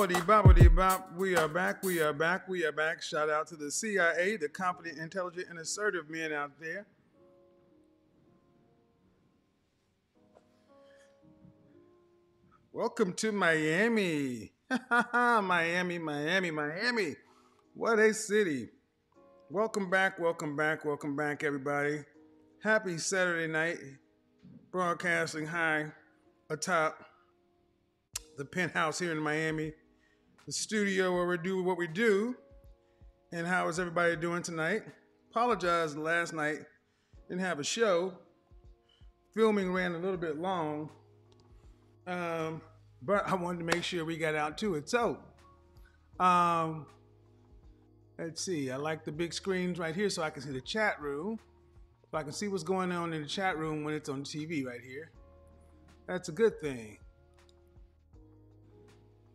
Bobbity bobbity bop. We are back. We are back. We are back. Shout out to the CIA, the competent, intelligent, and assertive men out there. Welcome to Miami. Miami, Miami, Miami. What a city. Welcome back, welcome back, welcome back, everybody. Happy Saturday night. Broadcasting high atop the penthouse here in Miami, the studio where we do what we do. And how is everybody doing tonight? Apologize last night, didn't have a show. Filming ran a little bit long, um, but I wanted to make sure we got out to it. So, um, let's see. I like the big screens right here so I can see the chat room. So I can see what's going on in the chat room when it's on TV right here. That's a good thing.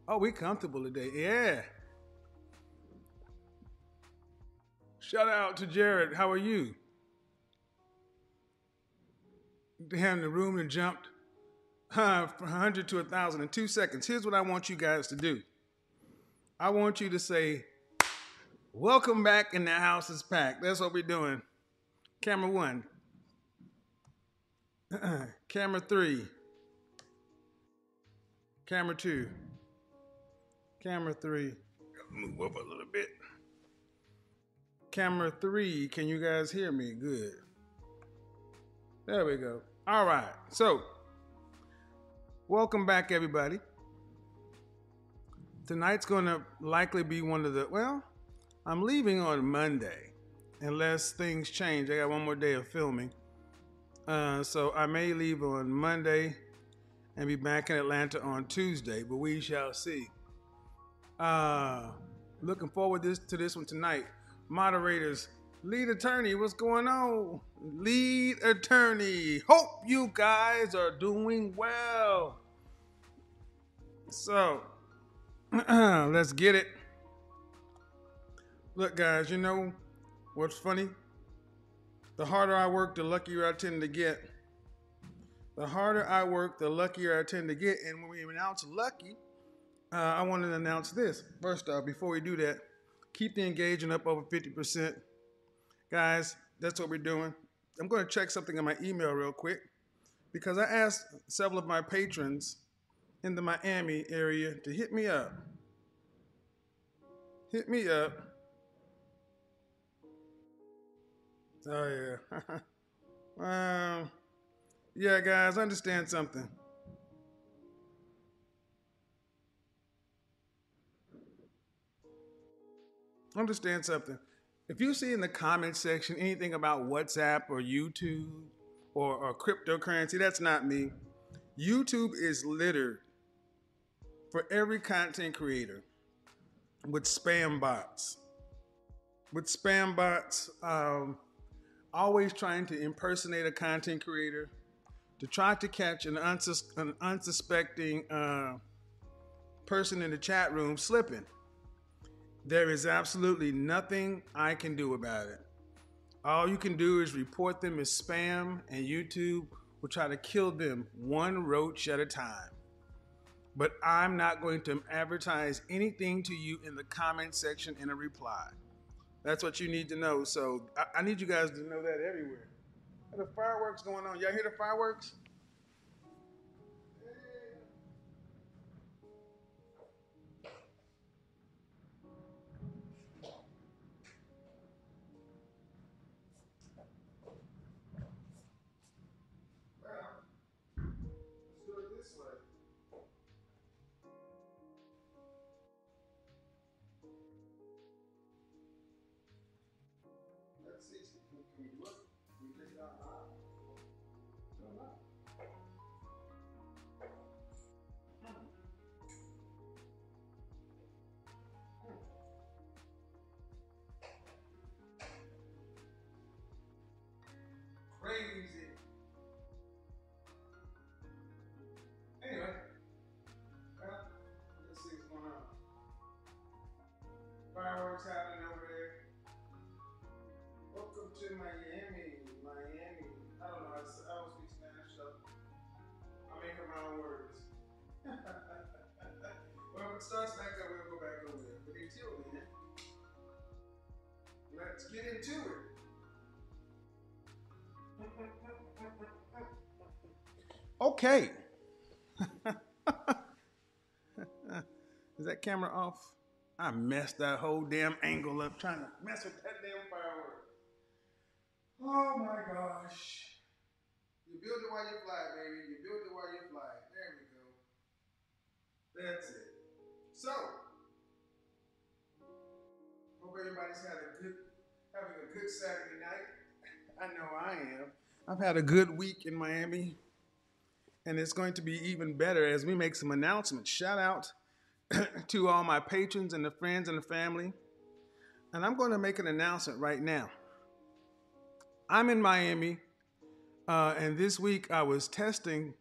Oh, we comfortable today. Yeah. Shout out to Jared. How are you? Damn, the room and jumped uh, from 100 to 1,000 in two seconds. Here's what I want you guys to do I want you to say, Welcome back, and the house is packed. That's what we're doing. Camera one, camera three, camera two, camera three. Move up a little bit. Camera three, can you guys hear me? Good. There we go. All right. So, welcome back, everybody. Tonight's going to likely be one of the, well, I'm leaving on Monday unless things change. I got one more day of filming. Uh, so I may leave on Monday and be back in Atlanta on Tuesday, but we shall see. Uh, looking forward this, to this one tonight. Moderators, lead attorney, what's going on? Lead attorney, hope you guys are doing well. So, let's get it. Look, guys, you know what's funny? The harder I work, the luckier I tend to get. the harder I work, the luckier I tend to get. And when we announce lucky, uh, I want to announce this. First off, before we do that, keep the engagement up over 50%. Guys, that's what we're doing. I'm going to check something in my email real quick because I asked several of my patrons in the Miami area to hit me up. Hit me up. Oh, yeah. um, yeah, guys, understand something. Understand something. If you see in the comment section anything about WhatsApp or YouTube or, or cryptocurrency, that's not me. YouTube is littered for every content creator with spam bots. With spam bots, um, always trying to impersonate a content creator to try to catch an, unsus- an unsuspecting uh, person in the chat room slipping. There is absolutely nothing I can do about it. All you can do is report them as spam, and YouTube will try to kill them one roach at a time. But I'm not going to advertise anything to you in the comment section in a reply. That's what you need to know. So I, I need you guys to know that everywhere the fireworks going on. Y'all hear the fireworks? fireworks starts back we'll go back over there. But until then, let's get into it. Okay. Is that camera off? I messed that whole damn angle up trying to mess with that damn firework. Oh my gosh. You build it while you fly, baby. You build it while you fly. There we go. That's it. So, hope everybody's had a good, having a good Saturday night. I know I am. I've had a good week in Miami, and it's going to be even better as we make some announcements. Shout out to all my patrons and the friends and the family. And I'm going to make an announcement right now. I'm in Miami, uh, and this week I was testing.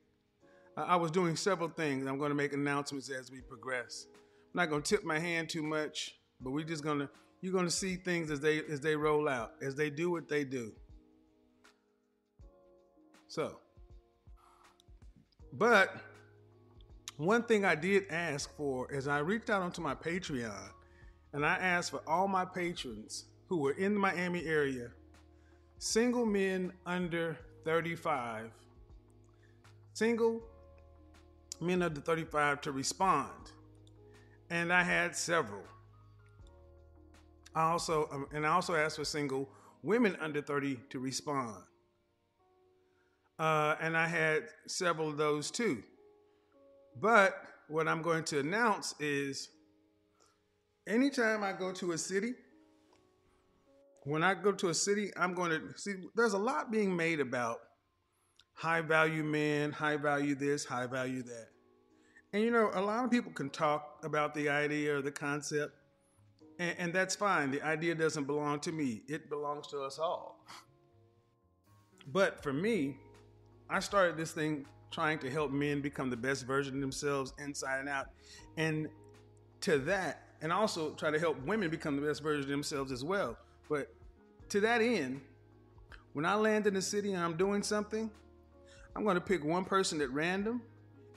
Uh, I was doing several things. I'm going to make announcements as we progress. Not to tip my hand too much, but we're just to. You're to see things as they as they roll out, as they do what they do. So, but one thing I did ask for is I reached out onto my Patreon and I asked for all my patrons who were in the Miami area, single men under 35, single men under 35 to respond. And I had several. I also um, and I also asked for single women under 30 to respond. Uh, and I had several of those too. But what I'm going to announce is anytime I go to a city, when I go to a city, I'm going to see there's a lot being made about high value men, high value this, high value that. And you know, a lot of people can talk about the idea or the concept, and, and that's fine. The idea doesn't belong to me, it belongs to us all. But for me, I started this thing trying to help men become the best version of themselves inside and out. And to that, and also try to help women become the best version of themselves as well. But to that end, when I land in the city and I'm doing something, I'm going to pick one person at random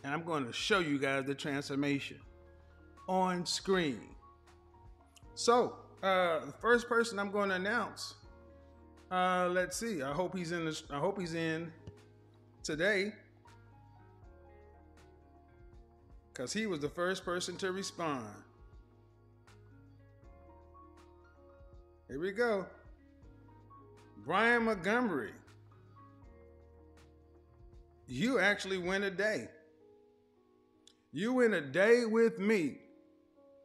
and I'm going to show you guys the transformation on screen. So, uh, the first person I'm going to announce, uh, let's see. I hope he's in. The, I hope he's in today, because he was the first person to respond. Here we go. Brian Montgomery. You actually win a day. You in a day with me.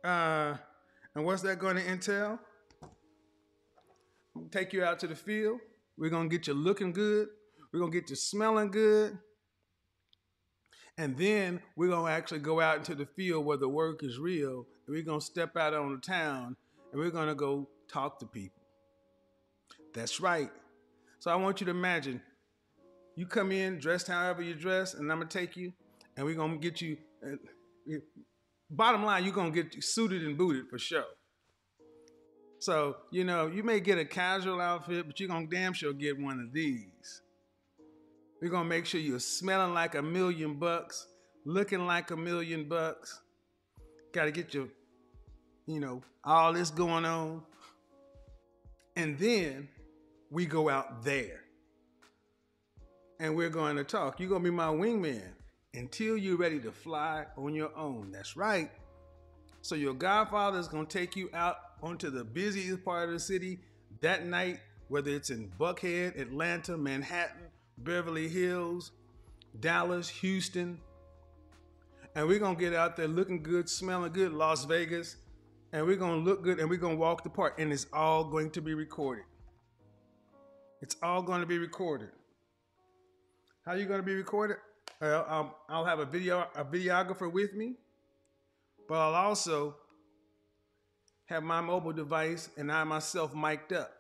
Uh, and what's that going to entail? I'm gonna take you out to the field. We're going to get you looking good. We're going to get you smelling good. And then we're going to actually go out into the field where the work is real. And we're going to step out on the town and we're going to go talk to people. That's right. So I want you to imagine you come in dressed however you dress, and I'm going to take you and we're going to get you. Bottom line, you're going to get suited and booted for sure. So, you know, you may get a casual outfit, but you're going to damn sure get one of these. We're going to make sure you're smelling like a million bucks, looking like a million bucks. Got to get your, you know, all this going on. And then we go out there and we're going to talk. You're going to be my wingman until you're ready to fly on your own. That's right. So your godfather is going to take you out onto the busiest part of the city that night, whether it's in Buckhead, Atlanta, Manhattan, Beverly Hills, Dallas, Houston. And we're going to get out there looking good, smelling good, Las Vegas. And we're going to look good and we're going to walk the park. And it's all going to be recorded. It's all going to be recorded. How you going to be recorded? I'll, I'll, um, I'll have a video a videographer with me, but I'll also have my mobile device and I myself mic'd up.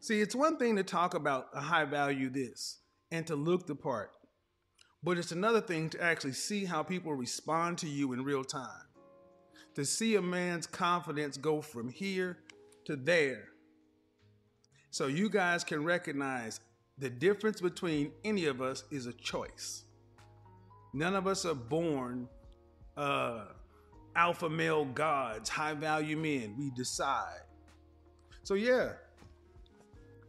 See, it's one thing to talk about a high value this and to look the part, but it's another thing to actually see how people respond to you in real time. To see a man's confidence go from here to there. So you guys can recognize the difference between any of us is a choice. None of us are born uh, alpha male gods, high value men. We decide. So, yeah,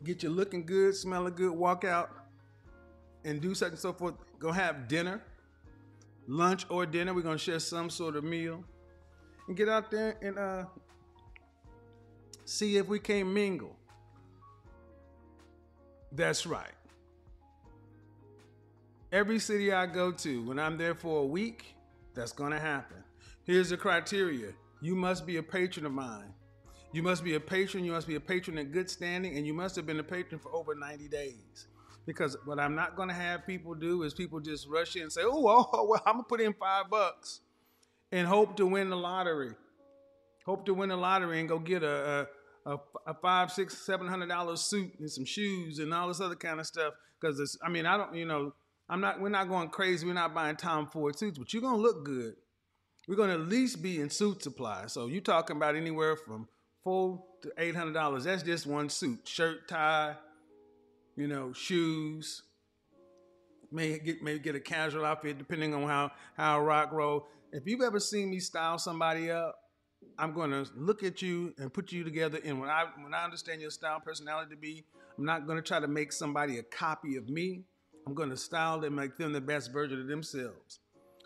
get you looking good, smelling good, walk out and do such and so forth. Go have dinner, lunch or dinner. We're going to share some sort of meal and get out there and uh, see if we can mingle. That's right. Every city I go to, when I'm there for a week, that's going to happen. Here's the criteria you must be a patron of mine. You must be a patron, you must be a patron in good standing, and you must have been a patron for over 90 days. Because what I'm not going to have people do is people just rush in and say, oh, oh well, I'm going to put in five bucks and hope to win the lottery. Hope to win the lottery and go get a, a, a five, six, seven hundred dollar suit and some shoes and all this other kind of stuff. Because I mean, I don't, you know, I'm not. We're not going crazy. We're not buying Tom Ford suits, but you're gonna look good. We're gonna at least be in Suitsupply. So you're talking about anywhere from four to eight hundred dollars. That's just one suit, shirt, tie, you know, shoes. May get maybe get a casual outfit depending on how how I rock roll. If you've ever seen me style somebody up, I'm going to look at you and put you together. And when I when I understand your style personality to be, I'm not going to try to make somebody a copy of me. I'm going to style them, make them the best version of themselves.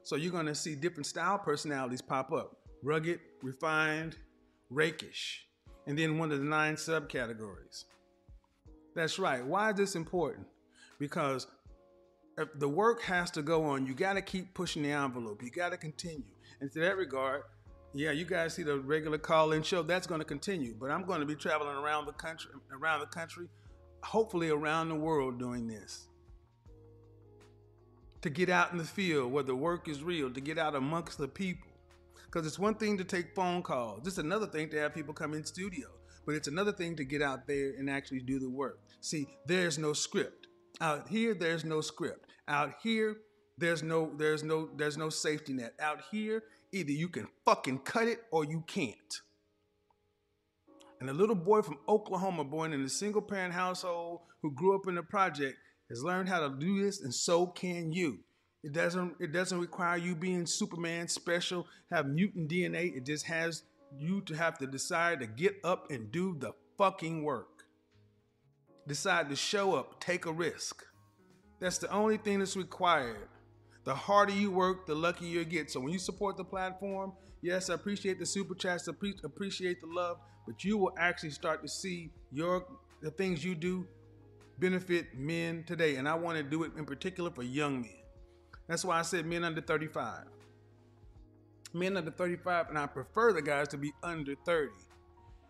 So you're going to see different style personalities pop up rugged, refined, rakish, and then one of the nine subcategories. That's right. Why is this important? Because the work has to go on. You got to keep pushing the envelope. You got to continue. And to that regard, yeah, you guys see the regular call-in show. That's going to continue. But I'm going to be traveling around the country, around the country, hopefully around the world doing this to get out in the field where the work is real, to get out amongst the people. Because it's one thing to take phone calls, it's another thing to have people come in studio, but it's another thing to get out there and actually do the work. See, there's no script. Out here, there's no script. Out here, there's no there's no there's no safety net. Out here, either you can fucking cut it or you can't. And a little boy from Oklahoma, born in a single parent household who grew up in a project, has learned how to do this, and so can you. It doesn't it doesn't require you being Superman special, have mutant DNA. It just has you to have to decide to get up and do the fucking work. Decide to show up, take a risk. That's the only thing that's required. The harder you work, the luckier you get. So when you support the platform, yes, I appreciate the super chats, appreciate the love, but you will actually start to see your the things you do benefit men today. And I want to do it in particular for young men. That's why I said men under 35. Men under 35, and I prefer the guys to be under 30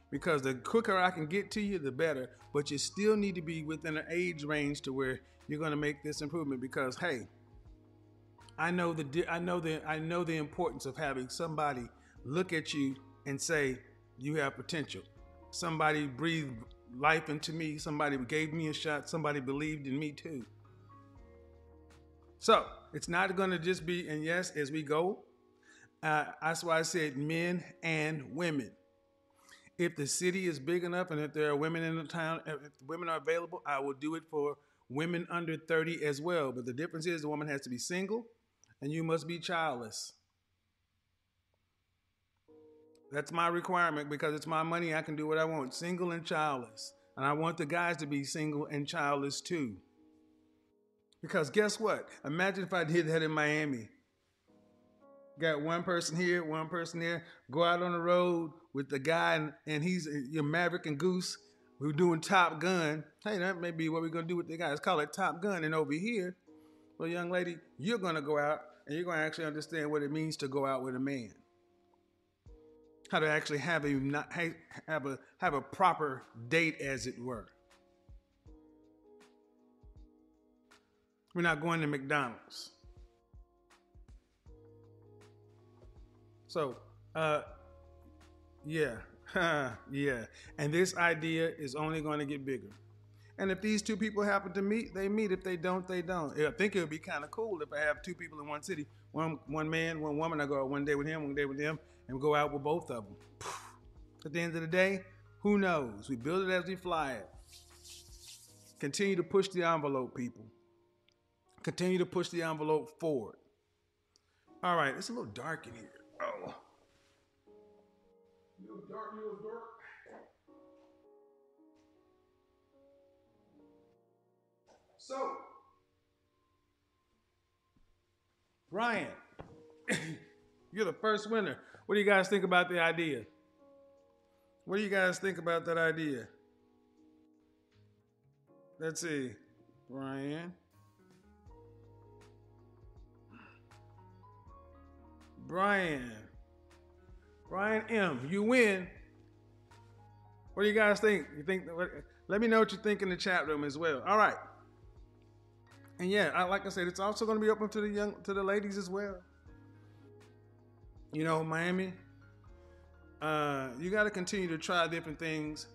because the quicker I can get to you, the better. But you still need to be within an age range to where you're going to make this improvement because, hey, I know the I know the I know the importance of having somebody look at you and say you have potential. Somebody breathed life into me. Somebody gave me a shot. Somebody believed in me too. So it's not going to just be, and yes, as we go, uh, that's why I said men and women. If the city is big enough and if there are women in the town, if women are available, I will do it for women under 30 as well. But the difference is the woman has to be single and you must be childless. That's my requirement because it's my money. I can do what I want, single and childless. And I want the guys to be single and childless too. Because guess what? Imagine if I did that in Miami. Got one person here, one person there. Go out on the road with the guy, and, and he's your Maverick and Goose. We're doing Top Gun. Hey, that may be what we're gonna do with the guys. Call it Top Gun. And over here, well, young lady, you're gonna go out and you're gonna actually understand what it means to go out with a man. How to actually have a not have a have a proper date, as it were. We're not going to McDonald's. So, uh, yeah, yeah. And this idea is only going to get bigger. And if these two people happen to meet, they meet. If they don't, they don't. I think it would be kind of cool if I have two people in one city, one one man, one woman. I go one day with him, one day with them, and go out with both of them. At the end of the day, who knows? We build it as we fly it. Continue to push the envelope, people. Continue to push the envelope forward. All right, it's a little dark in here. Oh. A little dark, little dark. So, Ryan, you're the first winner. What do you guys think about the idea? What do you guys think about that idea? Let's see. Brian. Brian. Brian M. You win. What do you guys think? You think? Let me know what you think in the chat room as well. All right. And yeah, I, like I said, it's also going to be open to the young, to the ladies as well. You know, Miami. Uh, you got to continue to try different things.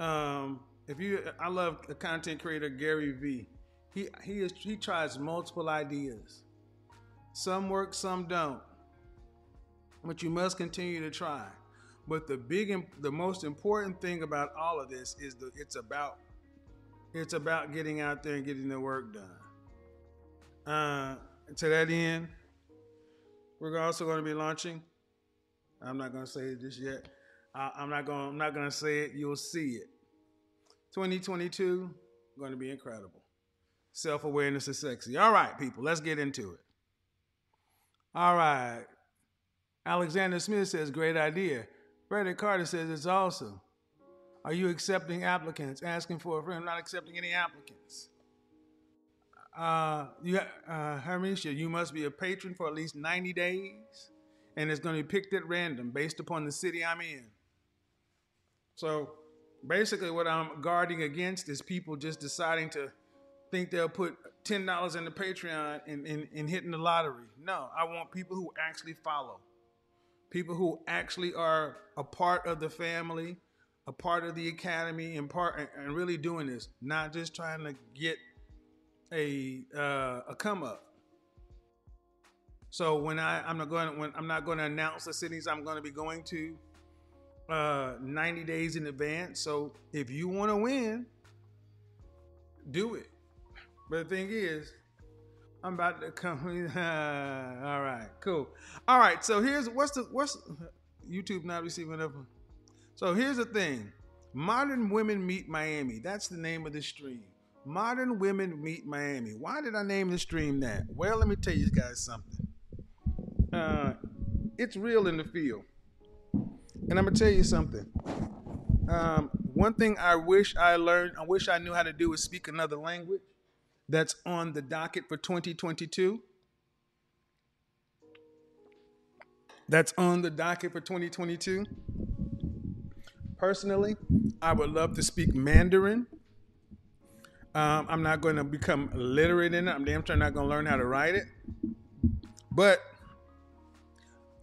Um, if you, I love the content creator Gary Vee. He he is he tries multiple ideas. Some work, some don't. But you must continue to try. But the big, the most important thing about all of this is that it's about, it's about getting out there and getting the work done. Uh, to that end, we're also going to be launching. I'm not going to say it just yet. I'm not going. I'm not going to say it. You'll see it. 2022 going to be incredible. Self awareness is sexy. All right, people, let's get into it. All right. Alexander Smith says, great idea. Frederick Carter says, it's awesome. Are you accepting applicants? Asking for a friend. I'm not accepting any applicants. Uh, you, uh, Hermisha, you must be a patron for at least 90 days, and it's going to be picked at random based upon the city I'm in. So basically, what I'm guarding against is people just deciding to think they'll put ten dollars in the Patreon and, and, and hitting the lottery. No, I want people who actually follow, people who actually are a part of the family, a part of the academy, and part and really doing this, not just trying to get a uh, a come up. So when I I'm not going when I'm not going to announce the cities I'm going to be going to uh, 90 days in advance. So if you want to win, do it But the thing is, I'm about to come. All right, cool. All right, so here's what's the what's YouTube not receiving up. So here's the thing: Modern Women Meet Miami. That's the name of the stream. Modern Women Meet Miami. Why did I name the stream that? Well, let me tell you guys something. Uh, it's real in the field, and I'm gonna tell you something. Um, one thing I wish I learned, I wish I knew how to do is speak another language that's on the docket for 2022. That's on the docket for 2022. Personally, I would love to speak Mandarin. Um, I'm not going to become literate in it. I'm damn sure not going to learn how to write it. But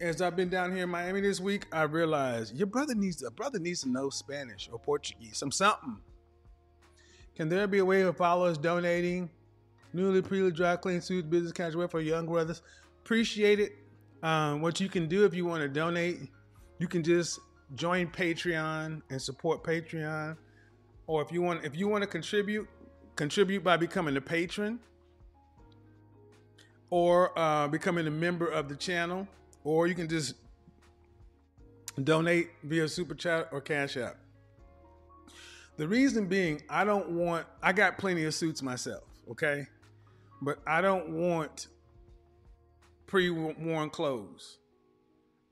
as I've been down here in Miami this week, I realized your brother needs a brother needs to know Spanish or Portuguese, some something. Can there be a way of followers donating newly pre dry clean suits business casual for young brothers? Appreciate it. Um, what you can do if you want to donate, you can just join Patreon and support Patreon, or if you want if you want to contribute, contribute by becoming a patron or uh, becoming a member of the channel or you can just donate via super chat or cash app. The reason being, I don't want, I got plenty of suits myself, okay? But I don't want pre worn clothes.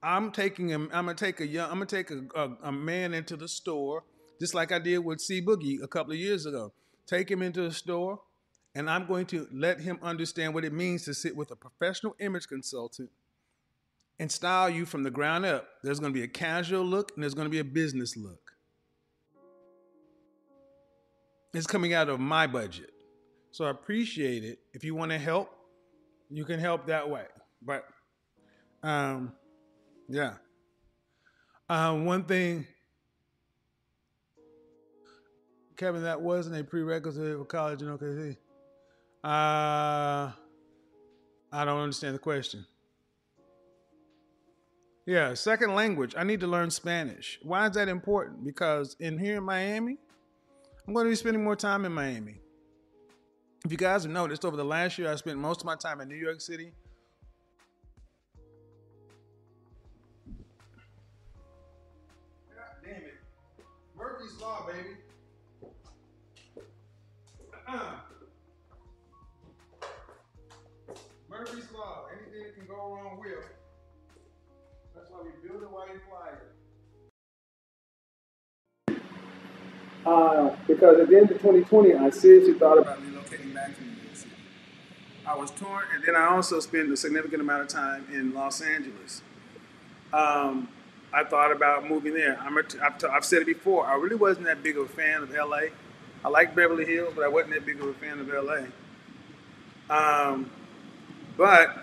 I'm taking him, I'm gonna take a young, I'm gonna take a, a, a, man into the store, just like I did with C Boogie a couple of years ago. Take him into the store, and I'm going to let him understand what it means to sit with a professional image consultant and style you from the ground up. There's going to be a casual look and there's going to be a business look. It's coming out of my budget. So I appreciate it. If you want to help, you can help that way. But um yeah. Um one thing Kevin, that wasn't a prerequisite for college in OKC. Uh I don't understand the question. Yeah, second language. I need to learn Spanish. Why is that important? Because in here in Miami, I'm going to be spending more time in Miami. If you guys have noticed, over the last year, I spent most of my time in New York City. Murphy's Law. Anything that can go wrong will. That's why we build a white flyer. Uh, because at the end of 2020, I seriously thought about relocating back to New York City. I was torn, and then I also spent a significant amount of time in Los Angeles. Um, I thought about moving there. I'm a, I've, t- I've said it before. I really wasn't that big of a fan of LA. I like Beverly Hills, but I wasn't that big of a fan of LA. Um, but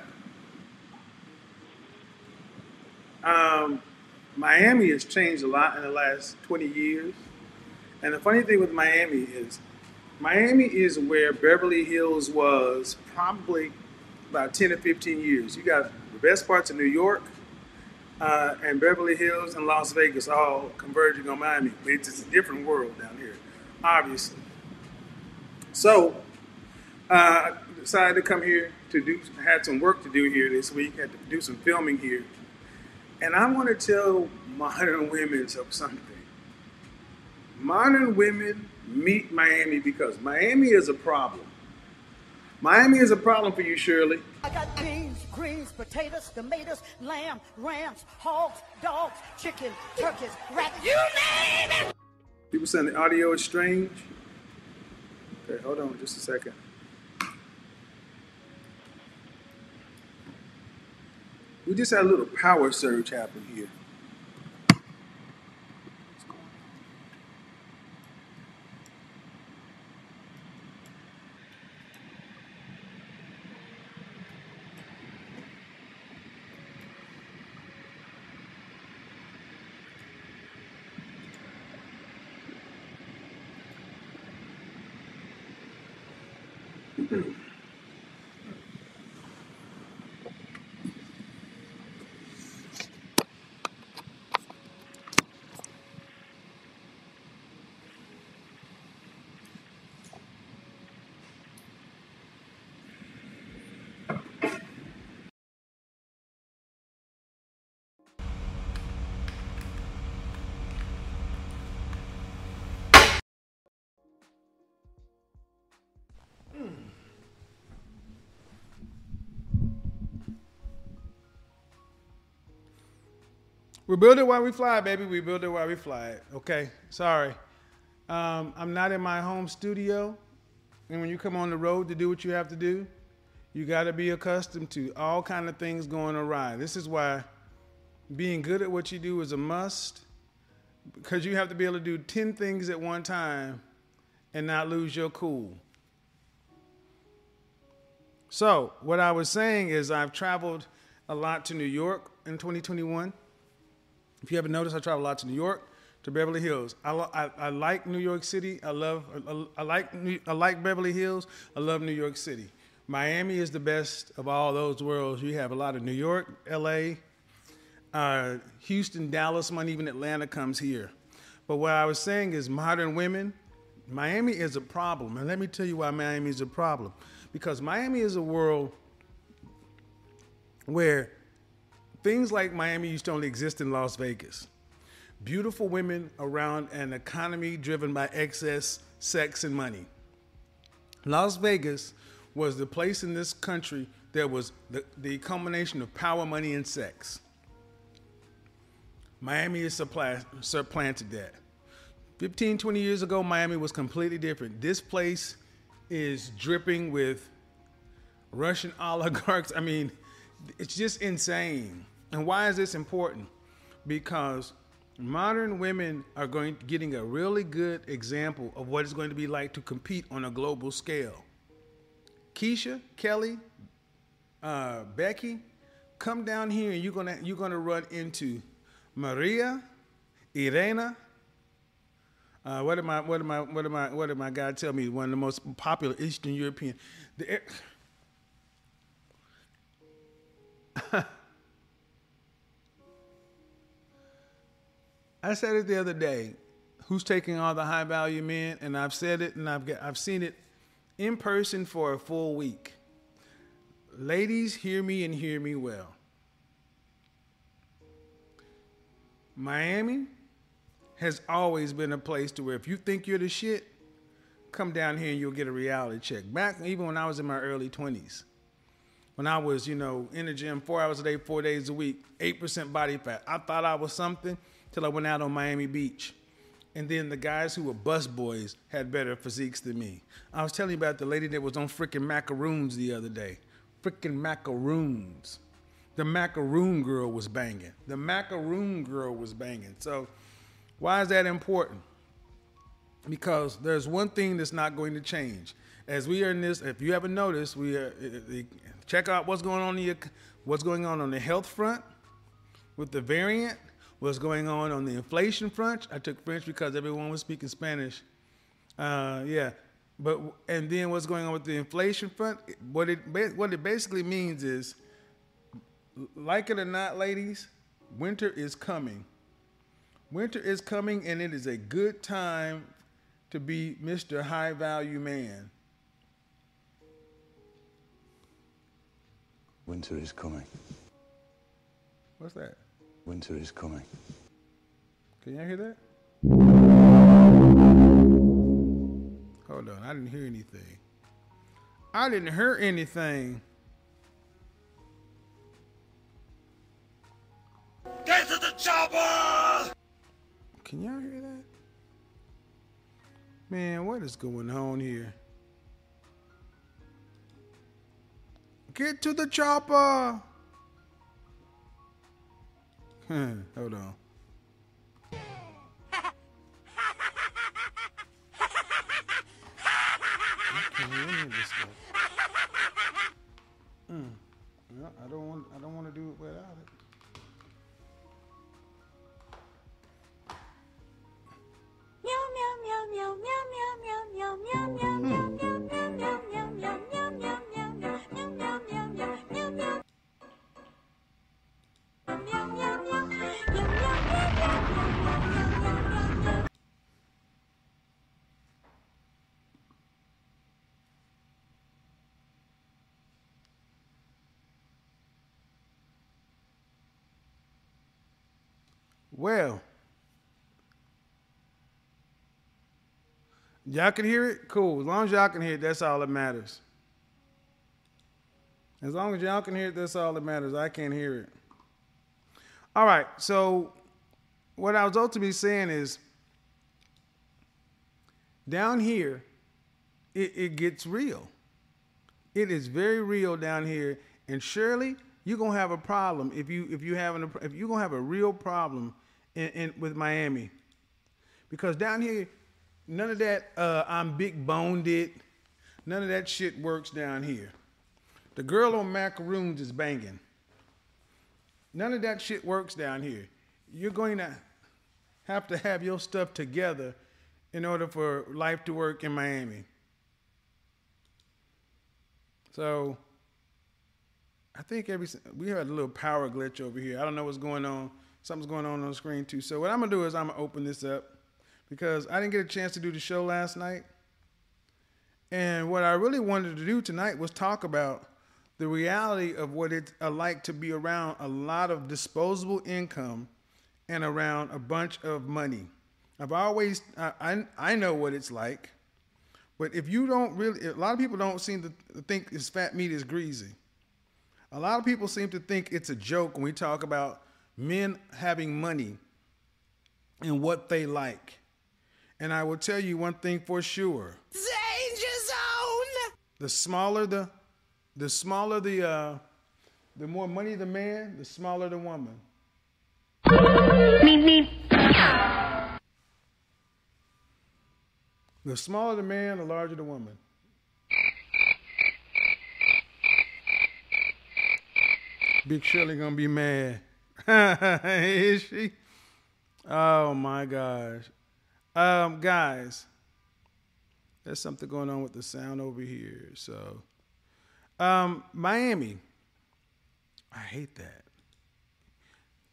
um, Miami has changed a lot in the last 20 years. And the funny thing with Miami is, Miami is where Beverly Hills was probably about 10 or 15 years. You got the best parts of New York uh, and Beverly Hills and Las Vegas all converging on Miami. It's just a different world down here, obviously. So, uh, decided to come here to do, had some work to do here this week, had to do some filming here. And I want to tell modern women something. Modern women meet Miami because Miami is a problem. Miami is a problem for you, Shirley. I got beans, greens, potatoes, tomatoes, lamb, rams, hogs, dogs, chicken, turkeys, rabbits, you name it! People saying the audio is strange. Okay, hold on just a second. We just had a little power surge happen here. We build it while we fly, baby. We build it while we fly it. Okay. Sorry. Um, I'm not in my home studio. And when you come on the road to do what you have to do, you got to be accustomed to all kind of things going awry. This is why being good at what you do is a must because you have to be able to do 10 things at one time and not lose your cool. So, what I was saying is, I've traveled a lot to New York in 2021. If you haven't noticed, I travel a lot to New York, to Beverly Hills. I, I, I like New York City. I love, I, I like, I like Beverly Hills. I love New York City. Miami is the best of all those worlds. You have a lot of New York, LA, uh, Houston, Dallas, money, even Atlanta comes here. But what I was saying is modern women, Miami is a problem. And let me tell you why Miami is a problem. Because Miami is a world where things like Miami used to only exist in Las Vegas. Beautiful women around an economy driven by excess sex and money. Las Vegas was the place in this country that was the, the combination of power, money, and sex. Miami has supplanted that. 15, 20 years ago, Miami was completely different. This place is dripping with Russian oligarchs. I mean, it's just insane. And why is this important? Because modern women are going getting a really good example of what it's going to be like to compete on a global scale. Keisha, Kelly, uh, Becky, come down here and you're gonna you're gonna run into Maria, Irena. Uh, what am I? What am I? What am I? What did my guy tell me? One of the most popular Eastern European. The, I said it the other day. Who's taking all the high value men? And I've said it, and I've got, I've seen it in person for a full week. Ladies, hear me and hear me well. Miami has always been a place to where if you think you're the shit, come down here and you'll get a reality check. Back even when I was in my early 20s, when I was, you know, in the gym four hours a day, four days a week, 8% body fat, I thought I was something till I went out on Miami Beach. And then the guys who were bus boys had better physiques than me. I was telling you about the lady that was on freaking macaroons the other day. Freaking macaroons. The macaroon girl was banging. The macaroon girl was banging. So, why is that important? Because there's one thing that's not going to change. As we are in this, if you haven't noticed, we are, check out what's going on the what's going on on the health front with the variant what's going on on the inflation front. I took French because everyone was speaking Spanish. Uh, yeah, but and then what's going on with the inflation front? What it what it basically means is, like it or not, ladies, winter is coming. Winter is coming, and it is a good time to be Mr. High Value Man. Winter is coming. What's that? Winter is coming. Can you hear that? Hold on, I didn't hear anything. I didn't hear anything. Get to the chopper! Can y'all hear that? Man, what is going on here? Get to the chopper! Hmm, hold on. Mm. Well, I don't want. I don't want to do it without it. Meow meow meow meow meow meow meow meow meow meow meow. Well, y'all can hear it? Cool. As long as y'all can hear it, that's all that matters. As long as y'all can hear it, that's all that matters. I can't hear it. All right. So what I was ultimately saying is down here, it, it gets real. It is very real down here, and surely you're gonna have a problem if you if you having a, if you're gonna have a real problem in, in with Miami, because down here, none of that uh, I'm big boned it, none of that shit works down here. The girl on macaroons is banging. None of that shit works down here. You're going to have to have your stuff together in order for life to work in Miami. So I think every we had a little power glitch over here. I don't know what's going on. Something's going on on the screen too. So what I'm gonna do is I'm gonna open this up because I didn't get a chance to do the show last night. And what I really wanted to do tonight was talk about the reality of what it's uh, like to be around a lot of disposable income and around a bunch of money. I've always, I, I, I know what it's like, but if you don't really, a lot of people don't seem to think this fat meat is greasy. A lot of people seem to think it's a joke when we talk about men having money and what they like. And I will tell you one thing for sure. Danger zone! The smaller the the smaller the uh the more money the man, the smaller the woman. The smaller the man, the larger the woman. Big Shirley gonna be mad. Is she? Oh my gosh. Um, guys, there's something going on with the sound over here. So, um, Miami. I hate that.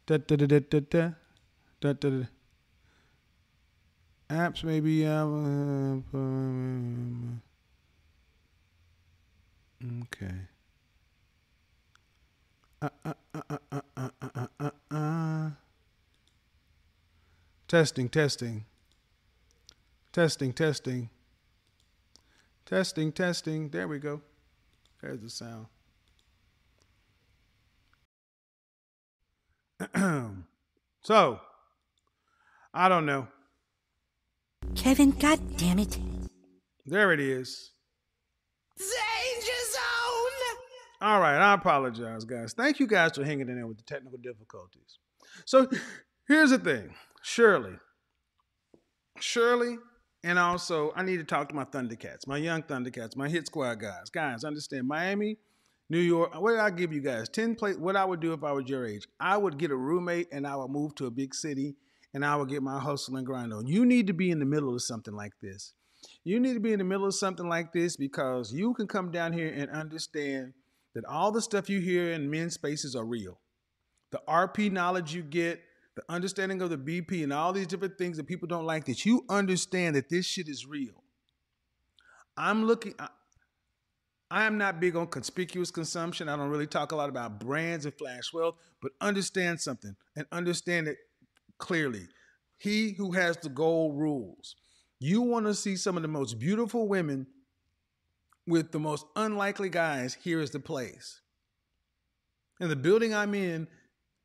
Da, da, da, da, da, da. Da, da. Apps maybe. Um, okay. Uh, uh, uh, uh, uh, uh, uh, uh. Testing, testing. Testing, testing. Testing, testing. There we go. There's the sound. so, I don't know. Kevin, God damn it. There it is. All right, I apologize, guys. Thank you guys for hanging in there with the technical difficulties. So, here's the thing Shirley. Shirley, and also I need to talk to my Thundercats, my young Thundercats, my hit squad guys. Guys, understand Miami, New York. What did I give you guys? 10 place. What I would do if I was your age? I would get a roommate and I would move to a big city and I would get my hustle and grind on. You need to be in the middle of something like this. You need to be in the middle of something like this because you can come down here and understand that all the stuff you hear in men's spaces are real. The RP knowledge you get, the understanding of the BP, and all these different things that people don't like, that you understand that this shit is real. I'm looking, I, I am not big on conspicuous consumption. I don't really talk a lot about brands and flash wealth, but understand something and understand it clearly. He who has the gold rules. You want to see some of the most beautiful women with the most unlikely guys, here is the place. In the building I'm in,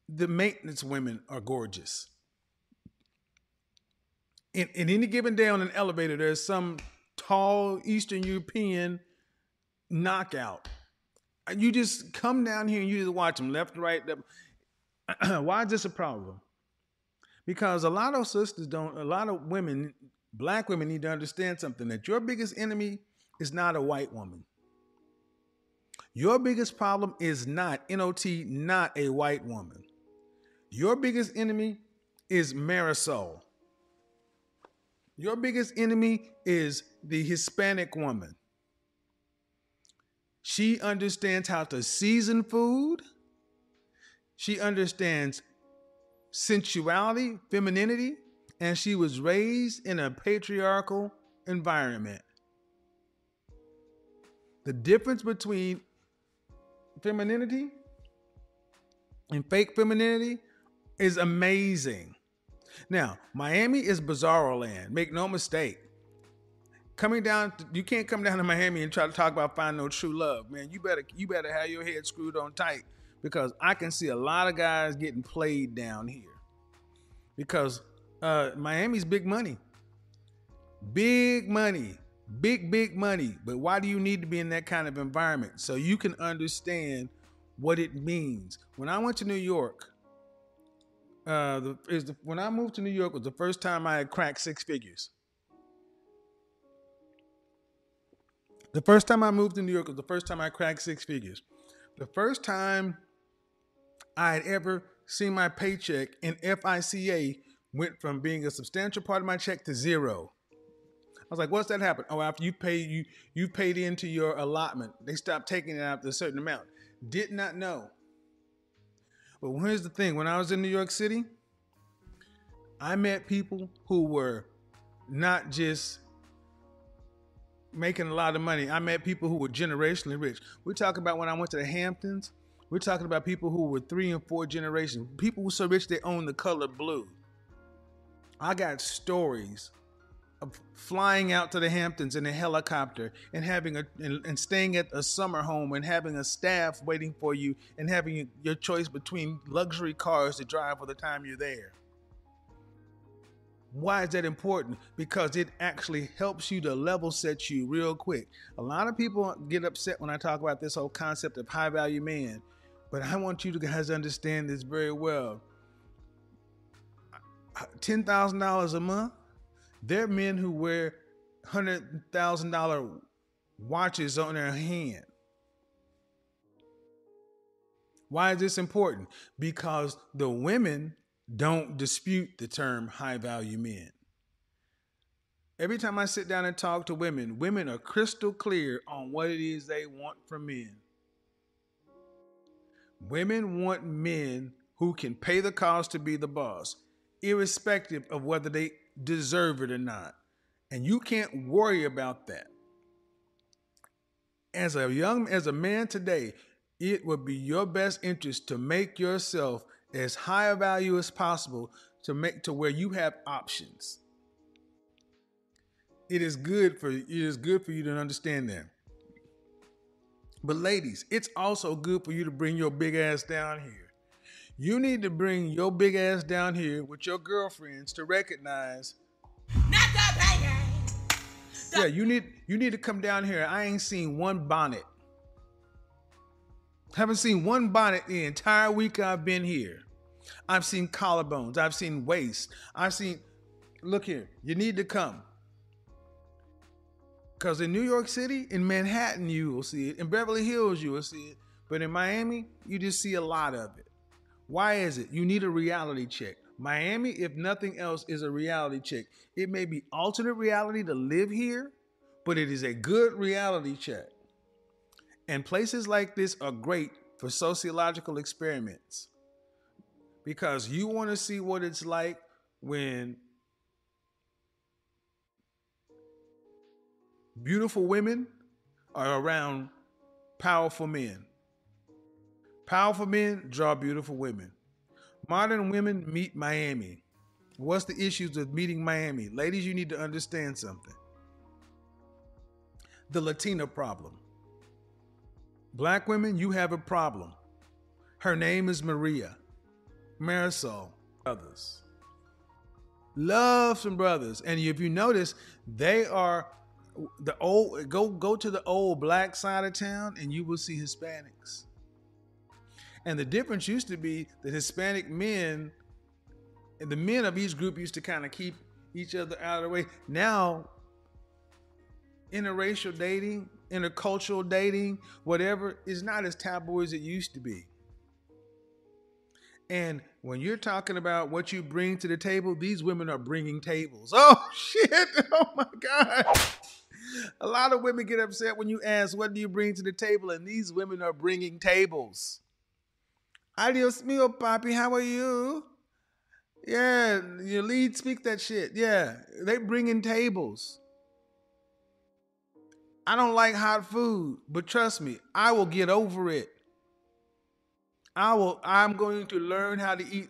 the maintenance women are gorgeous. In, in any given day on an elevator, there's some tall Eastern European knockout. You just come down here and you just watch them left, right. Left. Why is this a problem? Because a lot of sisters don't, a lot of women, black women need to understand something that your biggest enemy is not a white woman. Your biggest problem is not, NOT, not a white woman. Your biggest enemy is Marisol. Your biggest enemy is the Hispanic woman. She understands how to season food. She understands sensuality, femininity, and she was raised in a patriarchal environment. The difference between femininity and fake femininity is amazing. Now, Miami is bizarro land. Make no mistake. Coming down, to, you can't come down to Miami and try to talk about finding no true love, man. You better, you better have your head screwed on tight because I can see a lot of guys getting played down here. because uh, Miami's big money. Big money. Big, big money. But why do you need to be in that kind of environment? So you can understand what it means. When I went to New York, uh, the, is the, when I moved to New York was the first time I had cracked six figures. The first time I moved to New York was the first time I cracked six figures. The first time I had ever seen my paycheck in FICA went from being a substantial part of my check to zero. I was like, "What's that happen?" Oh, after you pay you you paid into your allotment, they stopped taking it after a certain amount. Did not know. But here's the thing: when I was in New York City, I met people who were not just making a lot of money. I met people who were generationally rich. We talk about when I went to the Hamptons. We're talking about people who were three and four generations. People who so rich they own the color blue. I got stories flying out to the Hamptons in a helicopter and having a and, and staying at a summer home and having a staff waiting for you and having your choice between luxury cars to drive for the time you're there. Why is that important? Because it actually helps you to level set you real quick. A lot of people get upset when I talk about this whole concept of high value man, but I want you to guys to understand this very well. $10,000 a month, there are men who wear $100,000 watches on their hand. Why is this important? Because the women don't dispute the term high value men. Every time I sit down and talk to women, women are crystal clear on what it is they want from men. Women want men who can pay the cost to be the boss, irrespective of whether they deserve it or not. And you can't worry about that. As a young as a man today, it would be your best interest to make yourself as high a value as possible to make to where you have options. It is good for it is good for you to understand that. But ladies, it's also good for you to bring your big ass down here. You need to bring your big ass down here with your girlfriends to recognize. Not the banging. Yeah, you need you need to come down here. I ain't seen one bonnet. Haven't seen one bonnet the entire week I've been here. I've seen collarbones. I've seen waist. I've seen. Look here. You need to come. Because in New York City, in Manhattan, you will see it. In Beverly Hills, you will see it. But in Miami, you just see a lot of it. Why is it? You need a reality check. Miami, if nothing else, is a reality check. It may be alternate reality to live here, but it is a good reality check. And places like this are great for sociological experiments because you want to see what it's like when beautiful women are around powerful men. Powerful men draw beautiful women. Modern women meet Miami. What's the issues with meeting Miami? Ladies, you need to understand something. The Latina problem. Black women, you have a problem. Her name is Maria. Marisol, brothers. Love some brothers. And if you notice, they are the old go go to the old black side of town and you will see Hispanics. And the difference used to be that Hispanic men and the men of each group used to kind of keep each other out of the way. Now, interracial dating, intercultural dating, whatever, is not as taboo as it used to be. And when you're talking about what you bring to the table, these women are bringing tables. Oh, shit. Oh, my God. A lot of women get upset when you ask, What do you bring to the table? And these women are bringing tables. Adios mio, papi. How are you? Yeah, your lead speak that shit. Yeah, they bringing tables. I don't like hot food, but trust me, I will get over it. I will. I'm going to learn how to eat.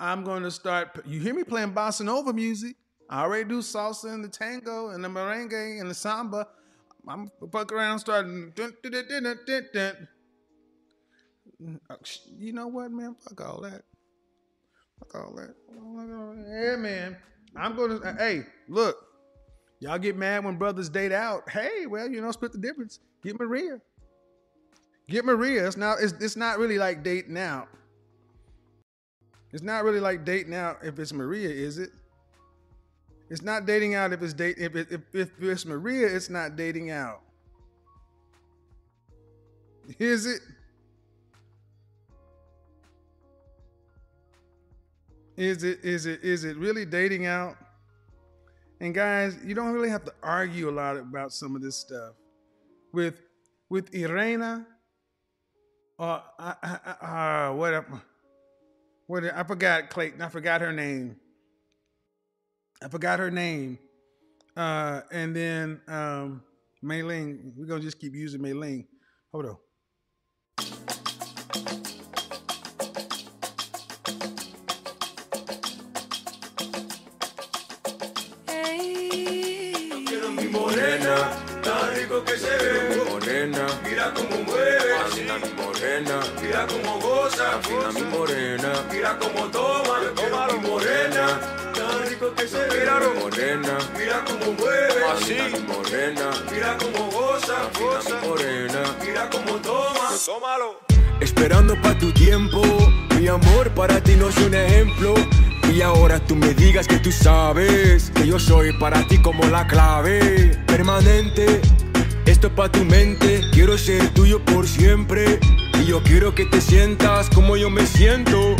I'm going to start. You hear me playing bossa nova music? I already do salsa and the tango and the merengue and the samba. I'm fuck around starting. Dun, dun, dun, Oh, you know what, man? Fuck all that. Fuck all that. Yeah, man. I'm gonna. Uh, hey, look. Y'all get mad when brothers date out. Hey, well, you know, split the difference. Get Maria. Get Maria. It's not. It's, it's not really like dating out. It's not really like dating out if it's Maria, is it? It's not dating out if it's date if it, if, if it's Maria, it's not dating out. Is it? Is it is it is it really dating out? And guys, you don't really have to argue a lot about some of this stuff. With with Irena, uh, I, I, uh, what, what, I forgot Clayton. I forgot her name. I forgot her name. Uh, and then um, Mayling, we're gonna just keep using Mayling. Hold on. Morena, Mira cómo goza. afina mi morena, Mira cómo toma. Toma mi morena, tan rico que se ve. Mira, mi morena, mira cómo mueve. afina mi morena, Mira cómo goza. mi morena. Mira cómo toma. Tómalo. Esperando pa' tu tiempo, mi amor para ti no es un ejemplo. Y ahora tú me digas que tú sabes que yo soy para ti como la clave permanente. Esto es pa' tu mente, quiero ser tuyo por siempre. Y yo quiero que te sientas como yo me siento.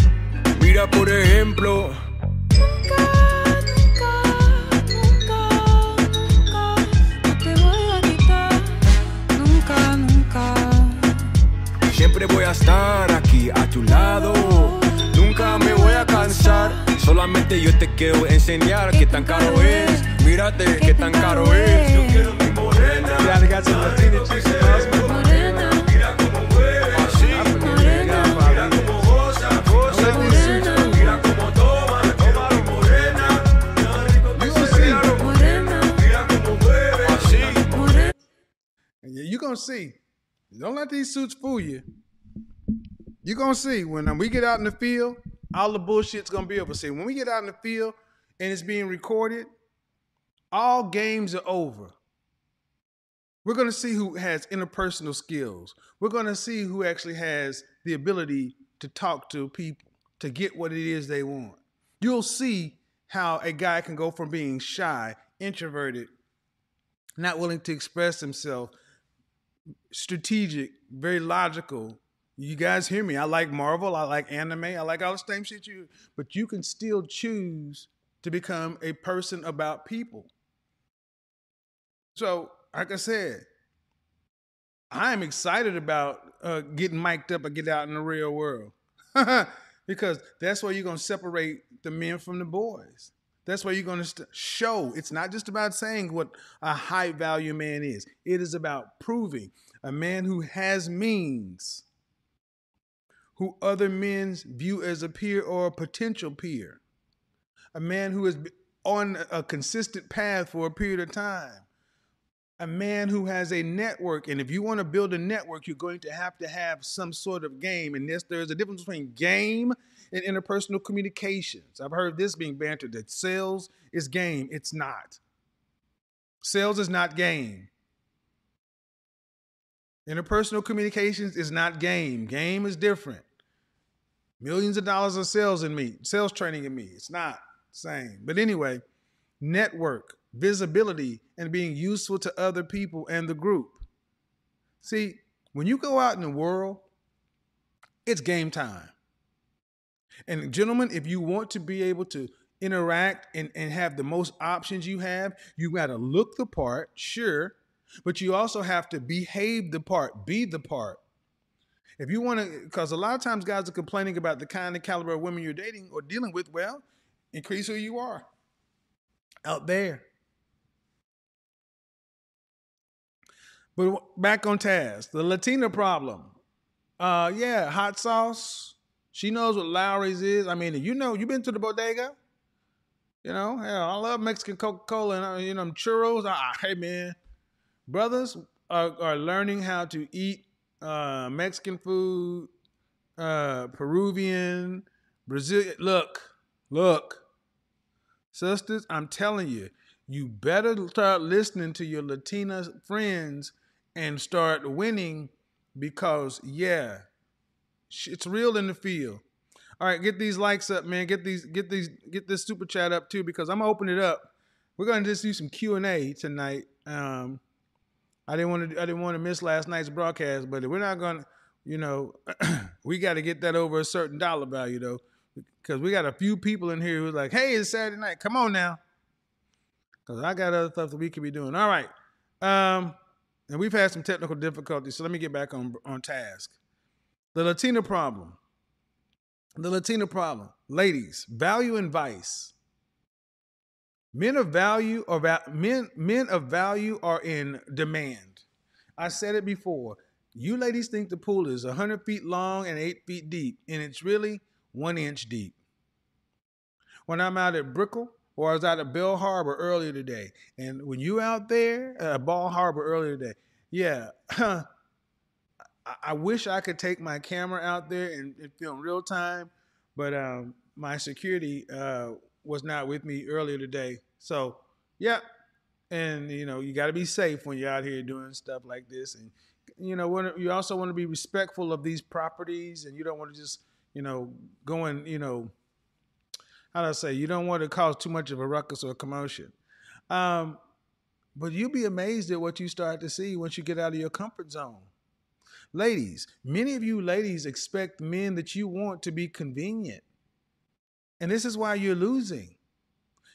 Mira por ejemplo. Nunca, nunca, nunca, no te voy a quitar. Nunca, nunca. Siempre voy a estar aquí a tu lado. Nunca me voy a cansar. Solamente yo te quiero enseñar qué tan caro es. Mírate qué tan caro es. Yo quiero mi morena. Gonna see. Don't let these suits fool you. You're gonna see when we get out in the field, all the bullshit's gonna be over. See, when we get out in the field and it's being recorded, all games are over. We're gonna see who has interpersonal skills. We're gonna see who actually has the ability to talk to people, to get what it is they want. You'll see how a guy can go from being shy, introverted, not willing to express himself, strategic, very logical. You guys hear me? I like Marvel, I like anime, I like all the same shit you, but you can still choose to become a person about people. So, like I said, I am excited about uh, getting mic'd up and get out in the real world because that's where you're going to separate the men from the boys. That's where you're going to show. It's not just about saying what a high value man is, it is about proving a man who has means, who other men view as a peer or a potential peer, a man who is on a consistent path for a period of time. A man who has a network and if you want to build a network you're going to have to have some sort of game. And this there's a difference between game and interpersonal communications. I've heard this being bantered that sales is game. It's not. Sales is not game. Interpersonal communications is not game. Game is different. Millions of dollars of sales in me sales training in me. It's not same. But anyway network visibility and being useful to other people and the group. See, when you go out in the world, it's game time. And gentlemen, if you want to be able to interact and, and have the most options you have, you got to look the part, sure, but you also have to behave the part, be the part. If you want to, because a lot of times guys are complaining about the kind of caliber of women you're dating or dealing with, well, increase who you are out there. But back on task, the Latina problem. Uh, yeah, hot sauce. She knows what Lawry's is. I mean, you know, you've been to the bodega. You know, hell, I love Mexican Coca Cola and uh, you know churros. Ah, hey man, brothers are, are learning how to eat uh, Mexican food, uh, Peruvian, Brazilian. look, look, sisters, I'm telling you, you better start listening to your Latina friends and start winning because, yeah, it's real in the field. All right, get these likes up, man. Get these, get these, get this super chat up too, because I'm gonna open it up. We're gonna just do some Q and A tonight. Um, I didn't want to, I didn't want to miss last night's broadcast, but we're not gonna, you know, we got to get that over a certain dollar value though, because we got a few people in here who's like, "Hey, it's Saturday night. Come on now," because I got other stuff that we could be doing. All right, um, and we've had some technical difficulties, so let me get back on on task. The Latina problem. The Latina problem. Ladies, value and vice. Men of value or va- men men of value are in demand. I said it before. You ladies think the pool is 100 feet long and 8 feet deep, and it's really one inch deep. When I'm out at Brickell or I was out at Bal Harbour earlier today, and when you out there at Bal Harbour earlier today, yeah, I, wish I could take my camera out there and, and film real time, but um, my security uh, was not with me earlier today. So, yeah, and you know you got to be safe when you're out here doing stuff like this, and you know you also want to be respectful of these properties, and you don't want to just you know go and you know how do I say you don't want to cause too much of a ruckus or a commotion. Um, but you'll be amazed at what you start to see once you get out of your comfort zone. Ladies, many of you ladies expect men that you want to be convenient. And this is why you're losing.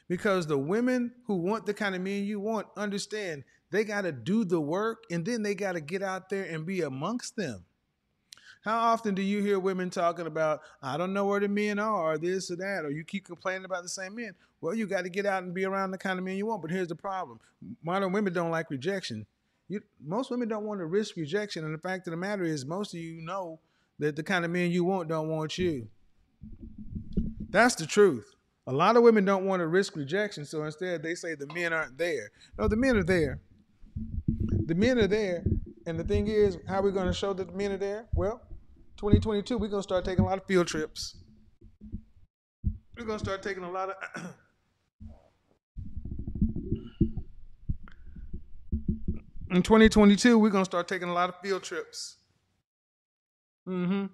Because the women who want the kind of men you want understand they got to do the work and then they got to get out there and be amongst them. How often do you hear women talking about, I don't know where the men are, or this or that, or you keep complaining about the same men? Well, you got to get out and be around the kind of men you want. But here's the problem modern women don't like rejection. You, most women don't want to risk rejection. And the fact of the matter is, most of you know that the kind of men you want don't want you. That's the truth. A lot of women don't want to risk rejection, so instead they say the men aren't there. No, the men are there. The men are there. And the thing is, how are we going to show that the men are there? Well, 2022, we're going to start taking a lot of field trips. We're going to start taking a lot of. In 2022, we're going to start taking a lot of field trips. Mm-hmm.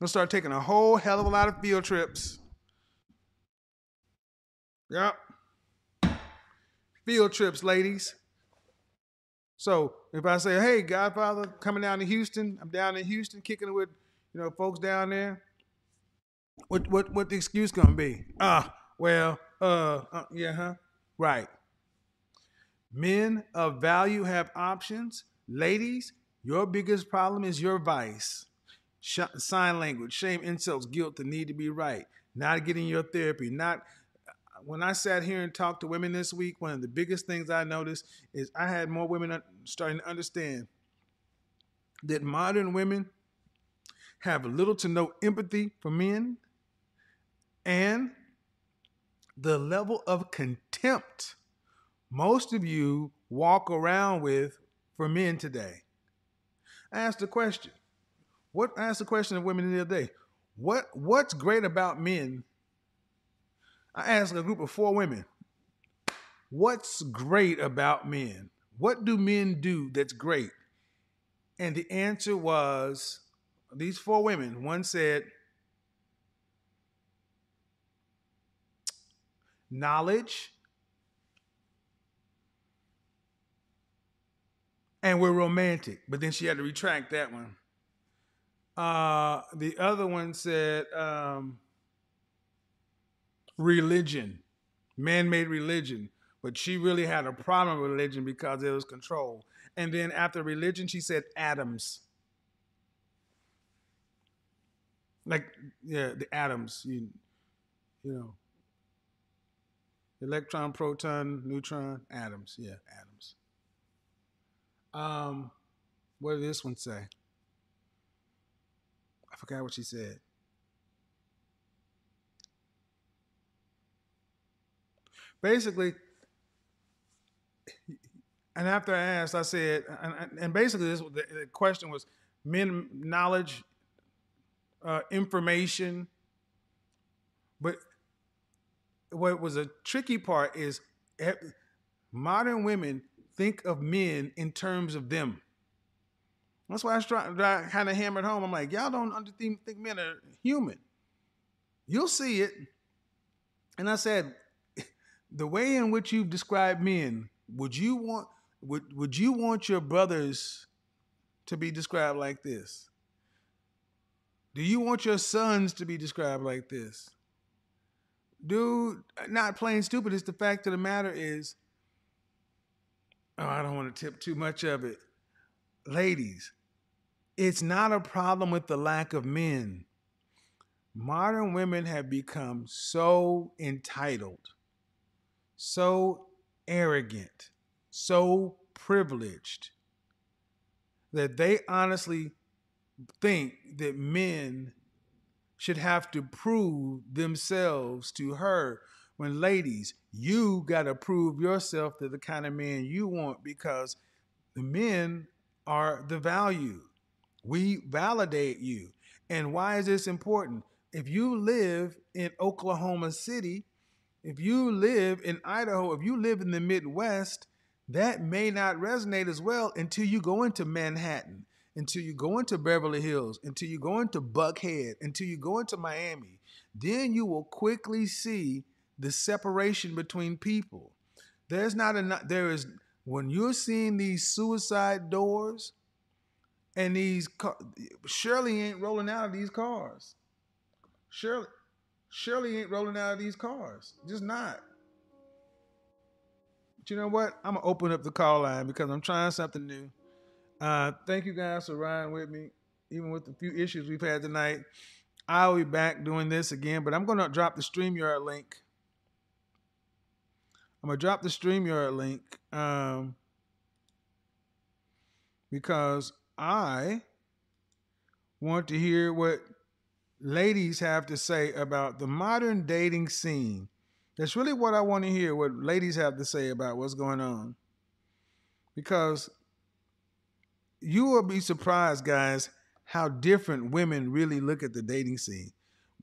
We'll start taking a whole hell of a lot of field trips. Yep. Field trips, ladies. So if I say, hey, Godfather, coming down to Houston, I'm down in Houston kicking it with, you know, folks down there. What what what the excuse gonna be? Ah, well, uh, uh yeah, huh? Right. Men of value have options. Ladies, your biggest problem is your vice. Sh- sign language, shame, insults, guilt, the need to be right, not getting your therapy, not uh, when I sat here and talked to women this week, one of the biggest things I noticed is I had more women starting to understand that modern women have little to no empathy for men and the level of contempt most of you walk around with for men today. Ask the question. What ask the question of women the other day. What what's great about men I asked a group of four women, what's great about men? What do men do that's great? And the answer was these four women. One said, knowledge, and we're romantic. But then she had to retract that one. Uh, the other one said, um, religion, man made religion. But she really had a problem with religion because it was control. And then after religion, she said atoms. Like, yeah, the atoms, you, you know. Electron, proton, neutron, atoms. Yeah, atoms. Um, what did this one say? I forgot what she said. basically, and after I asked, I said, and, and basically, this the, question was men knowledge, uh, information, But what was a tricky part is e- modern women think of men in terms of them. That's why I, I kind of hammered home. I'm like, y'all don't think, men are human. You'll see it. And I said, the way in which you've described men, would you want would would you want your brothers to be described like this? Do you want your sons to be described like this? Dude, not plain stupid. It's the fact of the matter is, oh, I don't want to tip too much of it. Ladies, it's not a problem with the lack of men. Modern women have become so entitled, so arrogant, so privileged that they honestly think that men should have to prove themselves to her when ladies you got to prove yourself to the kind of man you want because the men are the value. We validate you. And why is this important? If you live in oklahoma city if you live in idaho if you live in the midwest that may not resonate as well until you go into manhattan until you go into Beverly Hills, until you go into Buckhead, until you go into Miami, then you will quickly see the separation between people. There's not enough, there is, when you're seeing these suicide doors and these, Shirley ain't rolling out of these cars. Shirley, Shirley ain't rolling out of these cars. Just not. But you know what? I'm to open up the call line because I'm trying something new. Uh, thank you guys for riding with me, even with the few issues we've had tonight. I'll be back doing this again, but I'm to drop the StreamYard link. I'm to drop the StreamYard link um, because I want to hear what ladies have to say about the modern dating scene. That's really what I want to hear, what ladies have to say about what's going on. Because you will be surprised, guys, how different women really look at the dating scene.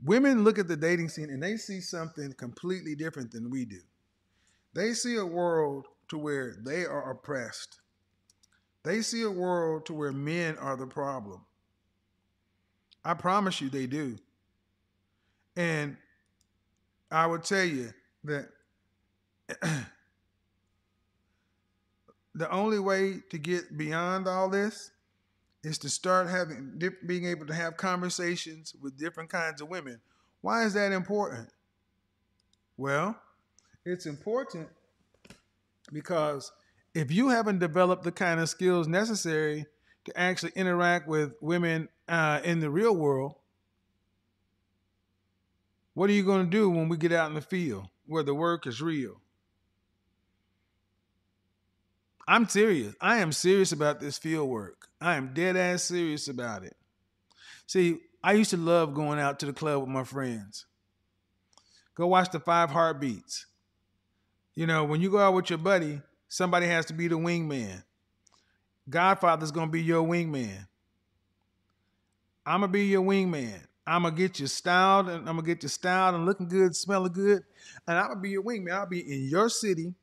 Women look at the dating scene and they see something completely different than we do. They see a world to where they are oppressed. They see a world to where men are the problem. I promise you they do. And I would tell you that the only way to get beyond all this is to start having being able to have conversations with different kinds of women. Why is that important? Well, it's important because if you haven't developed the kind of skills necessary to actually interact with women uh, in the real world, what are you going to do when we get out in the field where the work is real? I'm serious. I am serious about this field work. I am dead ass serious about it. See, I used to love going out to the club with my friends. Go watch the five heartbeats. You know, when you go out with your buddy, somebody has to be the wingman. Godfather's gonna be your wingman. I'm gonna be your wingman. I'm gonna get you styled and I'm gonna get you styled and looking good, smelling good, and I'm gonna be your wingman. I'll be in your city,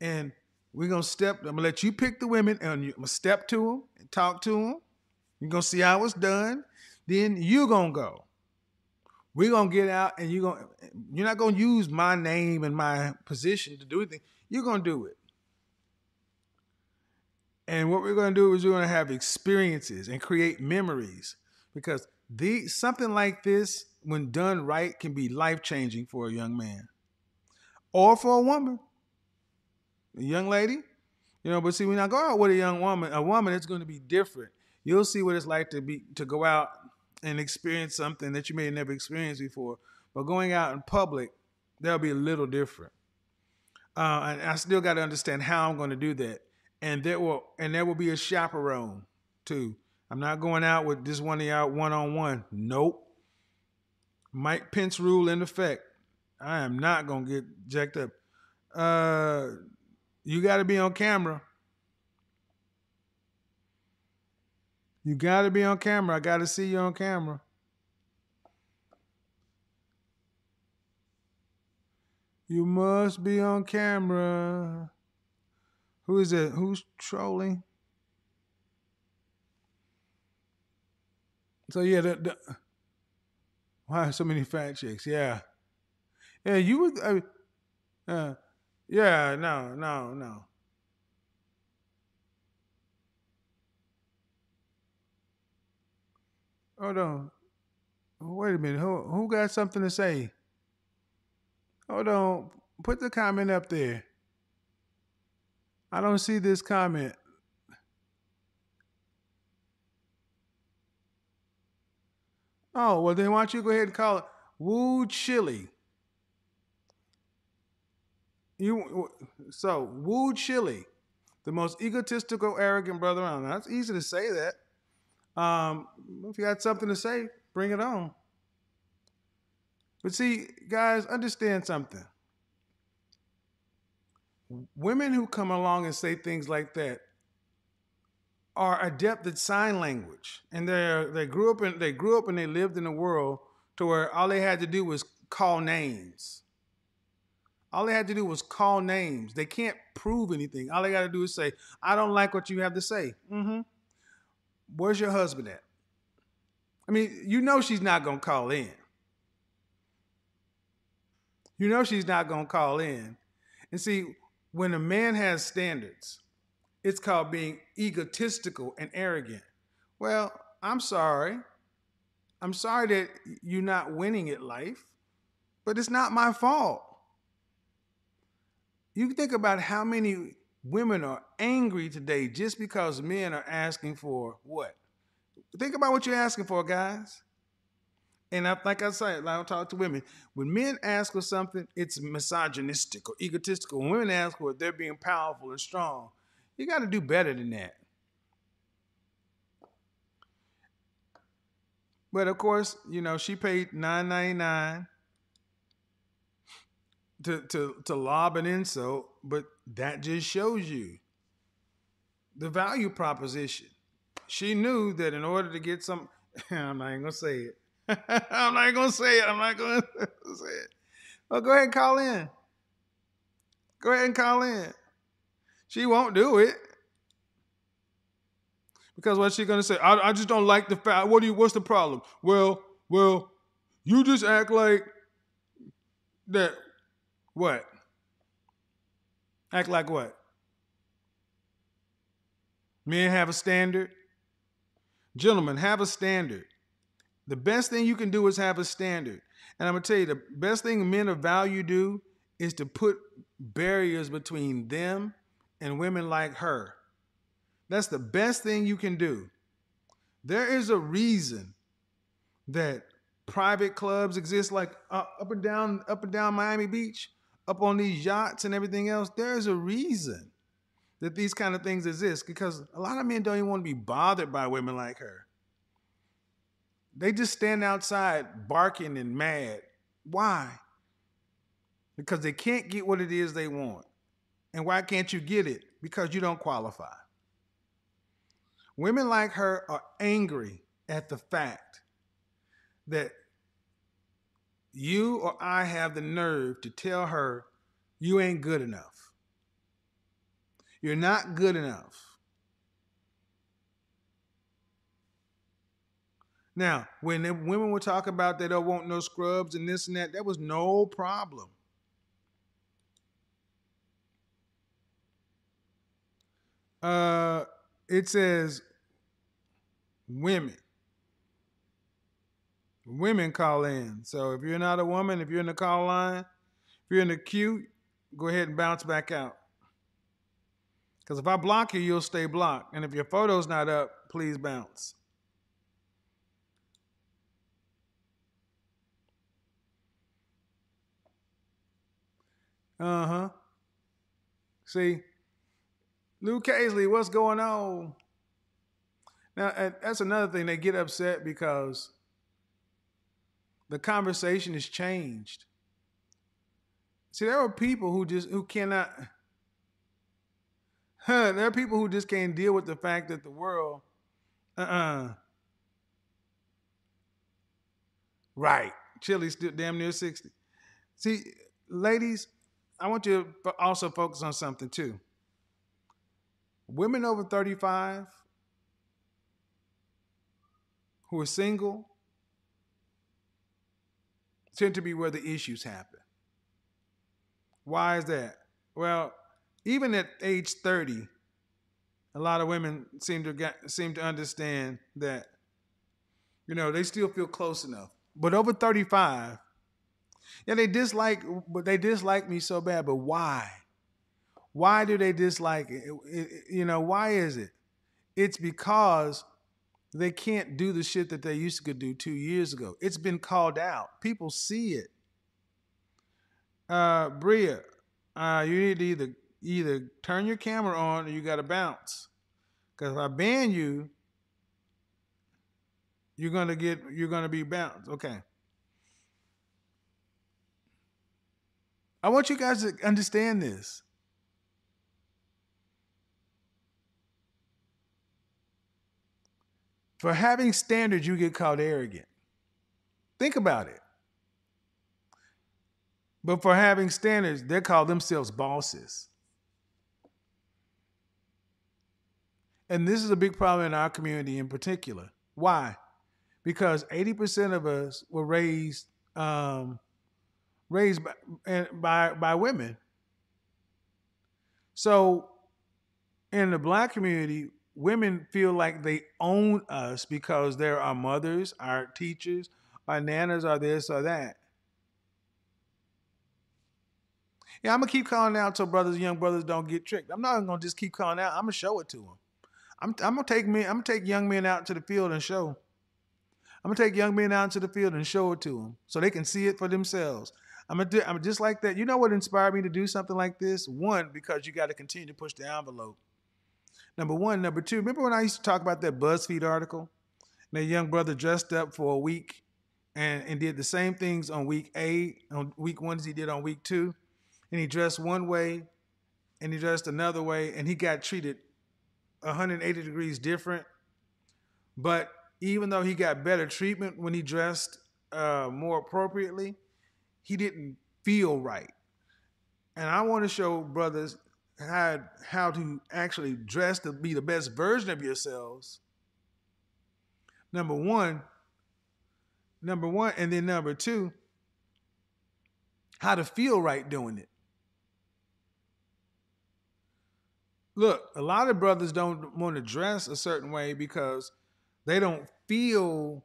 and we're gonna step. I'm gonna let you pick the women, and I'm gonna step to them and talk to them. You're gonna see how it's done. Then you're gonna go. We're gonna get out, and you're gonna. You're not gonna use my name and my position to do anything. You're gonna do it. And what we're gonna do is we're gonna have experiences and create memories because the something like this, when done right, can be life changing for a young man or for a woman a young lady, you know. But see, when I go out with a young woman, a woman, it's going to be different. You'll see what it's like to be to go out and experience something that you may have never experienced before. But going out in public, that'll be a little different. Uh, and I still got to understand how I'm going to do that. And there will and there will be a chaperone too. I'm not going out with this one of y'all one on one. Nope. Mike Pence rule in effect. I am not gonna get jacked up. Uh, you got to be on camera. You got to be on camera. I got to see you on camera. You must be on camera. Who is it? Who's trolling? So yeah, the, the why so many fat checks? Yeah, yeah. You would, uh, uh, yeah. No, no, no. Hold on. Wait a minute. Who who got something to say? Hold on. Put the comment up there. I don't see this comment. Oh, well then why don't you go ahead and call it Woo Chili? You so Woo Chili, the most egotistical, arrogant brother around. Now, it's easy to say that. Um, if you got something to say, bring it on. But see, guys, understand something. Women who come along and say things like that are adept at sign language, and they they grew up in they grew up and they lived in a world to where all they had to do was call names. All they had to do was call names. They can't prove anything. All they got to do is say, "I don't like what you have to say." Mm-hmm. Where's your husband at? I mean, you know she's not gonna call in. You know she's not gonna call in. And see, when a man has standards, it's called being egotistical and arrogant. Well, I'm sorry. I'm sorry that you're not winning at life, but it's not my fault. You think about how many women are angry today just because men are asking for what? Think about what you're asking for, guys. And I, like I said, I don't talk to women. When men ask for something, it's misogynistic or egotistical. When women ask for it, they're being powerful and strong. You got to do better than that. But of course, you know, she paid nine ninety nine to to to lob an insult, but that just shows you the value proposition. She knew that in order to get some, I'm not even gonna say it. I'm not gonna say it. I'm not gonna say it. Well, go ahead and call in. Go ahead and call in. She won't do it. Because what's she gonna say? I, I just don't like the fact. What do you? What's the problem? Well, well, you just act like that. What? Act like what? Men have a standard. Gentlemen, have a standard. The best thing you can do is have a standard. And I'm gonna tell you, the best thing men of value do is to put barriers between them and women like her. That's the best thing you can do. There is a reason that private clubs exist like uh, up and down up and down Miami Beach, up on these yachts and everything else. There's a reason that these kind of things exist because a lot of men don't even want to be bothered by women like her. They just stand outside barking and mad. Why? Because they can't get what it is they want. And why can't you get it? Because you don't qualify. Women like her are angry at the fact that you or I have the nerve to tell her you ain't good enough. You're not good enough. Now, when the women would talk about they don't want no scrubs and this and that, that was no problem. Uh, it says women. Women call in. So if you're not a woman, if you're in the call line, if you're in the queue, go ahead and bounce back out. Because if I block you, you'll stay blocked. And if your photo's not up, please bounce. Uh huh. See, Luke Casely, what's going on? Now, that's another thing. They get upset because the conversation has changed. See, there are people who just who cannot. Huh, there are people who just can't deal with the fact that the world, uh, uh right, Chili's still damn near sixty. See, ladies, I want you to also focus on something too. Women over 35 who are single tend to be where the issues happen. Why is that? Well, even at age 30, a lot of women seem to get, seem to understand that you know, they still feel close enough. But over 35, yeah, they dislike but they dislike me so bad, but why? Why do they dislike it? It- it- You know, why is it? It's because they can't do the shit that they used to do two years ago. It's been called out. People see it. Uh, Bria, uh, you need to either either turn your camera on or you got to bounce. Because if I ban you, you're gonna get you're gonna be bounced. Okay. I want you guys to understand this. For having standards, you get called arrogant. Think about it. But for having standards, they call themselves bosses. And this is a big problem in our community in particular. Why? Because 80% of us were raised um, raised by, by by women. So in the black community, women feel like they own us because they're our mothers, our teachers, our nanas, are this or that. Yeah, I'm gonna keep calling out so brothers, young brothers, don't get tricked. I'm not gonna just keep calling out. I'm gonna show it to them. I'm, I'm gonna take me. I'm gonna take young men out to the field and show. I'm gonna take young men out to the field and show it to them so they can see it for themselves. I'm gonna do. I'm just like that. You know what inspired me to do something like this? One, because you got to continue to push the envelope. Number one. Number two. Remember when I used to talk about that BuzzFeed article? And that young brother dressed up for a week and, and did the same things on week eight, on week one as he did on week two. And he dressed one way and he dressed another way and he got treated 180 degrees different. But even though he got better treatment when he dressed uh, more appropriately, he didn't feel right. And I want to show brothers how, how to actually dress to be the best version of yourselves. Number one, number one, and then number two, how to feel right doing it. Look, a lot of brothers don't want to dress a certain way because they don't feel.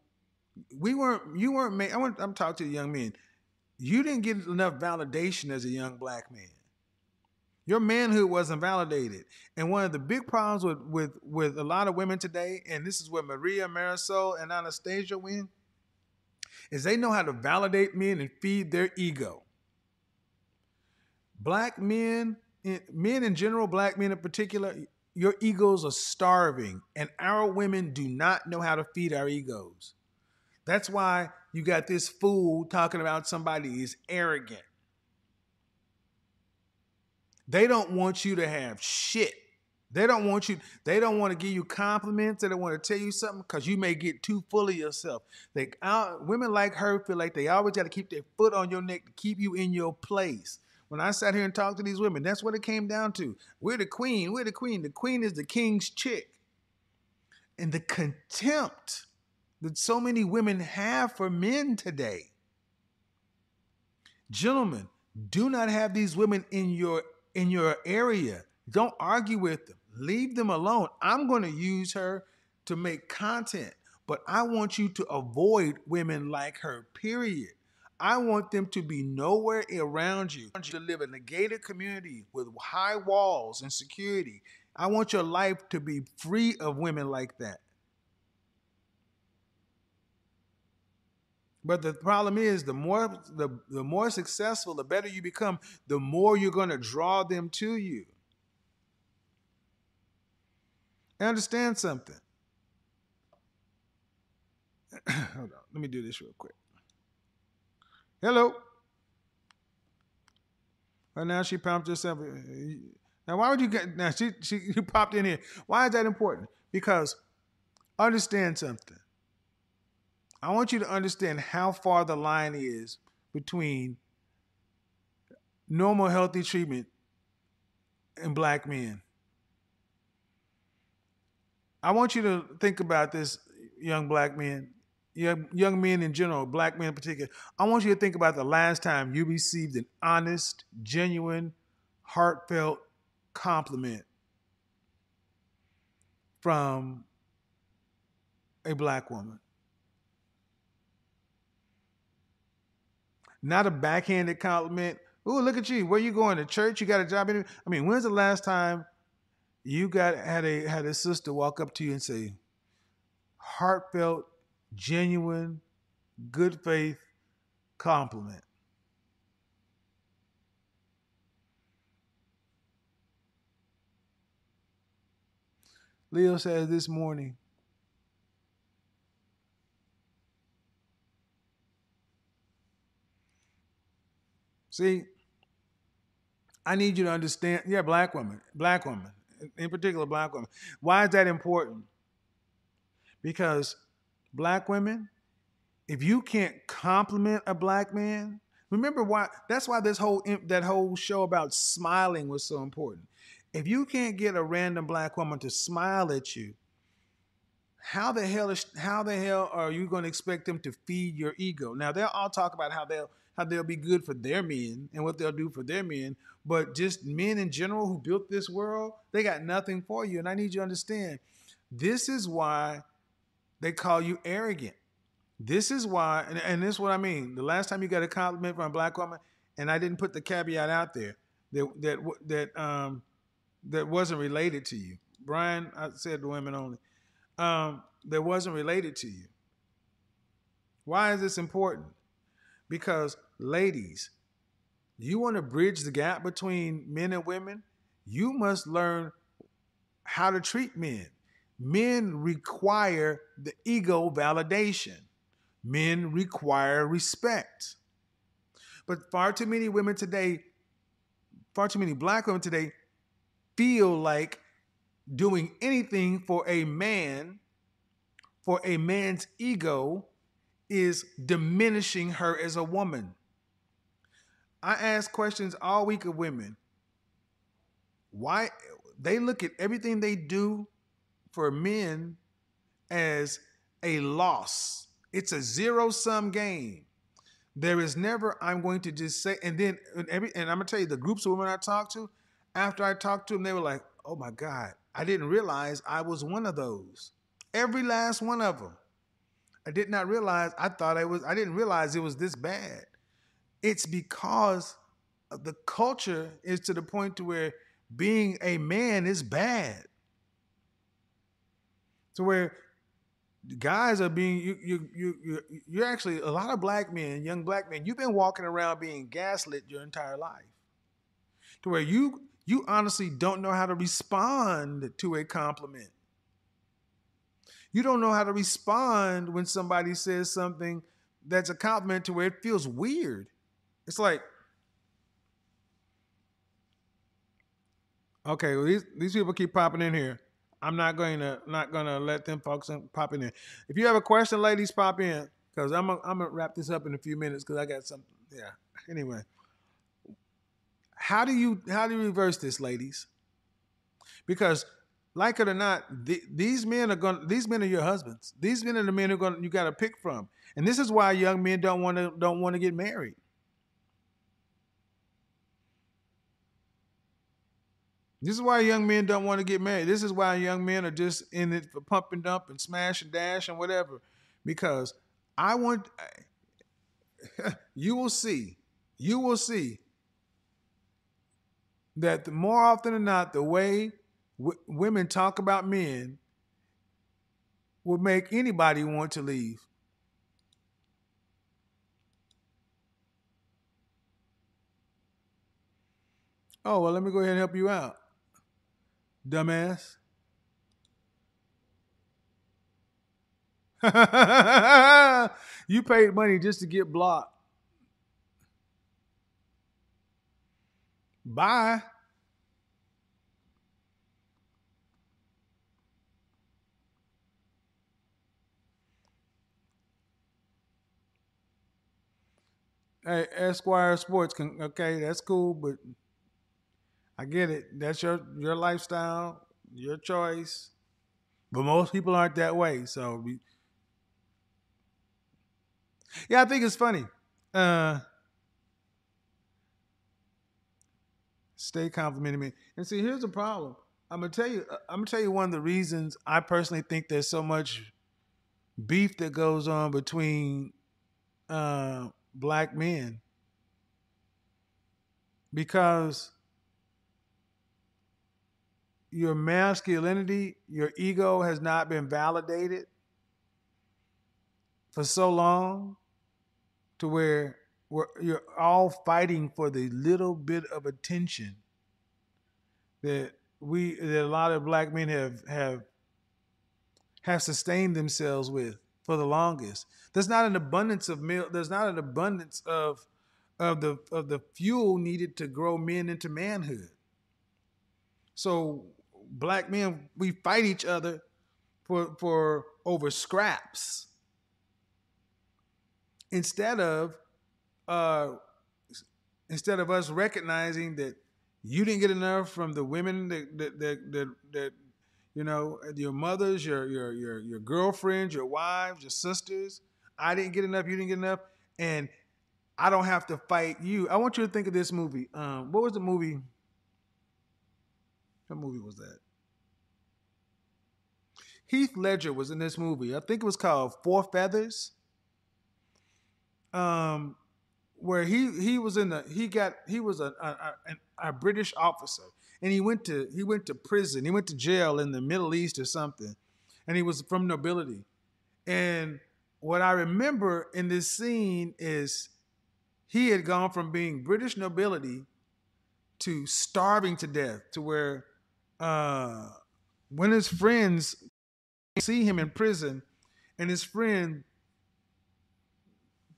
We weren't. You weren't made. I want. I'm talking to the young men. You didn't get enough validation as a young black man. Your manhood wasn't validated, and one of the big problems with with with a lot of women today, and this is where Maria, Marisol, and Anastasia win, is they know how to validate men and feed their ego. Black men, men in general, black men in particular, your egos are starving, and our women do not know how to feed our egos. That's why you got this fool talking about somebody is arrogant. They don't want you to have shit. They don't want you, they don't want to give you compliments. They don't want to tell you something because you may get too full of yourself. They, uh, women like her feel like they always got to keep their foot on your neck to keep you in your place. When I sat here and talked to these women, that's what it came down to. We're the queen. We're the queen. The queen is the king's chick. And the contempt that so many women have for men today. Gentlemen, do not have these women in your in your area. Don't argue with them. Leave them alone. I'm going to use her to make content, but I want you to avoid women like her. Period. I want them to be nowhere around you. I want you to live in a gated community with high walls and security. I want your life to be free of women like that. But the problem is the more the, the more successful, the better you become, the more you're going to draw them to you. Understand something. Hold on. Let me do this real quick. Hello. Right now she pumped herself. Uh, now why would you get now she she you popped in here. Why is that important? Because understand something. I want you to understand how far the line is between normal, healthy treatment and black men. I want you to think about this, young black men, young, young men in general, black men in particular. I want you to think about the last time you received an honest, genuine, heartfelt compliment from a black woman. Not a backhanded compliment. Ooh, look at you. Where you going to church? You got a job? I mean, when's the last time you got had a had a sister walk up to you and say, heartfelt, genuine, good faith compliment? Leo says this morning, See, I need you to understand. Yeah, black women, black women, in particular, black women. Why is that important? Because black women, if you can't compliment a black man, remember why? That's why this whole that whole show about smiling was so important. If you can't get a random black woman to smile at you, how the hell is how the hell are you going to expect them to feed your ego? Now they'll all talk about how they'll how they'll be good for their men and what they'll do for their men. But just men in general who built this world, they got nothing for you. And I need you to understand this is why they call you arrogant. This is why, and, and this is what I mean. The last time you got a compliment from a black woman, and I didn't put the caveat out there that that that um that wasn't related to you. Brian, I said to women only. Um, that wasn't related to you. Why is this important? Because, ladies, you want to bridge the gap between men and women, you must learn how to treat men. Men require the ego validation, men require respect. But far too many women today, far too many black women today, feel like doing anything for a man, for a man's ego, is diminishing her as a woman. I ask questions all week of women. Why they look at everything they do for men as a loss. It's a zero sum game. There is never, I'm going to just say, and then and every, and I'm gonna tell you, the groups of women I talked to, after I talked to them, they were like, oh my God, I didn't realize I was one of those. Every last one of them. I did not realize. I thought I was. I didn't realize it was this bad. It's because the culture is to the point to where being a man is bad. To where guys are being you you you you you're actually a lot of black men, young black men. You've been walking around being gaslit your entire life. To where you you honestly don't know how to respond to a compliment. You don't know how to respond when somebody says something that's a compliment to where it feels weird. It's like, okay, well, these these people keep popping in here. I'm not going to not going to let them folks pop in. If you have a question, ladies, pop in because I'm a, I'm gonna wrap this up in a few minutes because I got some. Yeah. Anyway, how do you how do you reverse this, ladies? Because like it or not, the, these men are going. These men are your husbands. These men are the men who are going. You got to pick from, and this is why young men don't want to don't want to get married. This is why young men don't want to get married. This is why young men are just in it for pump and dump and smash and dash and whatever. Because I want. You will see. You will see that the more often than not, the way w- women talk about men will make anybody want to leave. Oh, well, let me go ahead and help you out. Dumbass. you paid money just to get blocked. Bye. hey, Esquire Sports can okay, that's cool, but I get it. That's your your lifestyle, your choice. But most people aren't that way. So we, yeah, I think it's funny. Uh, stay complimenting me. And see, here's the problem. I'm gonna tell you. I'm gonna tell you one of the reasons I personally think there's so much beef that goes on between uh, black men because your masculinity, your ego has not been validated for so long to where you're all fighting for the little bit of attention that we that a lot of black men have have have sustained themselves with for the longest. There's not an abundance of male. There's not an abundance of of the of the fuel needed to grow men into manhood. So black men, we fight each other for for over scraps instead of uh instead of us recognizing that you didn't get enough from the women that that that, that, that you know, your mothers, your your your your girlfriends, your wives, your sisters. I didn't get enough. You didn't get enough, and I don't have to fight you. I want you to think of this movie. Um, what was the movie? What movie was that? Heath Ledger was in this movie. I think it was called Four Feathers. Um, where he he was in the he got he was a a, a, a British officer and he went to he went to prison. He went to jail in the Middle East or something, and he was from nobility. And what I remember in this scene is he had gone from being British nobility to starving to death, to where uh, when his friends see him in prison, and his friend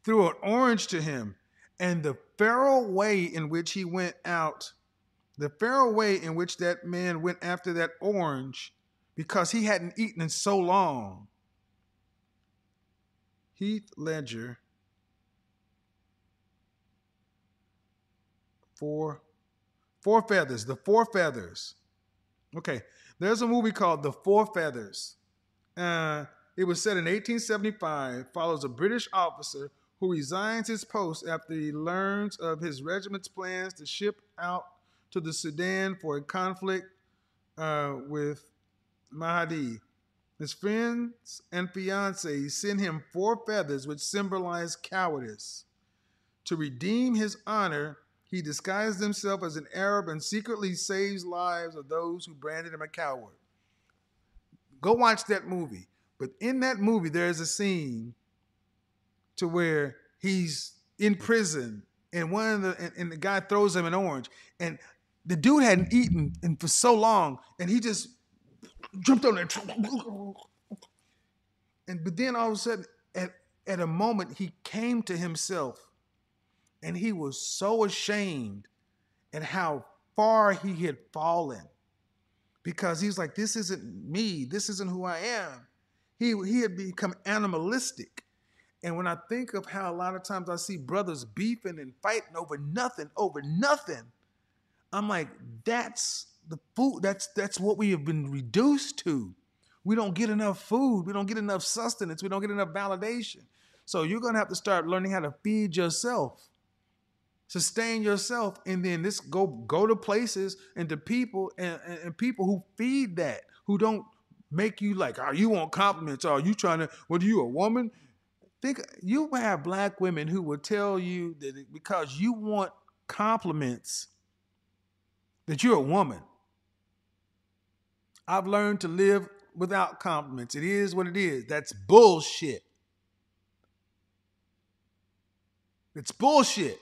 threw an orange to him, and the feral way in which he went out the feral way in which that man went after that orange because he hadn't eaten in so long. Heath Ledger, four, four feathers, the four feathers. Okay, there's a movie called The Four Feathers. Uh, it was set in 1875, follows a British officer who resigns his post after he learns of his regiment's plans to ship out to the Sudan for a conflict uh, with Mahdi. His friends and fiancee send him four feathers, which symbolize cowardice. To redeem his honor, he disguises himself as an Arab and secretly saves lives of those who branded him a coward. Go watch that movie. But in that movie, there is a scene to where he's in prison and one of the and, and the guy throws him an orange and the dude hadn't eaten in for so long, and he just jumped on there. And but then all of a sudden, at, at a moment, he came to himself, and he was so ashamed at how far he had fallen. Because he's like, this isn't me, this isn't who I am. He, he had become animalistic. And when I think of how a lot of times I see brothers beefing and fighting over nothing, over nothing, I'm like, that's the food. That's that's what we have been reduced to. We don't get enough food. We don't get enough sustenance. We don't get enough validation. So you're gonna have to start learning how to feed yourself, sustain yourself, and then this go go to places and to people and, and, and people who feed that, who don't make you like, oh, you want compliments? Are you trying to? What are you a woman? Think you have black women who will tell you that because you want compliments that you're a woman. I've learned to live without compliments. It is what it is. That's bullshit. It's bullshit.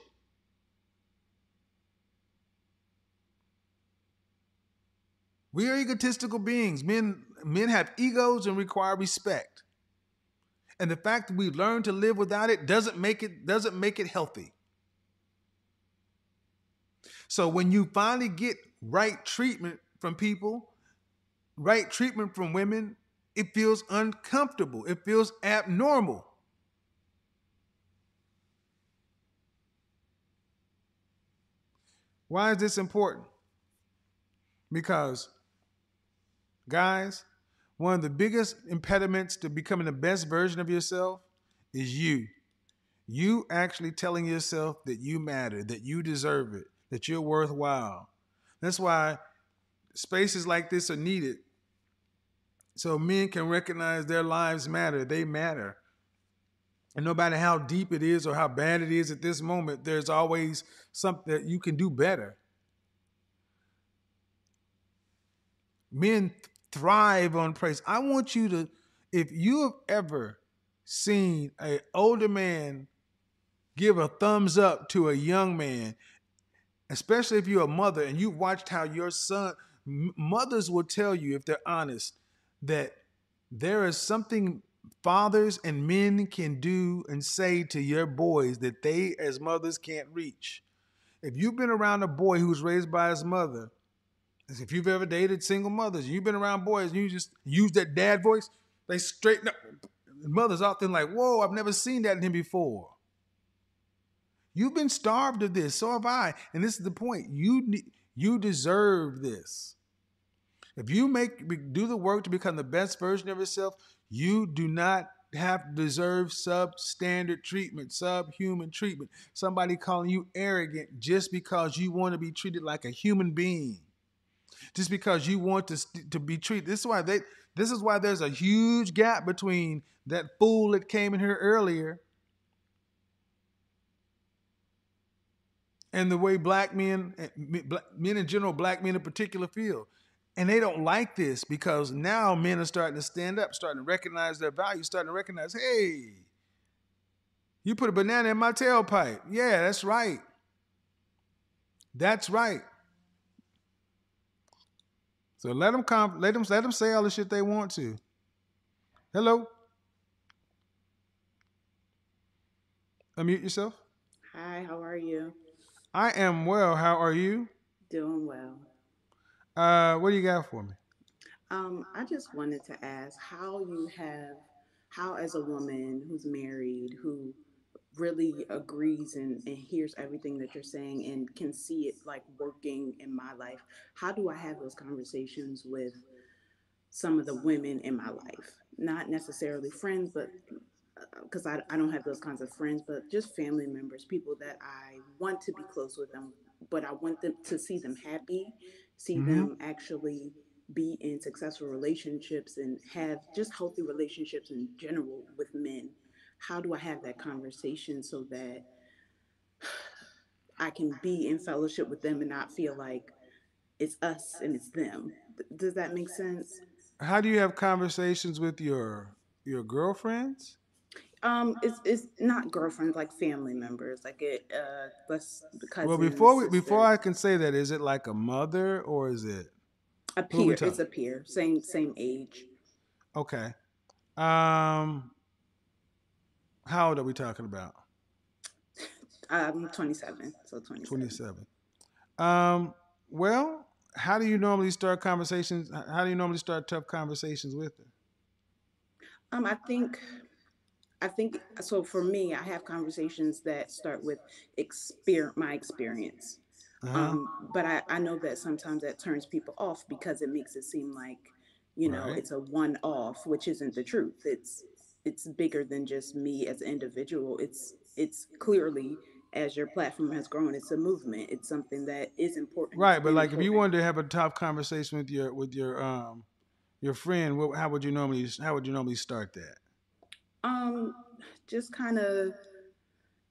We are egotistical beings. Men, men have egos and require respect. And the fact that we learn to live without it doesn't make it doesn't make it healthy. So when you finally get right treatment from people, right treatment from women, it feels uncomfortable. It feels abnormal. Why is this important? Because, guys, one of the biggest impediments to becoming the best version of yourself is you. You actually telling yourself that you matter, that you deserve it, that you're worthwhile. That's why spaces like this are needed. So men can recognize their lives matter, they matter. And no matter how deep it is or how bad it is at this moment, there's always something that you can do better. Men thrive on praise. I want you to, if you have ever seen an older man give a thumbs up to a young man, especially if you're a mother and you've watched how your son, mothers will tell you, if they're honest, that there is something fathers and men can do and say to your boys that they as mothers can't reach. If you've been around a boy who's raised by his mother, if you've ever dated single mothers, you've been around boys and you just use that dad voice, they straighten up. Mothers often like, whoa, I've never seen that in him before. You've been starved of this, so have I. And this is the point. You you deserve this. If you make do the work to become the best version of yourself, you do not have to deserve substandard treatment, subhuman treatment. Somebody calling you arrogant just because you want to be treated like a human being. Just because you want to to be treated. This is why they this is why there's a huge gap between that fool that came in here earlier and the way black men, eh, men in general, black men in particular feel. And they don't like this because now men are starting to stand up, starting to recognize their value, starting to recognize, hey, you put a banana in my tailpipe. Yeah, that's right. That's right. So let them come, let them let them say all the shit they want to. Hello. Unmute yourself. Hi, how are you? I am well. How are you? Doing well. Uh, what do you got for me? Um, I just wanted to ask how you have, how as a woman who's married, who really agrees and, and hears everything that you're saying and can see it like working in my life, how do I have those conversations with some of the women in my life? Not necessarily friends, but because I, I don't have those kinds of friends, but just family members, people that I want to be close with them, but I want them to see them happy see Mhm. them actually be in successful relationships and have just healthy relationships in general with men how do i have that conversation so that i can be in fellowship with them and not feel like it's us and it's them does that make sense How do you have conversations with your your girlfriends? um it's it's not girlfriends like family members like it uh let's cousins, well, before we, before. I can say that, is it like a mother or is it a who are we peer it's a peer same same age okay? Um, how old are we talking about? i'm 27 so 27 Twenty-seven. Um, well, how do you normally start conversations? How do you normally start tough conversations with her? Um, I think, I think so. For me, I have conversations that start with experience, my experience. Uh-huh. Um, but I, I know that sometimes that turns people off because it makes it seem like, you know, Right. it's a one-off, which isn't the truth. It's it's bigger than just me as an individual. It's it's clearly as your platform has grown, it's a movement. It's something that is important. Right, It's but like if you wanted to have a tough conversation with your with your um your friend, what, how would you normally how would you normally start that? Um, just kind of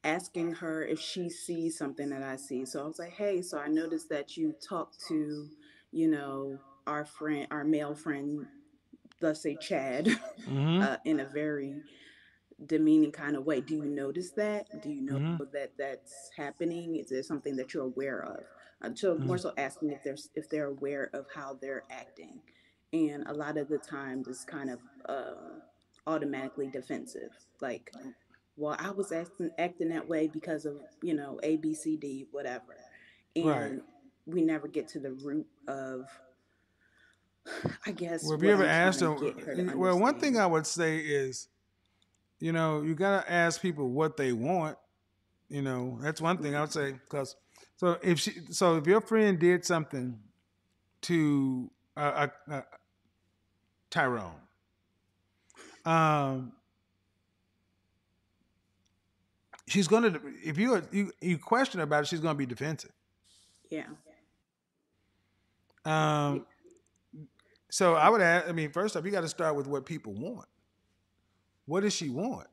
asking her if she sees something that I see. So I was like, hey, so I noticed that you talked to, you know, our friend, our male friend, let's say Chad, Mhm. uh, in a very demeaning kind of way. Do you notice that? Do you know Mhm. that that's happening? Is there something that you're aware of? Uh, so more so asking if there's if they're aware of how they're acting, and a lot of the times it's kind of uh, automatically defensive, like, well, I was acting acting that way because of you know A B C D whatever, and Right. we never get to the root of. I guess. Well, if you ever I'm asked them, get her to well, one thing. I would say is, you know, you gotta ask people what they want. You know, that's one thing I would say. Because so if she, so if your friend did something to uh, uh, uh, Tyrone, um, she's gonna if you you you question about it, she's gonna be defensive. Yeah. Um, so I would ask. I mean, first off, you got to start with what people want. What does she want?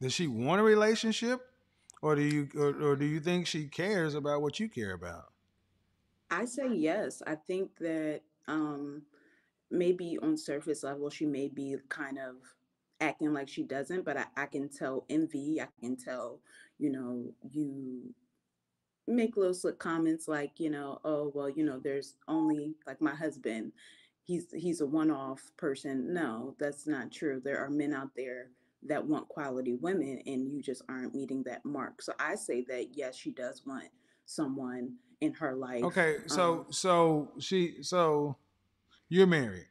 Does she want a relationship, or do you, or, or do you think she cares about what you care about? I say yes. I think that um, maybe on surface level, she may be kind of acting like she doesn't, but I, I can tell envy. I can tell, you know, you make little slick comments like, you know, oh well, you know, there's only like my husband. He's he's a one-off person. No, that's not true. There are men out there that want quality women, and you just aren't meeting that mark. So I say that yes, she does want someone in her life. Okay, so Um, so she so you're married.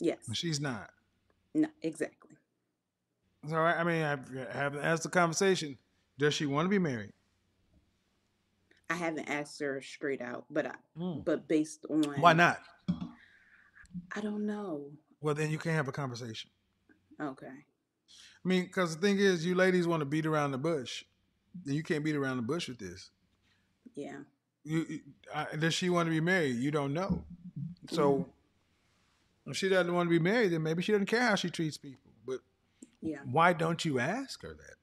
yes, She's not. no, exactly. So I I mean, I have asked the conversation. Does she want to be married? I haven't asked her straight out, but I, Mm. but based on Why not? I don't know. Well, then you can't have a conversation. Okay. I mean, because the thing is, you ladies want to beat around the bush. Then you can't beat around the bush with this. Yeah. You, I, does she want to be married? You don't know. So if she doesn't want to be married, then maybe she doesn't care how she treats people. But Yeah. why don't you ask her that?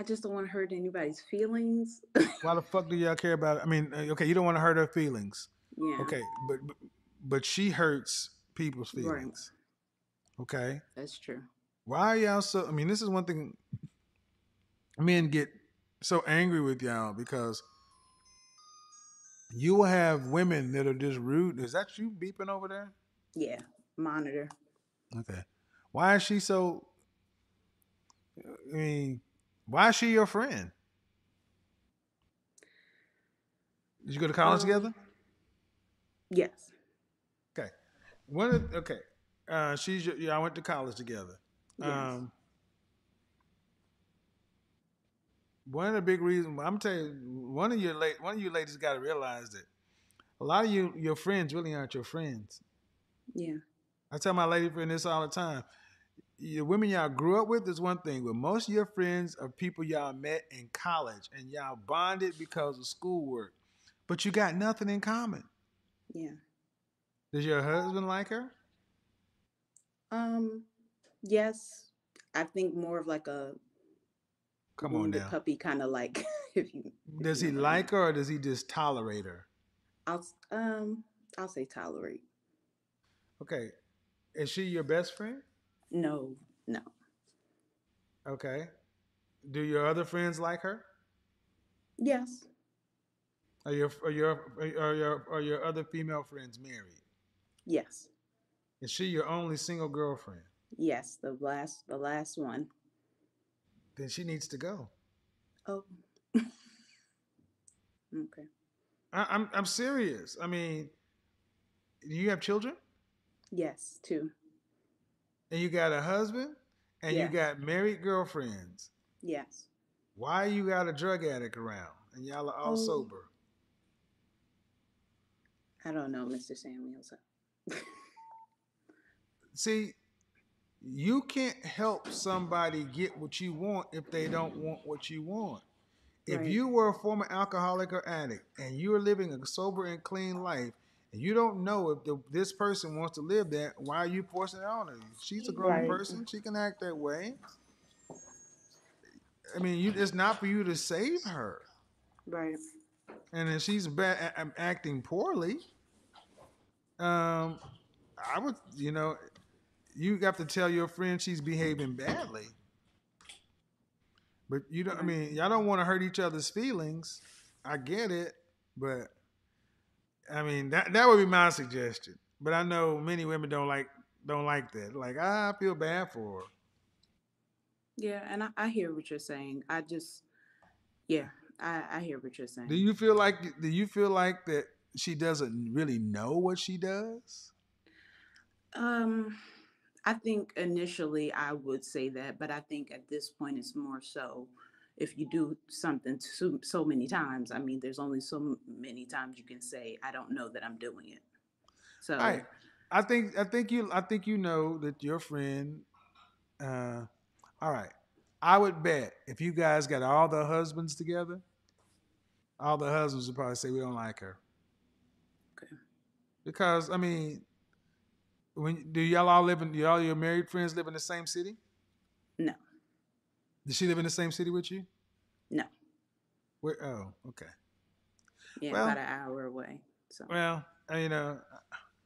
I just don't want to hurt anybody's feelings. Why the fuck do y'all care about? It? I mean, uh, okay, you don't want to hurt her feelings. yeah. Okay, but but, but she hurts people's Right. feelings. Okay, That's true. why are y'all so? I mean, this is one thing. Men get so angry with y'all because you will have women that are just rude. Is that you beeping over there? Yeah. Monitor. Okay. Why is she so? I mean, why is she your friend? Did you go to college Um, together? Yes. One of okay. Uh, she's your, yeah. I went to college together. Yes. Um, one of the big reasons I'm telling you, one of your late one of you ladies got to realize that a lot of you your friends really aren't your friends. Yeah. I tell my lady friend this all the time. The women y'all grew up with is one thing, but most of your friends are people y'all met in college and y'all bonded because of schoolwork. But you got nothing in common. Yeah. Does your husband like her? Um. Yes. I think more of like a Come on now. puppy kind of like if you. if Does you he know what I mean. like her or does he just tolerate her? I'll um. I'll say tolerate. Okay. Is she your best friend? No. No. Okay. Do your other friends like her? Yes. Are your are your are your are your other female friends married? Yes. Is she your only single girlfriend? Yes. The last. The last one. Then she needs to go. Oh. okay. I, I'm I'm serious. I mean, do you have children? Yes. Two. And you got a husband and Yeah. you got married girlfriends. Yes. Why you got a drug addict around and y'all are all Oh. sober? I don't know, Mr. Samuels. See, you can't help somebody get what you want if they don't want what you want. If Right. you were a former alcoholic or addict and you're living a sober and clean life, and you don't know if the, this person wants to live that, why are you forcing it on her? She's a grown Right. person; she can act that way. I mean, you, it's not for you to save her. Right. And if she's ba- a- a- acting poorly, um, I would, you know, you have to tell your friend she's behaving badly. But you don't. I mean, y'all don't want to hurt each other's feelings. I get it, but I mean that that would be my suggestion. But I know many women don't like don't like that. Like ah, I feel bad for her. Yeah, and I, I hear what you're saying. I just, yeah, I, I hear what you're saying. Do you feel like do you feel like that she doesn't really know what she does? Um, I think initially I would say that, but I think at this point it's more so, if you do something so, so many times, I mean, there's only so many times you can say, I don't know that I'm doing it. So, All right. I think I think you I think you know that your friend uh all right. I would bet if you guys got all the husbands together, all the husbands would probably say we don't like her. Because I mean, when do y'all all live in do y'all your married friends live in the same city? no, Does she live in the same city with you? no. Where oh, okay. Yeah, Well- about an hour away. So, Well, uh, you know,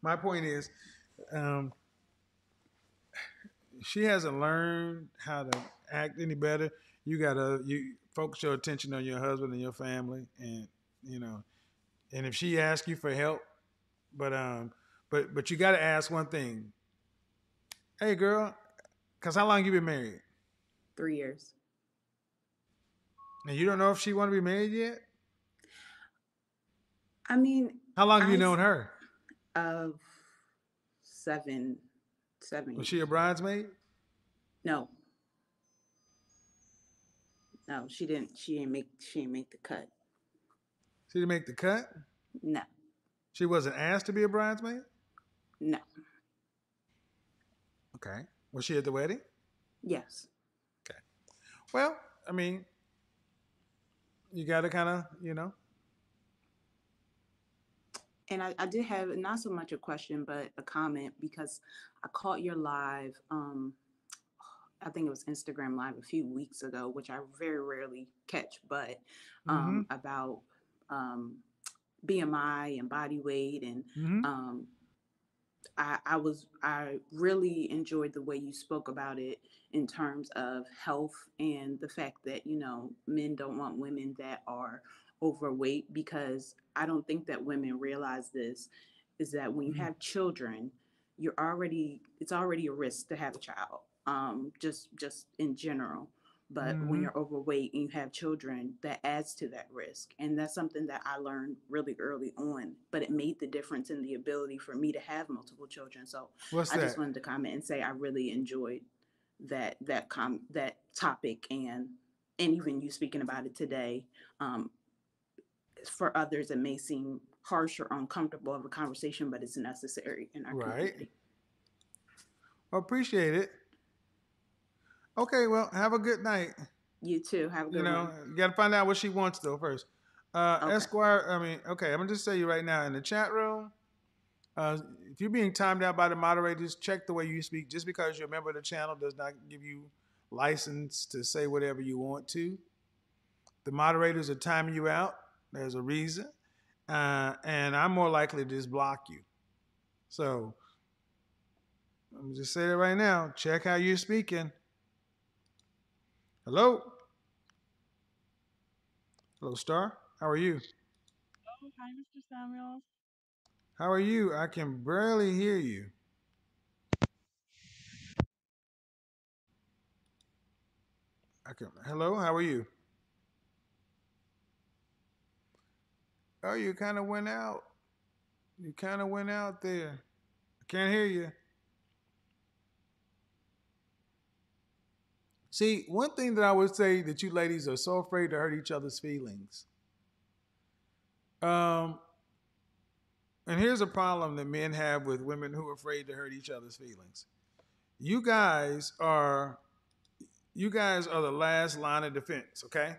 my point is, um, she hasn't learned how to act any better. You gotta you focus your attention on your husband and your family, and you know, and if she asks you for help, but um, but but you gotta ask one thing. Hey, girl, cause how long you been married? three years. And you don't know if she want to be married yet. I mean, How long have you known her? of seven, seven. Was she a bridesmaid? No. No, she didn't. She didn't make. She didn't make the cut. She didn't make the cut. No, She wasn't asked to be a bridesmaid. no. Okay. Was she at the wedding? Yes. Okay. Well, I mean, you got to kind of, you know. And I, I did have not so much a question, but a comment because I caught your live. Um, I think it was Instagram live a few weeks ago, which I very rarely catch, but um, about um, BMI and body weight and Mhm. um, I, I was I really enjoyed the way you spoke about it in terms of health and the fact that you know men don't want women that are overweight because I don't think that women realize this is that when you Mhm. have children you're already it's already a risk to have a child um just just in general but when Mhm. you're overweight and you have children that adds to that risk and that's something that i learned really early on but it made the difference in the ability for me to have multiple children so What's i that? just wanted to comment and say i really enjoyed that that com that topic and and even you speaking about it today um for others it may seem harsh or uncomfortable of a conversation but it's necessary in our Right. community appreciate it. Okay, well, have a good night. you too have a good night. You know, one you got to find out what she wants though first. Uh, Okay. Esquire, I mean, okay, I'm gonna just tell you right now in the chat room. Uh, if you're being timed out by the moderators, check the way you speak. Just because you're a member of the channel does not give you license to say whatever you want to. The moderators are timing you out. There's a reason, uh, and I'm more likely to just block you. So let me just say that right now. Check how you're speaking. Hello. Hello, Star. How are you? Oh, hi, Mr. Samuels. How are you? I can barely hear you. I can. Hello. How are you? Oh, you kind of went out. You kind of went out there. I can't hear you. See, one thing that I would say that you ladies are so afraid to hurt each other's feelings. Um, and here's a problem that men have with women who are afraid to hurt each other's feelings. You guys are you guys are the last line of defense, okay?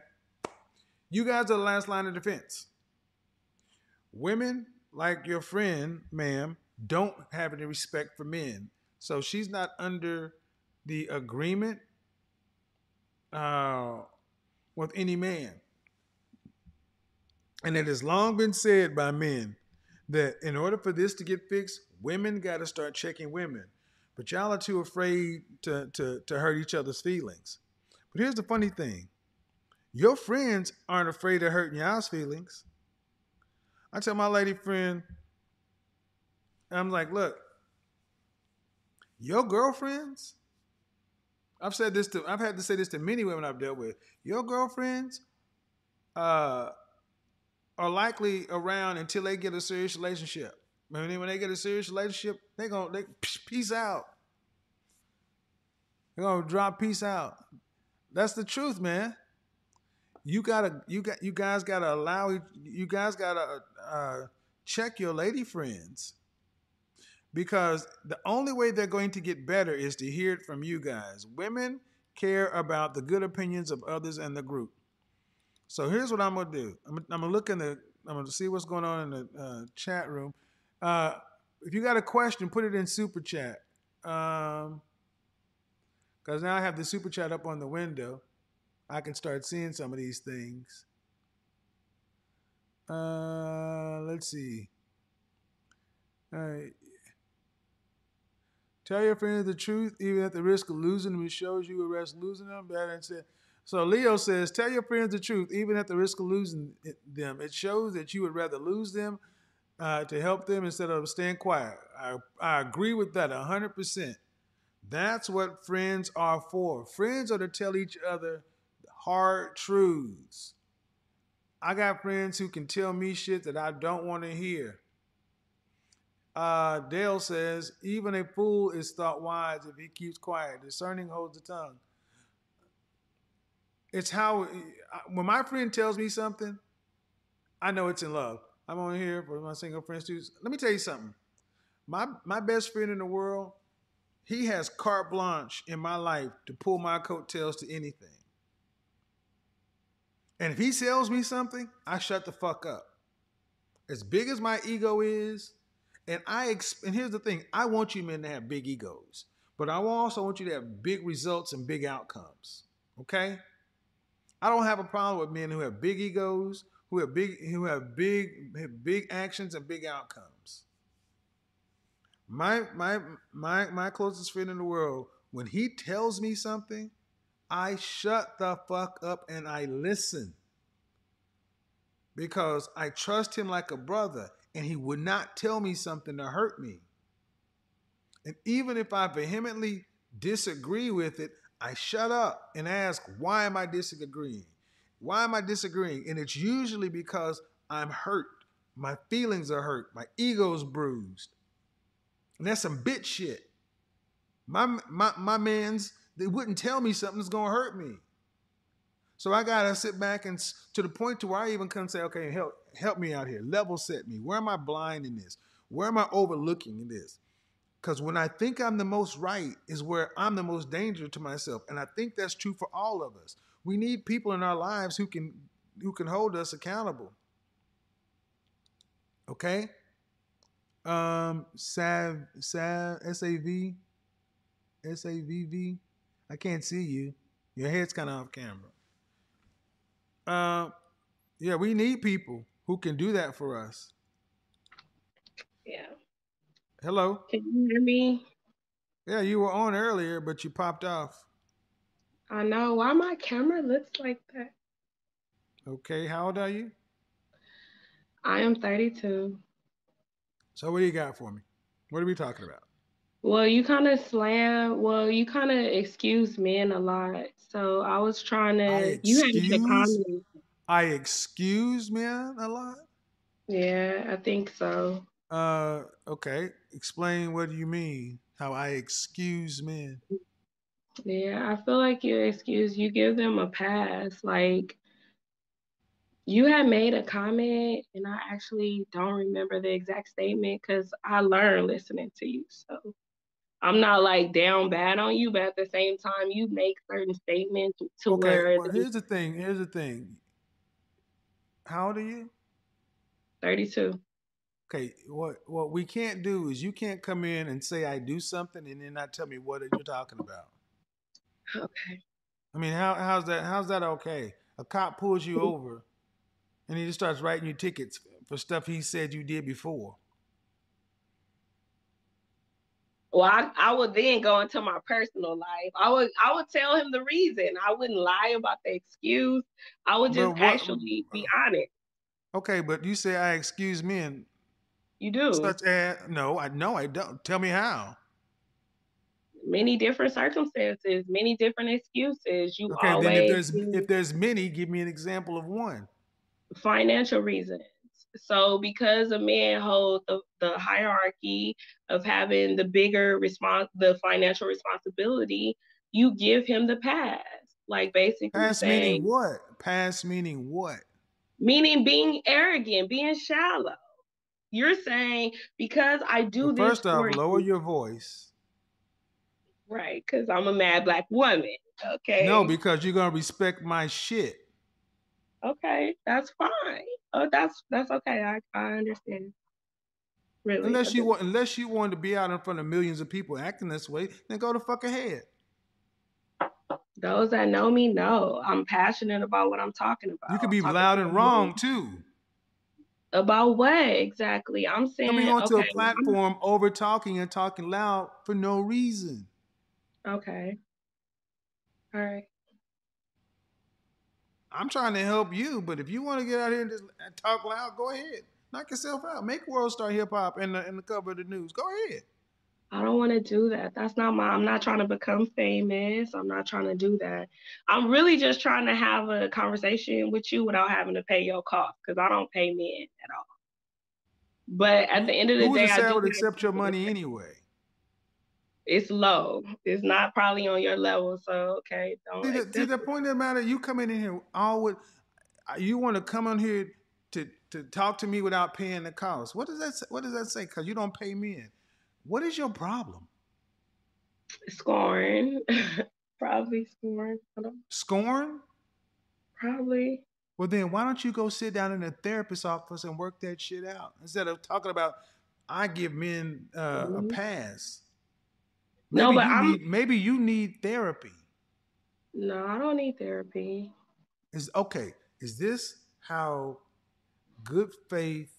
You guys are the last line of defense. Women like your friend, ma'am, don't have any respect for men. So she's not under the agreement uh, with any man. And it has long been said by men that in order for this to get fixed, women got to start checking women. But y'all are too afraid to, to, to hurt each other's feelings. But here's the funny thing your friends aren't afraid of hurting y'all's feelings. I tell my lady friend, I'm like, look, your girlfriends, I've said this to, I've had to say this to many women I've dealt with. Your girlfriends uh, are likely around until they get a serious relationship. When they, when they get a serious relationship, they gonna they peace out. They're gonna drop peace out. That's the truth, man. You gotta, you got, you guys gotta allow, you guys gotta uh, check your lady friends because the only way they're going to get better is to hear it from you guys. Women care about the good opinions of others in the group. So here's what I'm gonna do. I'm, I'm gonna look in the, I'm gonna see what's going on in the uh, chat room. Uh, if you got a question, put it in super chat. Um, because now I have the super chat up on the window. I can start seeing some of these things. Uh, let's see. All right. Tell your friends the truth, even at the risk of losing them. It shows you a risk losing them. Better than say. So Leo says, tell your friends the truth, even at the risk of losing them. It shows that you would rather lose them uh, to help them instead of staying quiet. I, I agree with that 100%. That's what friends are for. Friends are to tell each other hard truths. I got friends who can tell me shit that I don't want to hear. Uh, Dale says, even a fool is thought wise if he keeps quiet. Discerning holds the tongue. It's how, when my friend tells me something, I know it's in love. I'm on here for my single friends too. Let me tell you something. My my best friend in the world, he has carte blanche in my life to pull my coattails to anything. And if he sells me something, I shut the fuck up. As big as my ego is, and I and here's the thing, I want you men to have big egos, but I also want you to have big results and big outcomes. Okay? I don't have a problem with men who have big egos, who have big who have big have big actions and big outcomes. My my my my closest friend in the world, when he tells me something, I shut the fuck up and I listen. Because I trust him like a brother and he would not tell me something to hurt me. And even if I vehemently disagree with it, I shut up and ask, why am I disagreeing? Why am I disagreeing? And it's usually because I'm hurt. My feelings are hurt. My ego's bruised. And that's some bitch shit. My my my man's they wouldn't tell me something that's gonna hurt me. So I gotta sit back and to the point to where I even come say, okay, help help me out here, level set me. Where am I blind in this? Where am I overlooking in this? Because when I think I'm the most right is where I'm the most danger to myself, and I think that's true for all of us. We need people in our lives who can who can hold us accountable. Okay. Um, Sav Sav S A V S A V V. I can't see you. Your head's kind of off camera. Uh, yeah, we need people who can do that for us. Yeah. Hello. Can you hear me? Yeah, you were on earlier, but you popped off. I know why my camera looks like that. Okay, how old are you? I am 32. So what do you got for me? What are we talking about? Well, you kind of slam. Well, you kind of excuse men a lot. So I was trying I to. You had the comment. I excuse men a lot. Yeah, I think so. Uh, okay. Explain what you mean? How I excuse men? Yeah, I feel like you excuse. You give them a pass. Like you had made a comment, and I actually don't remember the exact statement because I learned listening to you. So I'm not like down bad on you, but at the same time, you make certain statements to Okay. where Well, here's the thing. Here's the thing. How old are you? 32. Okay. What what we can't do is you can't come in and say I do something and then not tell me what you're talking about. Okay. I mean, how how's that? How's that okay? A cop pulls you over, and he just starts writing you tickets for stuff he said you did before. Well, I, I would then go into my personal life. I would I would tell him the reason. I wouldn't lie about the excuse. I would just what- actually be honest. Okay, but you say I excuse men. You do. Such as no, I no, I don't. Tell me how. Many different circumstances, many different excuses. You Okay, then if always there's if there's many, give me an example of one. financial reasons. So because a man hold the, the hierarchy of having the bigger response the financial responsibility, you give him the pass. Like basically Pass saying, meaning what? Pass meaning what? meaning being arrogant, being shallow. You're saying because I do Well, this first off, for lower your voice. right? Because I'm a mad black woman. Okay. No, because you're gonna respect my shit. okay, that's fine. Oh, that's that's okay. I I understand. Really. Unless you want, unless you want to be out in front of millions of people acting this way, then go to fuck ahead. Those that know me know I'm passionate about what I'm talking about. You could be loud and wrong too. About what exactly? I'm saying Coming onto okay, a platform over talking and talking loud for no reason. Okay. All right. I'm trying to help you, but if you want to get out here and just talk loud, go ahead. Knock yourself out. Make World Star Hip Hop in the in the cover of the news. Go ahead. I don't want to do that. That's not my. I'm not trying to become famous. I'm not trying to do that. I'm really just trying to have a conversation with you without having to pay your cost because I don't pay men at all. But at the end of the Who's day, I say I do would accept your money anyway? It's low. It's not probably on your level. So okay, don't. See, the, see, the point of the matter, you coming in here all with, uh, you want to come on here to to talk to me without paying the cost. What does that say? What does that say? Because you don't pay men. What is your problem? Scorn. probably scorn. Scorn? Probably. Well, then why don't you go sit down in a therapist's office and work that shit out instead of talking about I give men uh, a pass. No, Maybe but you I'm- need, maybe you need therapy. No, I don't need therapy. Is okay. Is this how good faith,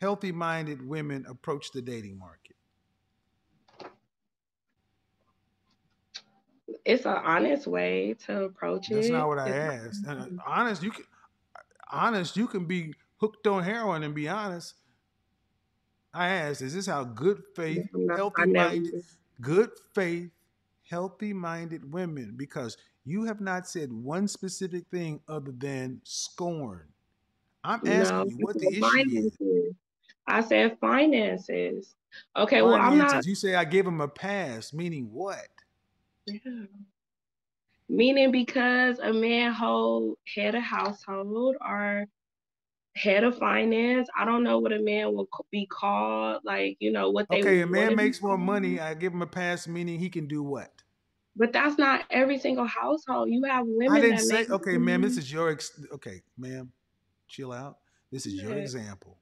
healthy minded women approach the dating market? It's an honest way to approach That's it. not what I It's asked. And honest, you can honest, you can be hooked on heroin and be honest. I asked, is this how good faith, healthy minded, good faith, healthy minded women? Because you have not said one specific thing other than scorn. I'm asking No, you what the said issue is. finances. I said finances. Okay, well, I'm not. You say I gave him a pass, meaning what? Yeah. Meaning because a man hold head of household or head of finance, I don't know what a man will be called. Like you know what they. Okay, a man makes more money. I give him a pass, meaning he can do what? But that's not every single household. You have women I didn't say. make Okay, ma'am, this is your. Ex- okay, ma'am, chill out. This is your example.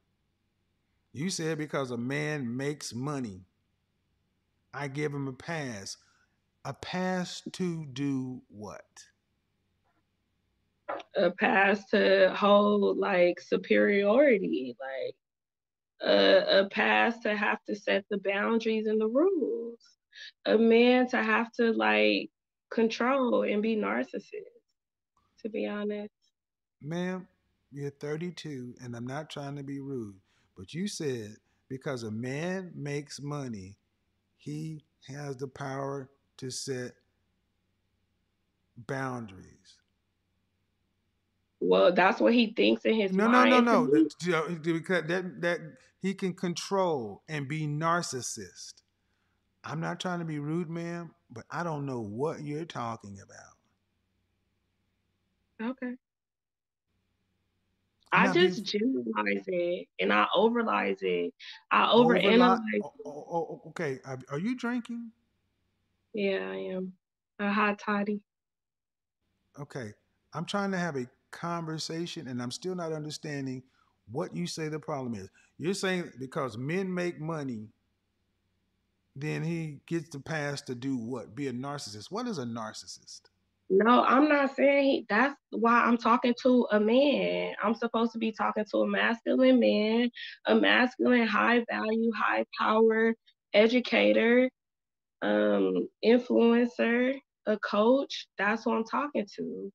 You said because a man makes money, I give him a pass. A pass to do what? A pass to hold like superiority, like a, a pass to have to set the boundaries and the rules, a man to have to like control and be narcissist. To be honest, Ma'am, you're 32, and I'm not trying to be rude, but you said because a man makes money, he has the power to set boundaries. Well, that's what he thinks in his mind. No, no, no, no. me, That, you know, because that that he can control and be narcissist. I'm not trying to be rude, ma'am, but I don't know what you're talking about. Okay. I not being- just generalize it and I overlize it. I overanalyze. Oh, oh, oh, okay, are you drinking? Yeah, I am a hot toddy. Okay, I'm trying to have a conversation, and I'm still not understanding what you say the problem is. You're saying because men make money, then he gets the pass to do what? Be a narcissist. What is a narcissist? No, I'm not saying he, that's why I'm talking to a man. I'm supposed to be talking to a masculine man, a masculine, high value, high power educator, um, influencer, a coach. That's what I'm talking to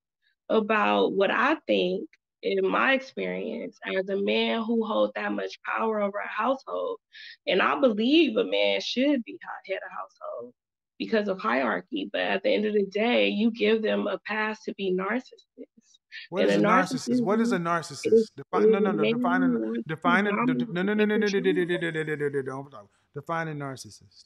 about what I think in my experience as a man who holds that much power over a household. And I believe a man should be head of household because of hierarchy. But at the end of the day, you give them a pass to be narcissists. What is a narcissist? What is a narcissist? Define, no, no, no. Define a define a, no, no, no, no, no. Define a narcissist.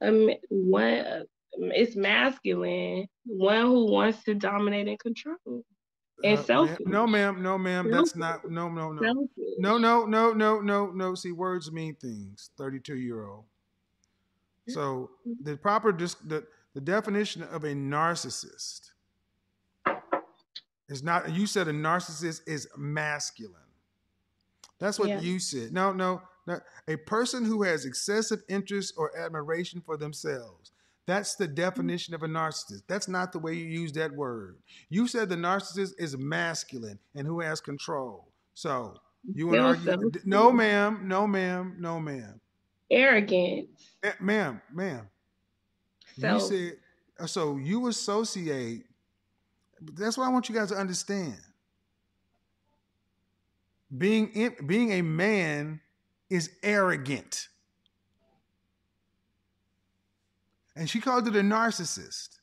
Um, one, it's masculine, one who wants to dominate and control. And Uh, selfish. no, ma'am. No, ma'am. That's not. No, no, no. Selfish. No, no, no, no, no, no. See, words mean things. Thirty-two year old. So the proper the the definition of a narcissist is not. You said a narcissist is masculine. That's what Yeah. you said. No, no, no. A person who has excessive interest or admiration for themselves. That's the definition of a narcissist. That's not the way you use that word. You said the narcissist is masculine and who has control. So you want to argue? selfish. No, ma'am. No, ma'am. No, ma'am. Arrogance. Eh, ma'am, ma'am. You said uh, so. You associate. That's what I want you guys to understand. Being in, being a man is arrogant, and she called it a narcissist.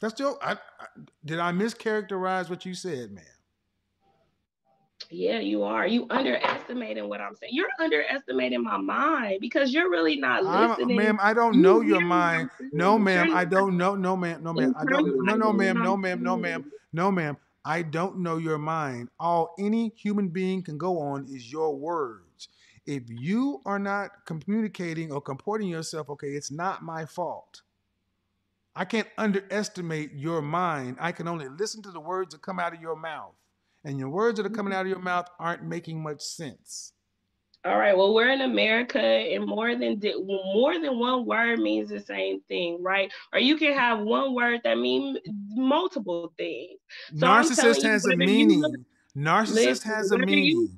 That's still. I, I, did I mischaracterize what you said, ma'am? Yeah, you are. You underestimating what I'm saying. You're underestimating my mind because you're really not I'm, listening. ma'am, I don't know hear your mind. No, ma'am, I don't know. No, ma'am, no, ma'am, I don't. No, no, ma'am, no, ma'am, no, ma'am, no, ma'am. I don't know your mind. All any human being can go on is your words. If you are not communicating or comporting yourself, okay, it's not my fault. I can't underestimate your mind. I can only listen to the words that come out of your mouth. And your words that are coming mm-hmm. out of your mouth aren't making much sense. All right. Well, we're in America, and more than more than one word means the same thing, right? Or you can have one word that mean multiple things. So Narcissist has a meaning. Narcissist has a meaning.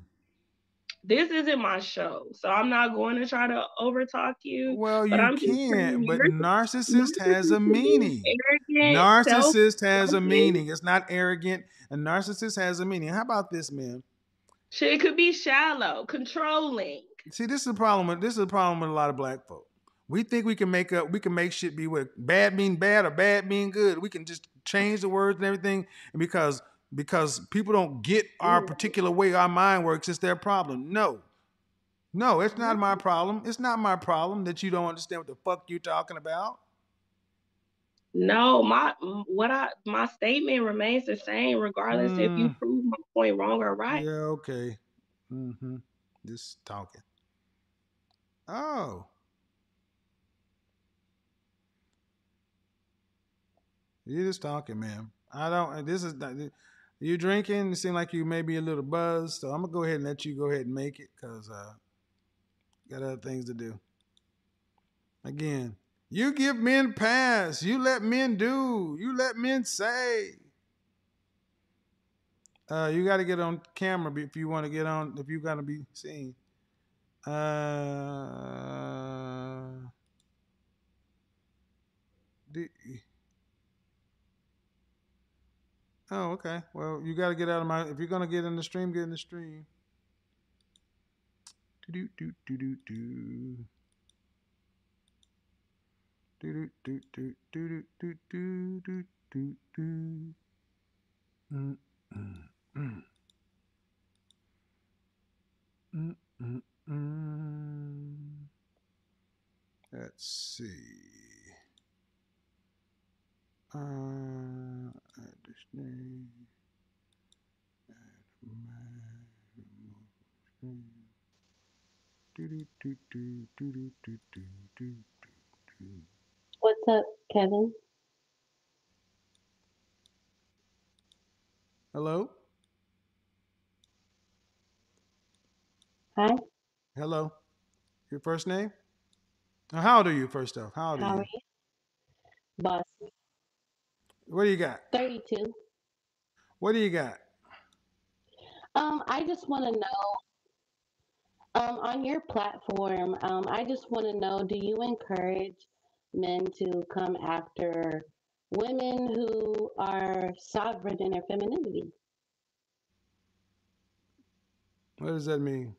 This isn't my show, so I'm not going to try to overtalk you. Well, but you I'm can, but you're- narcissist has a meaning. arrogant, Narcissist has a meaning. It's not arrogant. A narcissist has a meaning. How about this, man? Shit, it could be shallow, controlling. See, this is a problem. With, this is a problem with a lot of black folk. We think we can make up. We can make shit be what bad mean bad or bad mean good. We can just change the words and everything, and because because people don't get our particular way our mind works, it's their problem. No, no, it's not my problem. It's not my problem that you don't understand what the fuck you're talking about. No, my what I my statement remains the same regardless if you Mm. prove my point wrong or right. Yeah, okay. Mm-hmm. Just talking. Oh. You're just talking, man. I don't. This is not. You drinking? It seems like you may be a little buzzed. So I'm gonna go ahead and let you go ahead and make it, cause uh, got other things to do. Again, you give men pass. You let men do. You let men say. Uh, you got to get on camera if you want to get on. If you got to be seen. Uh, the- oh, okay. Well, you got to get out of my. If you're gonna get in the stream, get in the stream. Do do do do do. Do do do do do do do do do. Mm, mm, mm. Mm, mm, mm. Let's see. Uh, add this name. Add man, remove stream. Do do do do. What's up, Kevin? Hello. Hi, Hello. Your first name? How old are you, first off? How old how are you? Boss, What do you got? 32. What do you got? Um, I just want to know, um, on your platform, um, I just want to know, do you encourage men to come after women who are sovereign in their femininity? What does that mean?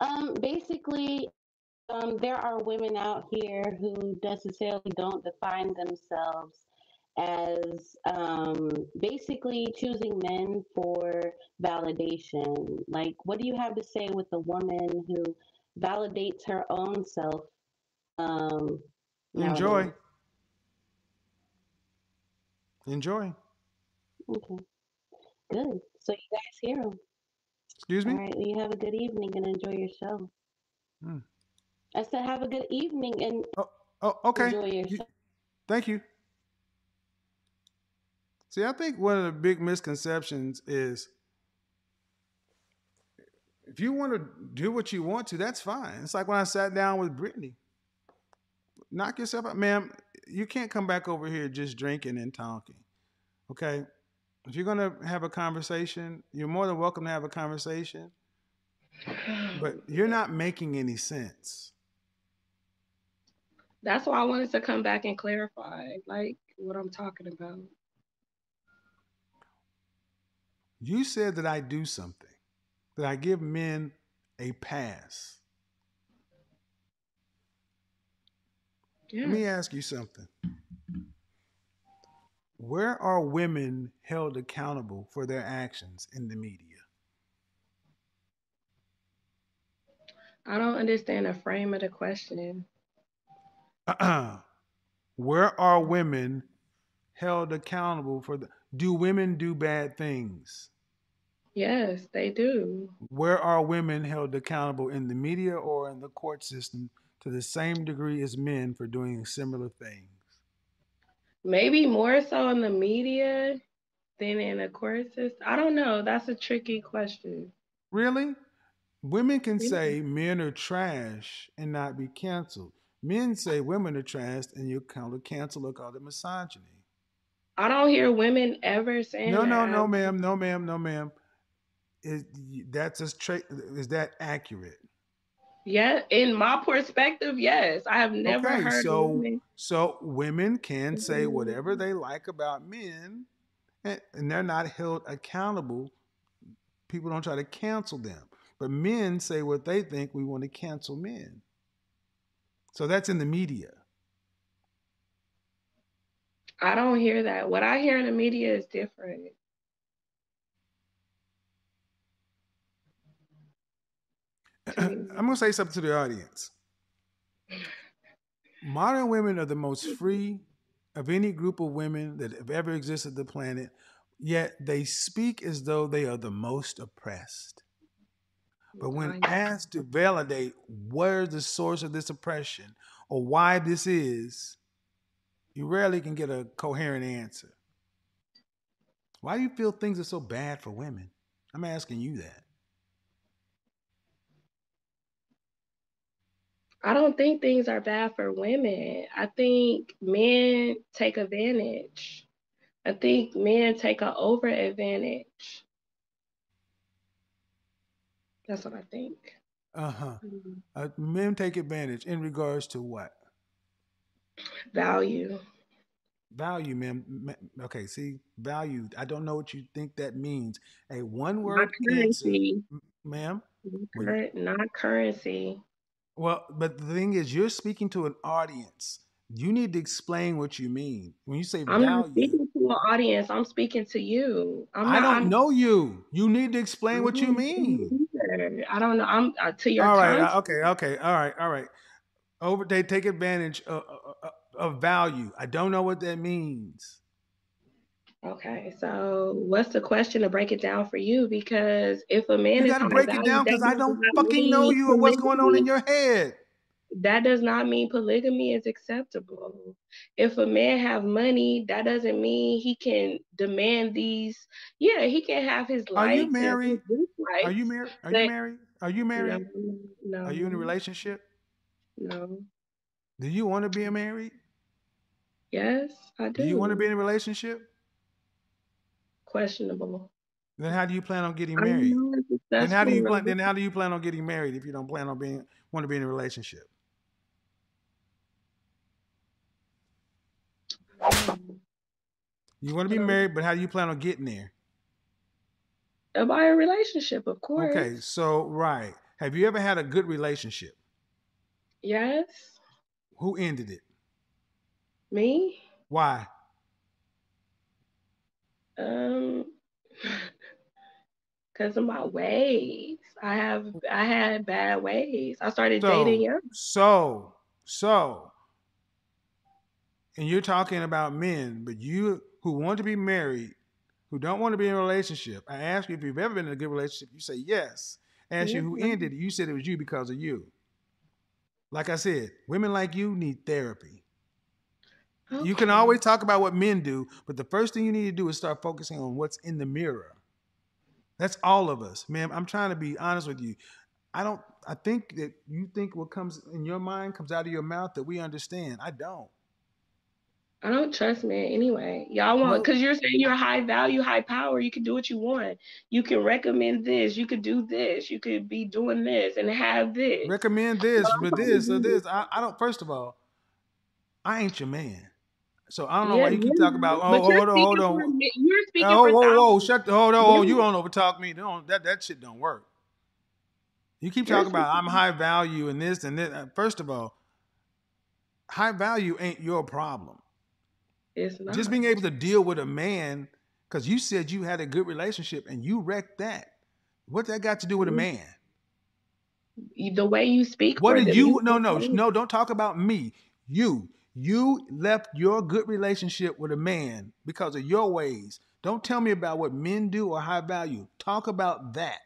Um, basically, um, there are women out here who necessarily don't define themselves as um, basically choosing men for validation. Like, what do you have to say with a woman who validates her own self. Um, Enjoy. nowadays. Enjoy. Okay. Good. So you guys hear him. Excuse me? All right. Well, you have a good evening and enjoy your show. Hmm. I said have a good evening and Oh, oh okay. enjoy your You- Thank you. See, I think one of the big misconceptions is if you want to do what you want to, that's fine. It's like when I sat down with Brittany. Knock yourself out, ma'am. You can't come back over here just drinking and talking. Okay? If you're going to have a conversation, you're more than welcome to have a conversation, but you're not making any sense. That's why I wanted to come back and clarify, like what I'm talking about. You said that I do something, that I give men a pass. Let me ask you something. Where are women held accountable for their actions in the media? I don't understand the frame of the question. Where are women held accountable for the do women do bad things? Yes, they do. Where are women held accountable in the media or in the court system to the same degree as men for doing similar things? Maybe more so in the media than in the court system. I don't know. That's a tricky question. Really? Women can say men are trash and not be canceled. Men say women are trash and you call it cancel or call it misogyny. I don't hear women ever saying No, no, that. no, ma'am, no, ma'am, no, ma'am. Is that's a straight? Is that accurate? Yeah, in my perspective, yes. I have never okay, heard so women. so women can say mm-hmm. whatever they like about men, and, and they're not held accountable. People don't try to cancel them, but men say what they think. We want to cancel men. So that's in the media. I don't hear that. What I hear in the media is different. I'm going to say something to the audience. Modern women are the most free of any group of women that have ever existed on the planet, yet they speak as though they are the most oppressed. But when asked to validate where's the source of this oppression or why this is, you rarely can get a coherent answer. Why do you feel things are so bad for women? I'm asking you that. I don't think things are bad for women. I think men take advantage. I think men take an over advantage. That's what I think. Uh-huh. Uh, men take advantage in regards to what? Value. Value, ma'am. Okay, see, value. I don't know what you think that means. A one word Not answer, currency. ma'am. Not currency. Well, but the thing is, you're speaking to an audience. You need to explain what you mean when you say I'm not value. speaking to an audience. I'm speaking to you. I'm I not, don't I'm, know you. You need to explain what you mean. I don't know. I'm uh, to your All right. uh, Okay. Okay. All right. All right. Over. They take advantage of, of, of value. I don't know what that means. Okay, so what's the question to break it down for you? Because if a man You is got to high break it down because I don't fucking know you or what's going on in your head. That does not mean polygamy is acceptable. If a man have money, that doesn't mean he can demand these. Yeah, he can have his life. Are you and married? Are you married? Are you married? Are you married? no, Are you in a relationship? no. Do you want to be married? Yes, I Do Do you want to be in a relationship? Questionable. Then how do you plan on getting married? Then how do you plan? Then how do you plan on getting married if you don't plan on being want to be in a relationship? You want to be married, but how do you plan on getting there? By a relationship, of course. Okay, so right. Have you ever had a good relationship? Yes, Who ended it? me. Why? Um, because of my ways. I have I had bad ways. I started So, dating young. so, so, and you're talking about men, but you who want to be married, who don't want to be in a relationship. I ask you if you've ever been in a good relationship. You say yes. I ask you who Mhm. ended it. You said it was you because of you. Like I said, women like you need therapy. You can always talk about what men do, but the first thing you need to do is start focusing on what's in the mirror. That's all of us, man. I'm trying to be honest with you. I don't. I think that you think what comes in your mind comes out of your mouth that we understand. I don't. I don't trust men anyway. Y'all want because you're saying you're high value, high power. You can do what you want. You can recommend this. You could do this. You could be doing this and have this. Recommend this, But I'm but talking this or this. I, I don't. First of all, I ain't your man, so I don't know why you keep talking about. Oh, hold on, hold on. for You're speaking Oh, for whoa, whoa, shut the hold on. Oh, you don't overtalk me. Don't that that shit don't work. You keep talking about I'm high value and this and this. Uh, First of all, high value ain't your problem. It's not. Just being able to deal with a man, because you said you had a good relationship and you wrecked that. What that got to do with a man? the way you speak. What did them, you? No, no, no. Don't talk about me. You, you left your good relationship with a man because of your ways. Don't tell me about what men do or high value. Talk about that.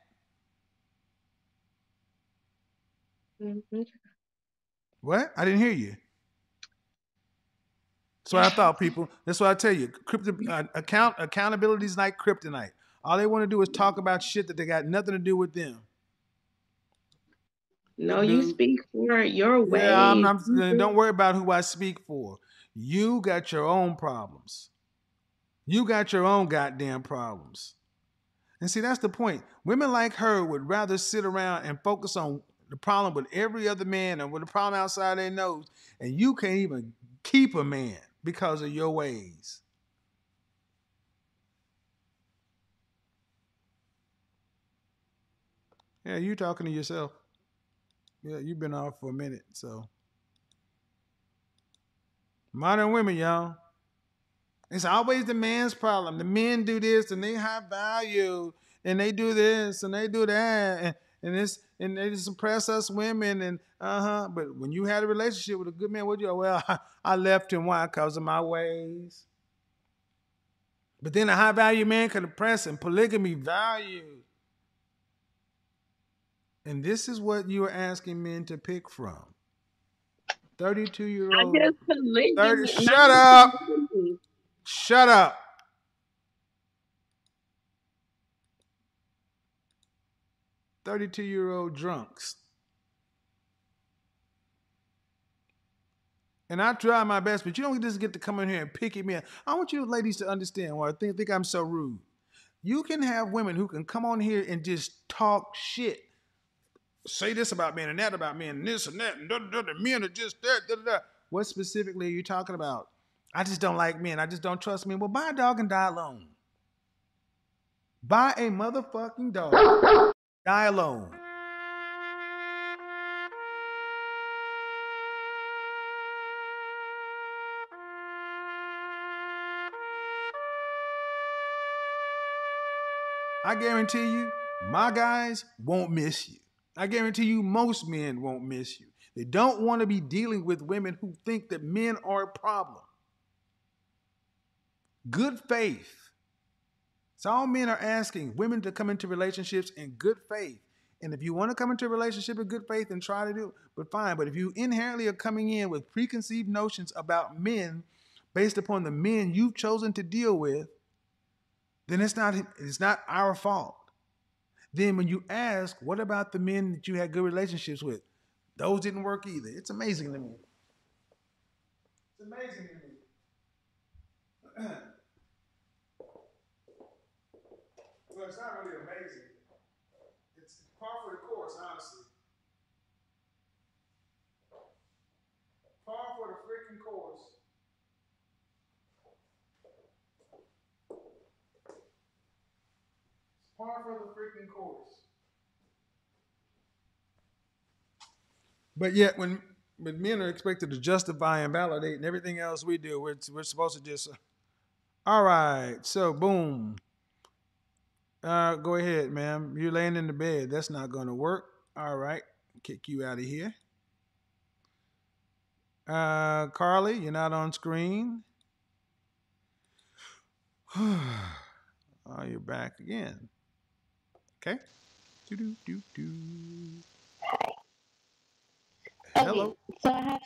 Mhm. What? I didn't hear you. That's what I thought, people. That's what I tell you. Crypto, uh, account accountability is like kryptonite. All they want to do is talk about shit that they got nothing to do with them. No, you speak for your way. Yeah, I'm, I'm, then don't worry about who I speak for. You got your own problems. You got your own goddamn problems. And see, that's the point. Women like her would rather sit around and focus on the problem with every other man and with the problem outside their nose, and you can't even keep a man because of your ways. Yeah, you talking to yourself. Yeah, you've been off for a minute, so. Modern women, y'all. It's always the man's problem. The men do this and they high value and they do this and they do that and, and it's and they just suppress us women and uh-huh. But when you had a relationship with a good man, what you well, I left him why? Because of my ways. But then a high value man can oppress and polygamy value. And this is what you are asking men to pick from. 32 year I old. just polygamy. 30 not shut up. Shut up. Thirty-two year old drunks. And I try my best, but you don't just get to come in here and pick me up. I want you ladies to understand why I think, think I'm so rude. You can have women who can come on here and just talk shit. Say this about men and that about men and this and that and da, da, da, men are just that. Da, da, da. What specifically are you talking about? I just don't like men. I just don't trust men. Well, buy a dog and die alone. Buy a motherfucking dog. Die alone. I guarantee you, my guys won't miss you. I guarantee you, most men won't miss you. They don't want to be dealing with women who think that men are a problem. Good faith. It's all men are asking women to come into relationships in good faith. And if you want to come into a relationship in good faith and try to do but fine. But if you inherently are coming in with preconceived notions about men based upon the men you've chosen to deal with, then it's not it's not our fault. Then when you ask, what about the men that you had good relationships with? Those didn't work either. It's amazing to me. It's amazing to me. well, it's not really amazing. It's par for the course, honestly. Par for the freaking course. Par for the freaking course. But yet, when when men are expected to justify and validate and everything else we do, we're, we're supposed to just, all right, so boom. Uh, go ahead, ma'am. You're laying in the bed. That's not going to work. All right. Kick you out of here. Uh, Carly, you're not on screen. oh, you're back again. Okay. Do do do do. Hi. Hello. Okay, so I have.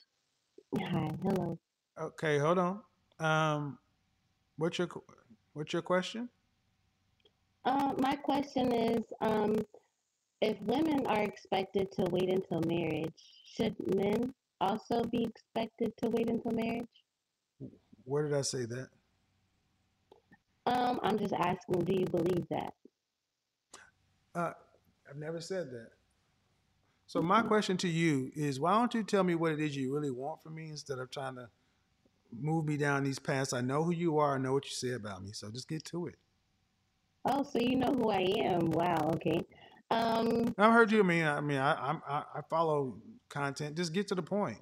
Hi, hello. Okay, hold on. Um, what's your what's your question? Uh, my question is, um, if women are expected to wait until marriage, should men also be expected to wait until marriage? Where did I say that? Um, I'm just asking, do you believe that? Uh, I've never said that. So my question to you is, why don't you tell me what it is you really want from me instead of trying to move me down these paths? I know who you are. I know what you say about me. So just get to it. Oh, so you know who I am. Wow, okay. Um, I've heard you. I mean, I mean, I, I, I follow content. Just get to the point.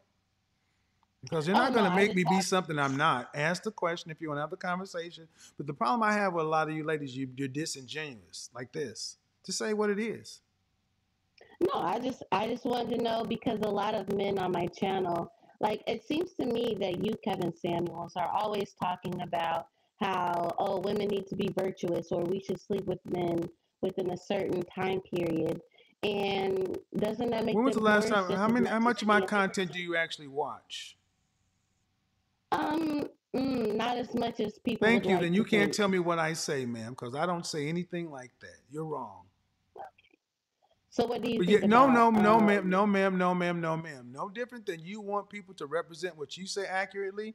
Because you're Oh, not going to I make me be something I'm not. Ask the question if you want to have the conversation. But the problem I have with a lot of you ladies, you, you're disingenuous like this. Just say what it is. No, I just I just wanted to know because a lot of men on my channel, like it seems to me that you, Kevin Samuels, are always talking about how oh women need to be virtuous or we should sleep with men within a certain time period. And doesn't that make When was the last time? How many? much How much of my content do you actually watch? Um, mm, not as much as people. Thank you. like Then you can't think. tell me what I say, ma'am, because I don't say anything like that. You're wrong. So what do you yeah, no, about, no, no, um, ma'am, no, ma'am, no, ma'am, no, ma'am. No different than you want people to represent what you say accurately.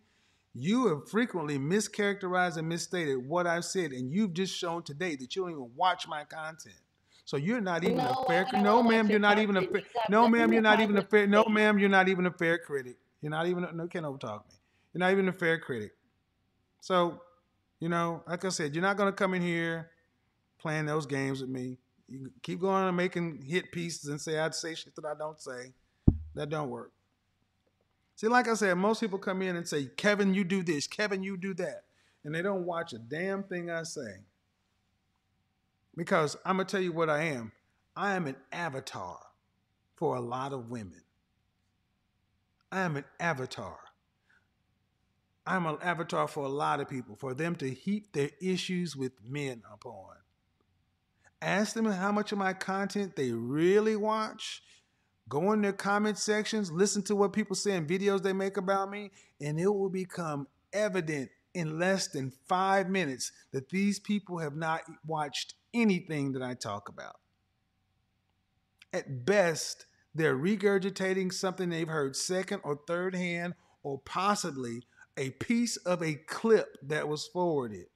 You have frequently mischaracterized and misstated what I've said, and you've just shown today that you don't even watch my content. So you're not even No, a fair. No, ma'am, you're not even a. content? Fa- You have no, ma'am, you're not even a fair. No, ma'am, you're not even a fair critic. You're not even. A, no, can't overtalk me. You're not even a fair critic. So, you know, like I said, you're not gonna come in here playing those games with me. You keep going and making hit pieces and say I'd say shit that I don't say. That don't work. See, like I said, most people come in and say, Kevin, you do this, Kevin, you do that. And they don't watch a damn thing I say. Because I'm gonna tell you what I am. I am an avatar for a lot of women. I am an avatar. I'm an avatar for a lot of people, for them to heap their issues with men upon. Ask them how much of my content they really watch. Go in their comment sections, listen to what people say in videos they make about me, and it will become evident in less than five minutes that these people have not watched anything that I talk about. At best, they're regurgitating something they've heard second or third hand, or possibly a piece of a clip that was forwarded.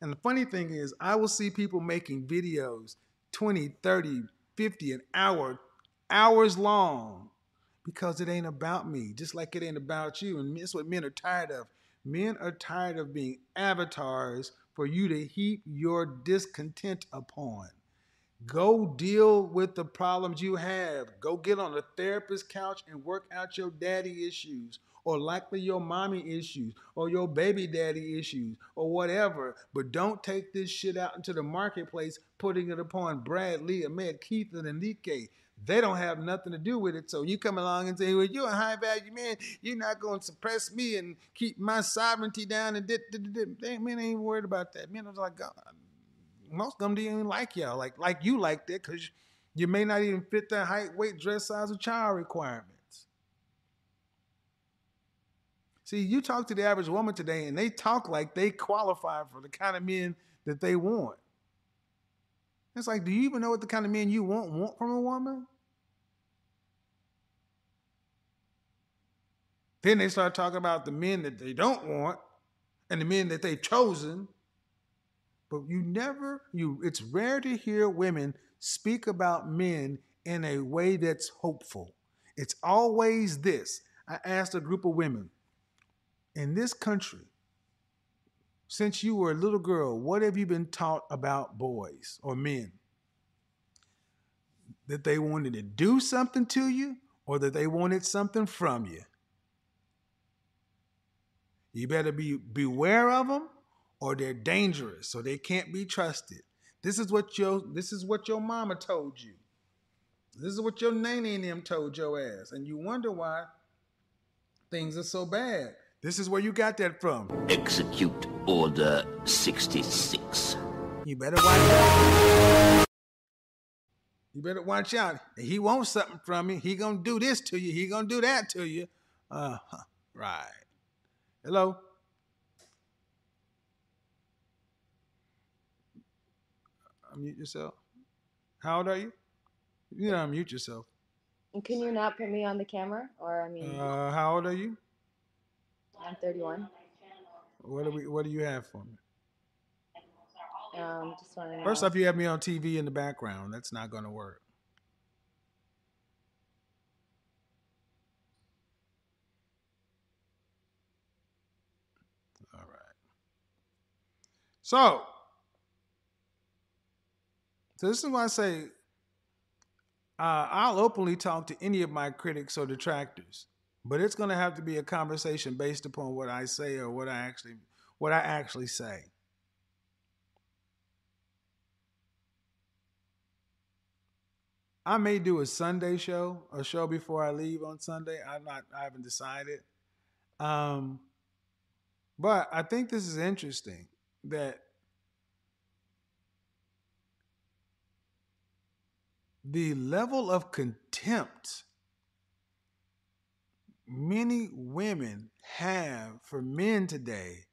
And the funny thing is, I will see people making videos 20, 30, 50 an hour, hours long, because it ain't about me, just like it ain't about you. And that's what men are tired of. Men are tired of being avatars for you to heap your discontent upon. Go deal with the problems you have. Go get on a therapist couch and work out your daddy issues, or likely your mommy issues, or your baby daddy issues, or whatever. But don't take this shit out into the marketplace, putting it upon Brad Lee, Ahmed, Keith, and Enrique. They don't have nothing to do with it. So you come along and say, well, you're a high value man. You're not going to suppress me and keep my sovereignty down. And did, did. They, men ain't worried about that. Men was like, God, most of them didn't even like y'all, like like you liked it, because you may not even fit their height, weight, dress size, or child requirements. See, you talk to the average woman today, and they talk like they qualify for the kind of men that they want. It's like, do you even know what the kind of men you want want from a woman? Then they start talking about the men that they don't want and the men that they've chosen. But you never, you it's rare to hear women speak about men in a way that's hopeful. It's always this. I asked a group of women in this country, since you were a little girl, what have you been taught about boys or men? That they wanted to do something to you or that they wanted something from you? You better be beware of them or they're dangerous, so they can't be trusted. This is what your this is what your mama told you. This is what your nanny and them told your ass, and you wonder why things are so bad. This is where you got that from. Execute Order 66. You better watch out. You better watch out. He wants something from you. He gonna do this to you. He gonna do that to you. Uh huh. Right. Hello. Unmute yourself. How old are you? You gotta unmute yourself. Can you not put me on the camera? Or I mean, Uh, how old are you? I'm 31. What do we? What do you have for me? Um, just want to know. First off, you have me on TV in the background. That's not gonna work. So, so this is why I say uh, I'll openly talk to any of my critics or detractors, but it's going to have to be a conversation based upon what I say or what I actually what I actually say. I may do a Sunday show, a show before I leave on Sunday. I'm not. I haven't decided. Um, but I think this is interesting that the level of contempt many women have for men today,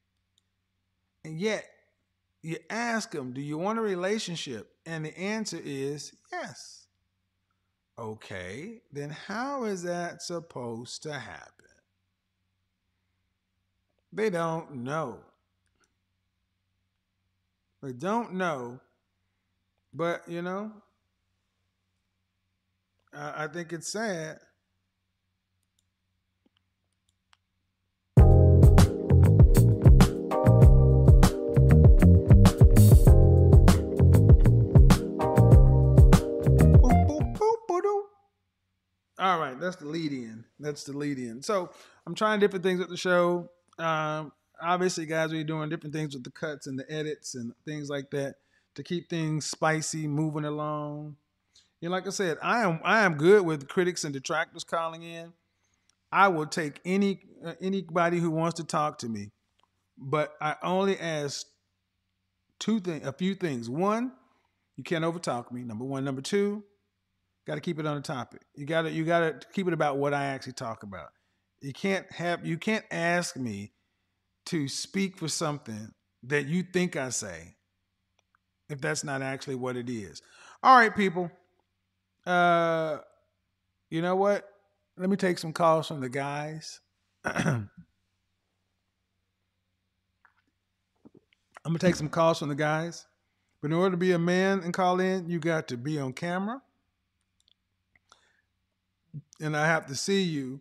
and yet you ask them, Do you want a relationship? And the answer is yes. Okay, then how is that supposed to happen? They don't know. They don't know, but you know, I, I think it's sad. All right, that's the lead in. That's the lead in. So I'm trying different things with the show. Um, obviously, guys, we're doing different things with the cuts and the edits and things like that to keep things spicy, moving along. And like I said, I am I am good with critics and detractors calling in. I will take any uh, anybody who wants to talk to me, but I only ask two things, a few things. One, you can't overtalk me. Number one. Number two, got to keep it on the topic. You got to you got to keep it about what I actually talk about. You can't have you can't ask me to speak for something that you think I say if that's not actually what it is. All right, people. Uh you know what? Let me take some calls from the guys. I'm gonna take some calls from the guys. But in order to be a man and call in, you got to be on camera. And I have to see you.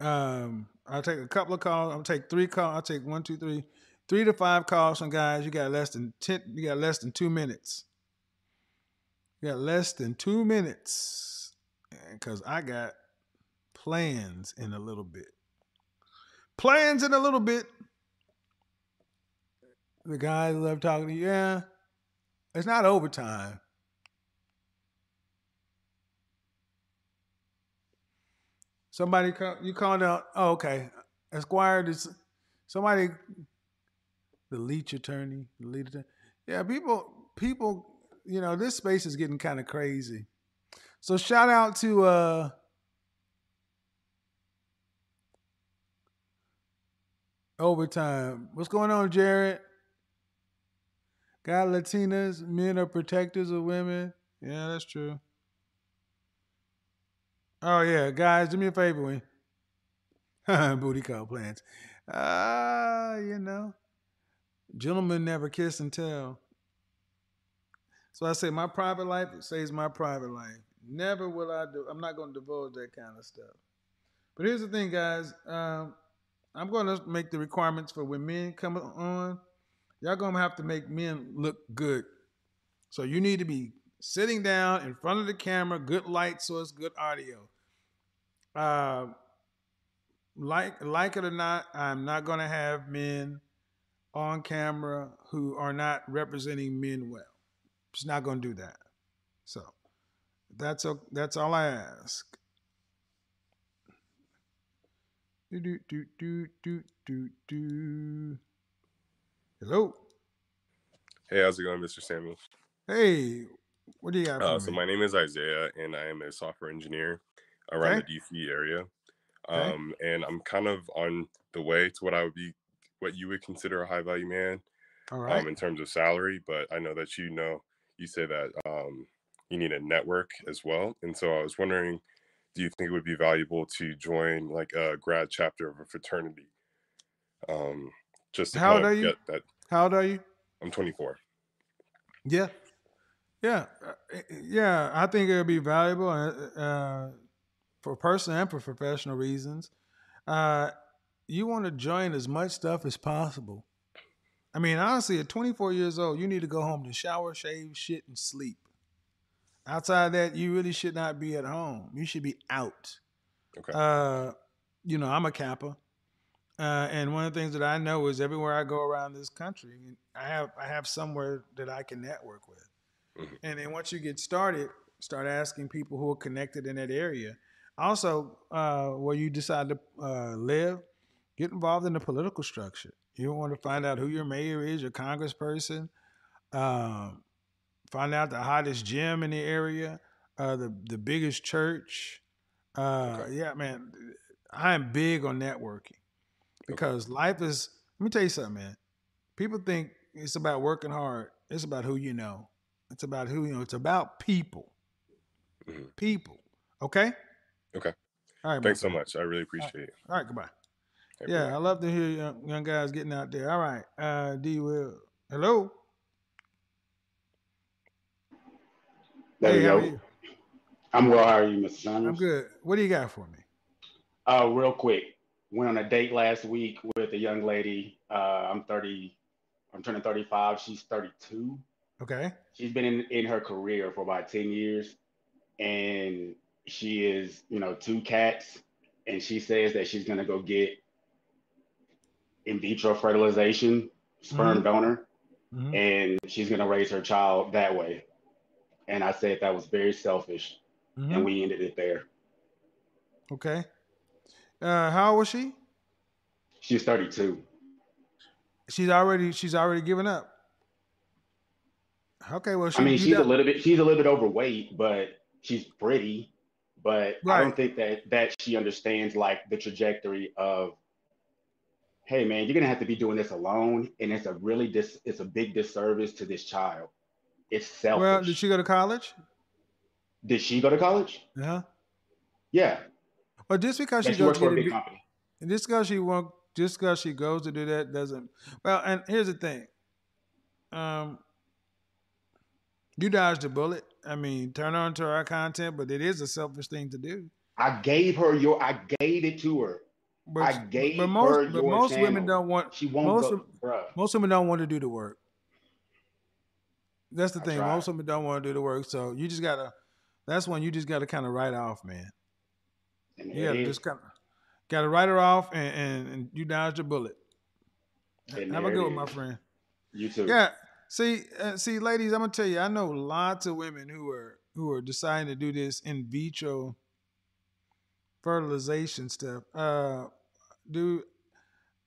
Um, I'll take a couple of calls. I'll take three calls. I'll take one, two, three, three to five calls from guys. You got less than ten. You got less than two minutes. You got less than two minutes, because I got plans in a little bit. Plans in a little bit. The guys love talking to you. Yeah, it's not overtime. Somebody call, you called out. Oh, okay. Esquire, this somebody, the leech attorney, the lead attorney. Yeah, people, people. You know, this space is getting kind of crazy. So shout out to uh overtime. What's going on, Jared? Got Latinas, men are protectors of women. Yeah, that's true. Oh yeah, guys, do me a favor, when booty call plans. Ah, uh, you know, gentlemen never kiss and tell. So I say my private life stays my private life. Never will I do. I'm not going to divulge that kind of stuff. But here's the thing, guys. Um, I'm going to make the requirements for when men come on. Y'all going to have to make men look good. So you need to be sitting down in front of the camera, good light source, good audio. Uh, like like it or not, I'm not gonna have men on camera who are not representing men well. She's not going to do that. So that's o- that's all I ask. Do do do do do do do. Hello. Hey, how's it going, Mr. Samuel? Hey, what do you got Uh, so me? my name is Isaiah, and I am a software engineer around Okay. the DC area. Okay. Um, and I'm kind of on the way to what I would be, what you would consider a high value man, All right. um, in terms of salary. But I know that you know, you say that um, you need a network as well. And so I was wondering, do you think it would be valuable to join like a grad chapter of a fraternity? Um, just to How old are you? get that. How old are you? I'm 24. Yeah, yeah, uh, yeah. I think it would be valuable uh, uh, for personal and for professional reasons. Uh, you want to join as much stuff as possible. I mean, honestly, at 24 years old, you need to go home to shower, shave, shit, and sleep. Outside that, you really should not be at home. You should be out. Okay. Uh, you know, I'm a Kappa. Uh, and one of the things that I know is everywhere I go around this country, I have I have somewhere that I can network with. Mhm. And then once you get started, start asking people who are connected in that area. Also, uh, where you decide to uh, live, get involved in the political structure. You want to find out who your mayor is, your congressperson. Um, find out the hottest gym in the area, uh, the the biggest church. Uh, Yeah, man, I am big on networking because life is. Let me tell you something, man. People think it's about working hard. It's about who you know. It's about who you know. It's about people. People. Okay. Okay. All right. my Thanks so much. I really appreciate it. All right. Goodbye. Hey, Yeah, bye. I love to hear young, young guys getting out there. All right. Uh, D. Will. Hello. There hey, we how go. are you? I'm well. How are you, Mr. I'm good. What do you got for me? Uh, real quick, went on a date last week with a young lady. Uh, I'm 30. I'm turning 35. She's 32. Okay. She's been in, in her career for about 10 years, and she is, you know, two cats. And she says that she's gonna go get in vitro fertilization, sperm Mhm. donor, Mhm. and she's gonna raise her child that way. And I said that was very selfish, Mhm. and we ended it there. Okay. Uh, how old was she? She's 32. She's already she's already given up. Okay, well she I mean, she's a little bit she's a little bit overweight, but she's pretty. But I don't think that that she understands like the trajectory of, hey man, you're gonna have to be doing this alone, and it's a really dis it's a big disservice to this child. It's selfish. well, did she go to college? Did she go to college? Yeah. Yeah. Well, just because she she goes to a big vi- company. and just because she won't, just because she goes to do that doesn't. Well, and here's the thing. Um, you dodged a bullet. I mean, turn on to our content, but it is a selfish thing to do. I gave her your I gave it to her. But, I gave but most, her but your most women don't want. She won't most, go, bruh. most women don't want to do the work. That's the I thing. tried. Most women don't want to do the work. So you just gotta. That's when you just gotta kind of write off, man. And You gotta just kind of gotta write her off, and, and, and you dodged a bullet. And Have a good one, my friend. You too. Yeah. See, uh, see, ladies, I'm gonna tell you, I know lots of women who are who are deciding to do this in vitro fertilization stuff. Uh, dude,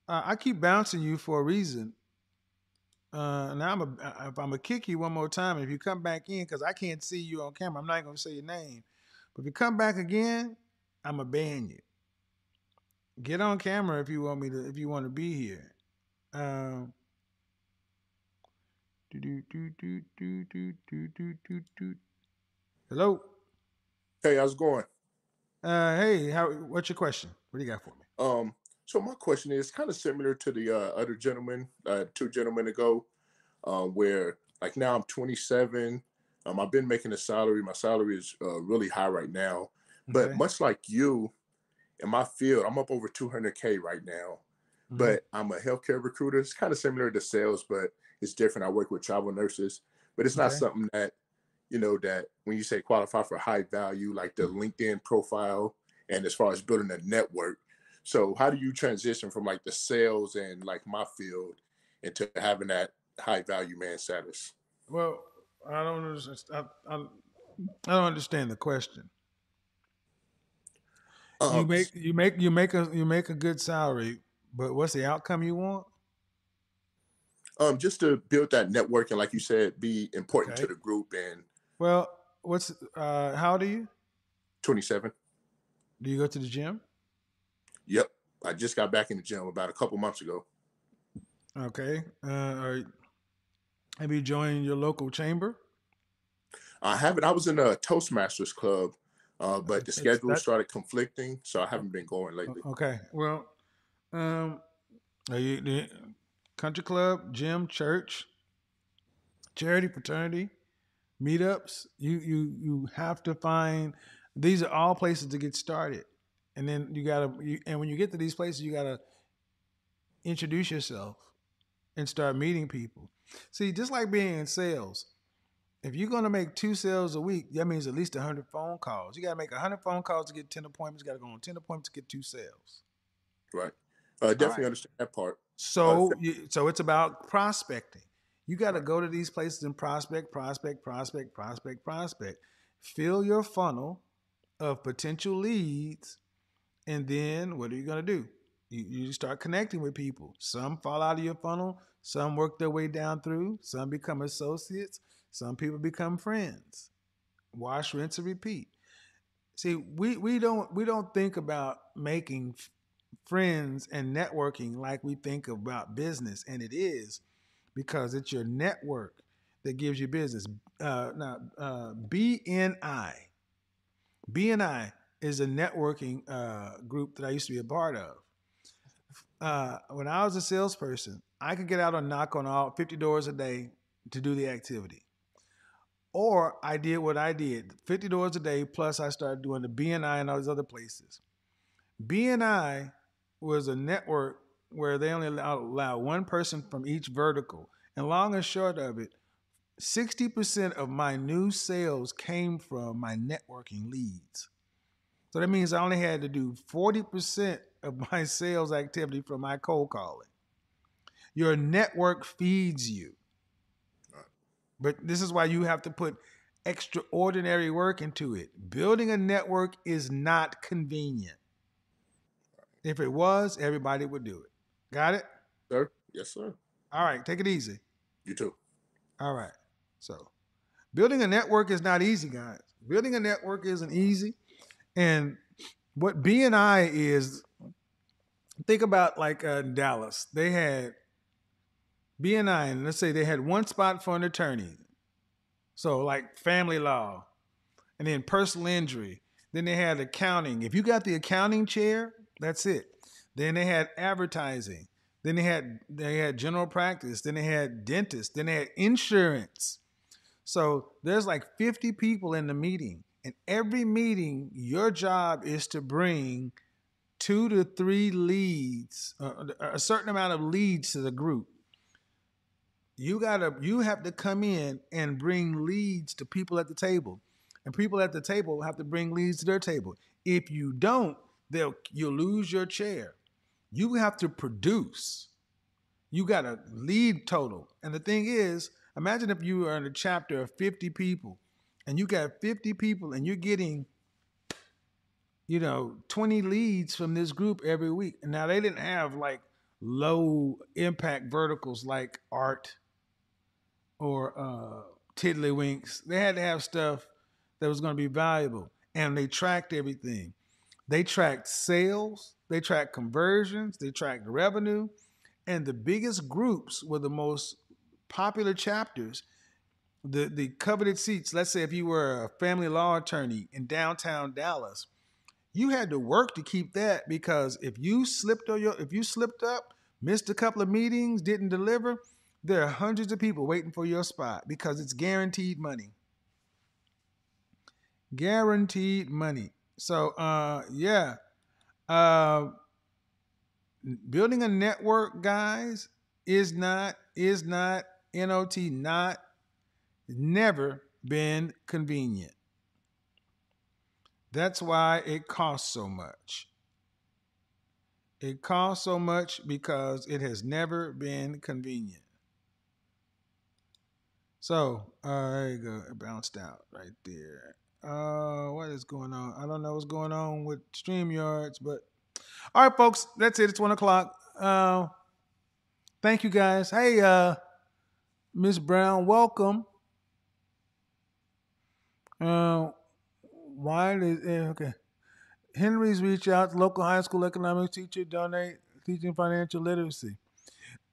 uh, I keep bouncing you for a reason. Uh, now I'm a, uh, if I'm gonna kick you one more time, if you come back in, because I can't see you on camera, I'm not gonna say your name. But if you come back again, I'm gonna ban you. Get on camera if you want me to, if you want to be here. Um, Hello. Hey, how's it going? Uh, hey, how? What's your question? What do you got for me? Um, so my question is kind of similar to the uh, other gentleman, uh, two gentlemen ago, um, where like now I'm 27. Um, I've been making a salary. My salary is uh, really high right now, but Okay. much like you, in my field, I'm up over 200k right now. Mm-hmm. But I'm a healthcare recruiter. It's kind of similar to sales, but it's different. I work with travel nurses, but it's not Okay. something that you know that when you say qualify for high value, like the LinkedIn profile, and as far as building a network. So how do you transition from like the sales and like my field into having that high value man status. Well, I don't understand. I, I, I don't understand the question. you Um, make you make you make a you make a good salary, but what's the outcome you want? Um, just to build that network and, like you said, be important to the group. And Well, what's uh how old are you? 27. Do you go to the gym? Yep, I just got back in the gym about a couple months ago. Okay. Uh are, have you joined your local chamber? I haven't. I was in a Toastmasters club, uh, but the schedule that- started conflicting, so I haven't been going lately. Okay. Well, um, are you country club, gym, church, charity, fraternity, meetups? You you you have to find. These are all places to get started, and then you gotta. You, and when you get to these places, you gotta introduce yourself and start meeting people. See, just like being in sales. If you're gonna make two sales a week, that means at least hundred phone calls. You gotta make hundred phone calls to get ten appointments. You gotta go on ten appointments to get two sales. Right. Uh, definitely right. understand that part. So, you, so it's about prospecting. You got to go to these places and prospect, prospect, prospect, prospect, prospect. Fill your funnel of potential leads, and then what are you going to do? You, you start connecting with people. Some fall out of your funnel. Some work their way down through. Some become associates. Some people become friends. Wash, rinse, and repeat. See, we we don't we don't think about making friends and networking like we think about business, and it is because it's your network that gives you business. Uh, now, uh, BNI, BNI is a networking uh, group that I used to be a part of. Uh, when I was a salesperson, I could get out and knock on all 50 doors a day to do the activity. Or I did what I did 50 doors a day, plus I started doing the BNI and all these other places. BNI was a network where they only allow, allow one person from each vertical. And long and short of it, 60% of my new sales came from my networking leads. So that means I only had to do 40% of my sales activity from my cold calling. Your network feeds you. But this is why you have to put extraordinary work into it. Building a network is not convenient. If it was, everybody would do it. Got it? Sir? Yes, sir. All right, take it easy. You too. All right. So, building a network is not easy, guys. Building a network isn't easy. And what BNI is, think about like uh, Dallas. They had BNI, and let's say they had one spot for an attorney. So, like family law, and then personal injury. Then they had accounting. If you got the accounting chair, that's it. Then they had advertising. Then they had they had general practice. Then they had dentists. Then they had insurance. So there's like 50 people in the meeting, and every meeting, your job is to bring two to three leads, uh, a certain amount of leads to the group. You gotta, you have to come in and bring leads to people at the table, and people at the table have to bring leads to their table. If you don't, they'll you'll lose your chair. You have to produce. You got a lead total, and the thing is, imagine if you are in a chapter of 50 people, and you got 50 people, and you're getting you know, 20 leads from this group every week. And now they didn't have like low impact verticals like art or uh, tiddlywinks. They had to have stuff that was going to be valuable. And they tracked everything. They tracked sales, they tracked conversions, they tracked revenue. And the biggest groups were the most popular chapters. The, the coveted seats, let's say if you were a family law attorney in downtown Dallas, you had to work to keep that because if you slipped or your if you slipped up, missed a couple of meetings, didn't deliver, there are hundreds of people waiting for your spot because it's guaranteed money. Guaranteed money. So uh yeah. Uh building a network, guys, is not is not NOT not never been convenient. That's why it costs so much. It costs so much because it has never been convenient. So, uh, there you go. It bounced out right there. Uh, what is going on? I don't know what's going on with StreamYards, but all right, folks, that's it. It's one o'clock. Uh, thank you guys. Hey, uh, Miss Brown, welcome. Uh, why did eh, okay? Henry's reach out to local high school economics teacher, donate teaching financial literacy.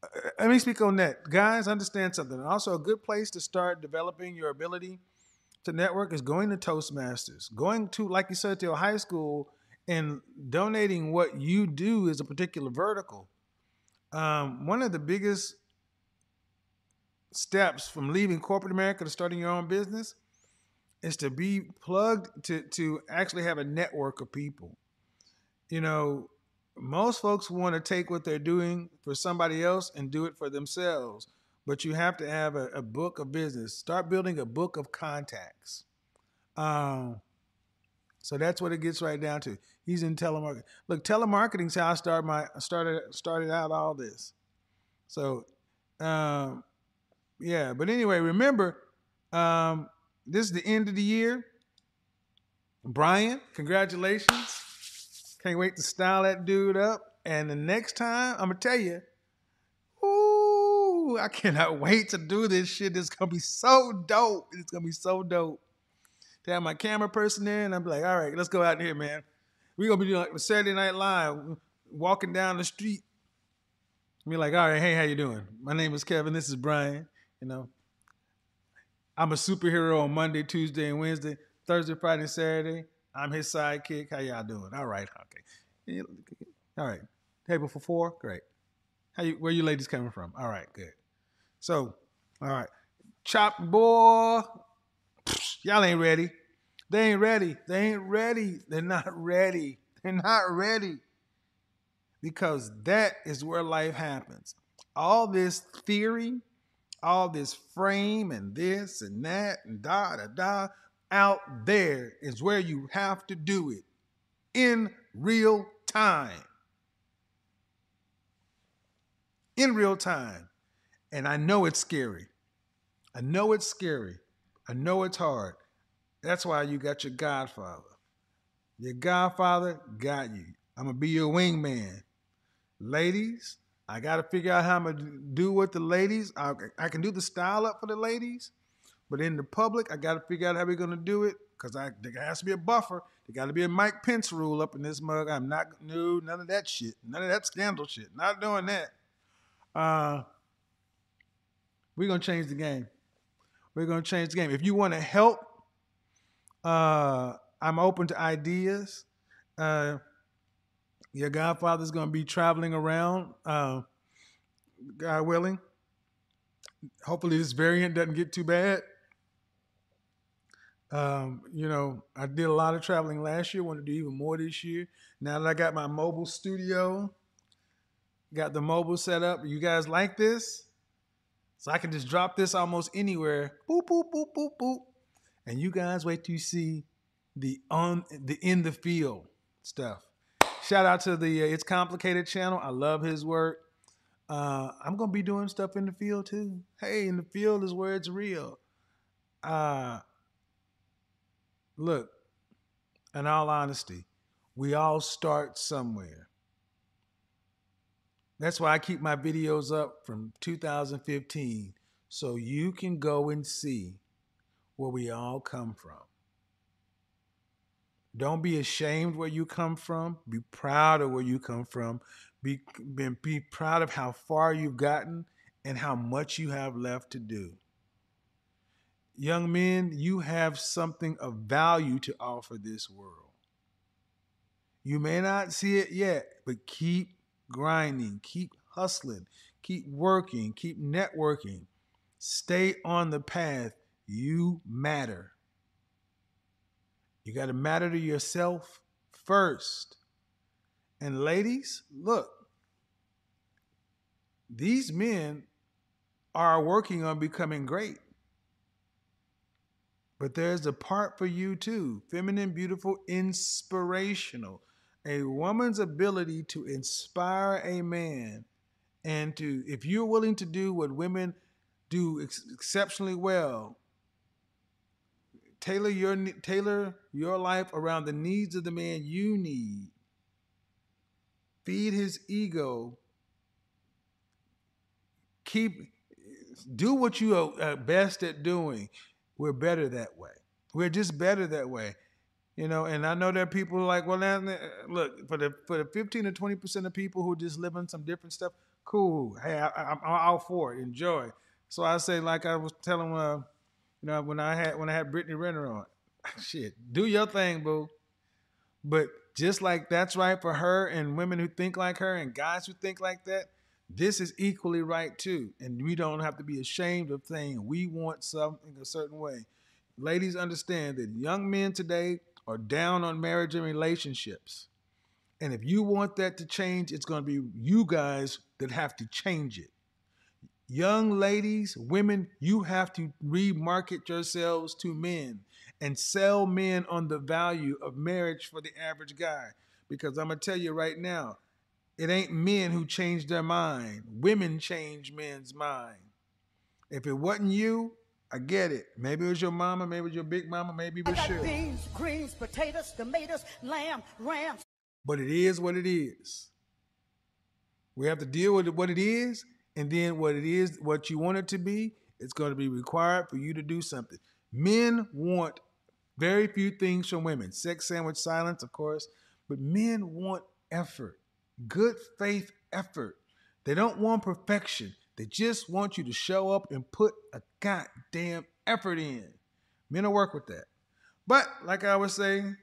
Uh, Let me speak on that, guys. Understand something. Also, a good place to start developing your ability to network is going to Toastmasters. Going to, like you said, to a high school and donating what you do is a particular vertical. Um, one of the biggest steps from leaving corporate America to starting your own business is to be plugged to to actually have a network of people. You know, most folks want to take what they're doing for somebody else and do it for themselves, but you have to have a, a book of business. Start building a book of contacts. Um, so that's what it gets right down to. He's in telemarketing. Look, telemarketing's how I started my started started out all this. So, um, yeah. But anyway, remember, um, this is the end of the year. Brian, congratulations. Can't wait to style that dude up. And the next time, I'm gonna tell you, I cannot wait to do this shit. It's gonna be so dope. It's gonna be so dope. To have my camera person in, I'm like, all right, let's go out here, man. We're gonna be doing like Saturday Night Live, walking down the street. Be like, all right, hey, how you doing? My name is Kevin. This is Brian. You know, I'm a superhero on Monday, Tuesday, and Wednesday. Thursday, Friday, and Saturday. I'm his sidekick. How y'all doing? All right, okay. All right. Table for four? Great. How you where you ladies coming from? All right, good. So, all right. Chop boy. Y'all ain't ready. They ain't ready. They ain't ready. They're not ready. They're not ready. Because that is where life happens. All this theory, all this frame and this and that and da da da out there is where you have to do it in real time. In real time. And I know it's scary. I know it's scary. I know it's hard. That's why you got your godfather. Your godfather got you. I'm going to be your wingman. Ladies, I got to figure out how I'm going to do with the ladies. I, I can do the style up for the ladies, but in the public, I got to figure out how we're going to do it because I there has to be a buffer. There got to be a Mike Pence rule up in this mug. I'm not, no, none of that shit. None of that scandal shit. Not doing that. Uh, we're to change the game. We're to change the game. If you want to help, uh, I'm open to ideas. Uh, your godfather's to be traveling around, uh, God willing. Hopefully, this variant doesn't get too bad. Um, you know, I did a lot of traveling last year, want to do even more this year. Now that I got my mobile studio, got the mobile set up, you guys like this? So I can just drop this almost anywhere. Boop, boop, boop, boop, boop. And you guys wait till you see the on the in the field stuff. Shout out to the uh, It's Complicated channel. I love his work. Uh, I'm gonna be doing stuff in the field too. Hey, in the field is where it's real. Uh, look, in all honesty, we all start somewhere. That's why I keep my videos up from 2015 so you can go and see where we all come from. Don't be ashamed where you come from. Be proud of where you come from. Be, be, be proud of how far you've gotten and how much you have left to do. Young men, you have something of value to offer this world. You may not see it yet, but keep grinding, keep hustling, keep working, keep networking. Stay on the path. You matter. You got to matter to yourself first. And ladies, look, these men are working on becoming great. But there's a part for you too feminine, beautiful, inspirational. A woman's ability to inspire a man and to, if you're willing to do what women do ex- exceptionally well, tailor your tailor your life around the needs of the man you need. Feed his ego. Keep do what you are best at doing. We're better that way. We're just better that way. You know, and I know there are people like, well, look, for the for the 15 or 20 percent of people who just live some different stuff, cool. Hey, I, I'm all for it. Enjoy. So I say, like I was telling, uh, you know, when I had when I had Brittany Renner on, shit, do your thing, boo. But just like that's right for her and women who think like her and guys who think like that, this is equally right too. And we don't have to be ashamed of saying we want something a certain way. Ladies, understand that young men today are down on marriage and relationships. And if you want that to change, it's going to be you guys that have to change it. Young ladies, women, you have to remarket yourselves to men and sell men on the value of marriage for the average guy. Because I'm going to tell you right now, it ain't men who change their mind. Women change men's mind. If it wasn't you, I get it. Maybe it was your mama, maybe it was your big mama, maybe it was Shirley. beans, greens, potatoes, tomatoes, lamb, rams. But it is what it is. We have to deal with what it is, and then what it is, what you want it to be, it's going to be required for you to do something. Men want very few things from women. Sex sandwich silence, of course, but men want effort, good faith effort. They don't want perfection. They just want you to show up and put a goddamn effort in. Men will work with that. But like I was saying,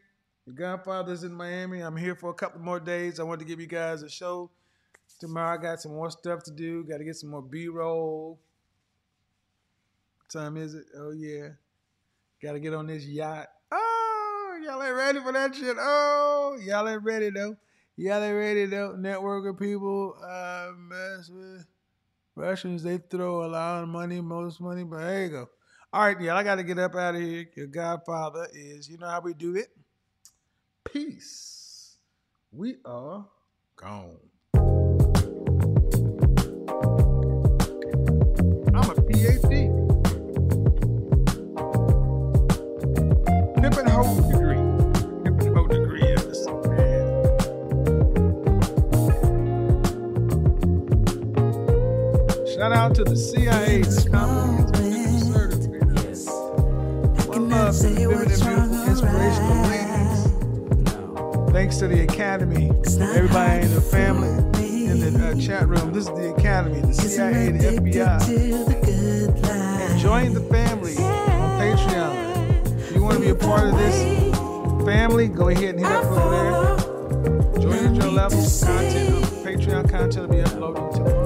the Godfather's in Miami. I'm here for a couple more days. I want to give you guys a show. Tomorrow I got some more stuff to do. Got to get some more B-roll. What time is it? Oh yeah. Got to get on this yacht. Oh, y'all ain't ready for that shit. Oh, y'all ain't ready though. Y'all ain't ready though. Network of people uh, mess with Russians. They throw a lot of money, most money, but there you go. All right, y'all. I got to get up out of here. Your Godfather is. You know how we do it. Peace. We are gone. Shout out to the CIA, the comprehensive service. One love to the vivid and beautiful, inspirational ladies. Thanks to the Academy, everybody in the family in the uh, chat room. This is the Academy, the CIA, the FBI. And join the family on Patreon. If you want to be a part of this family, go ahead and hit up over there. Join at your level. Content, Patreon content will be uploaded to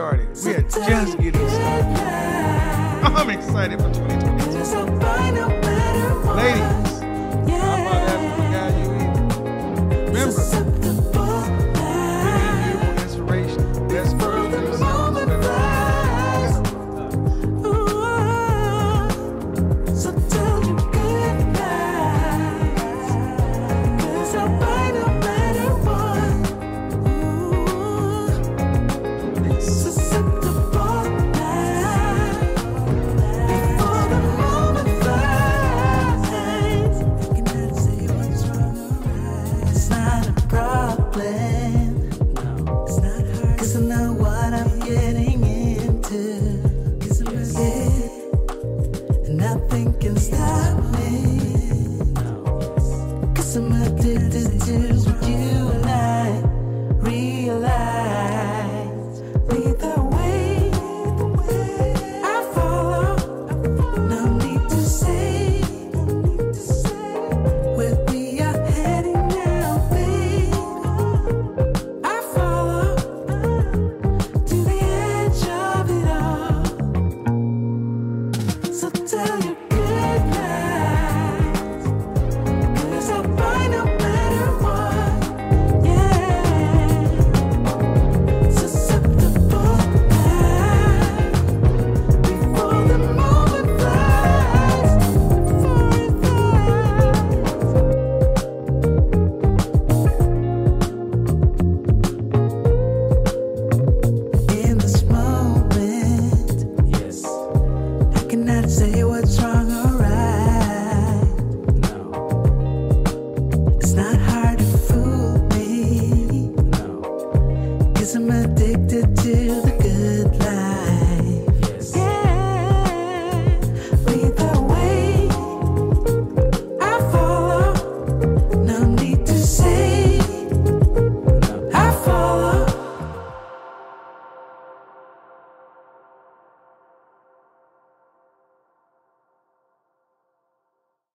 started. We are just getting started. I'm excited for 2022. Ladies,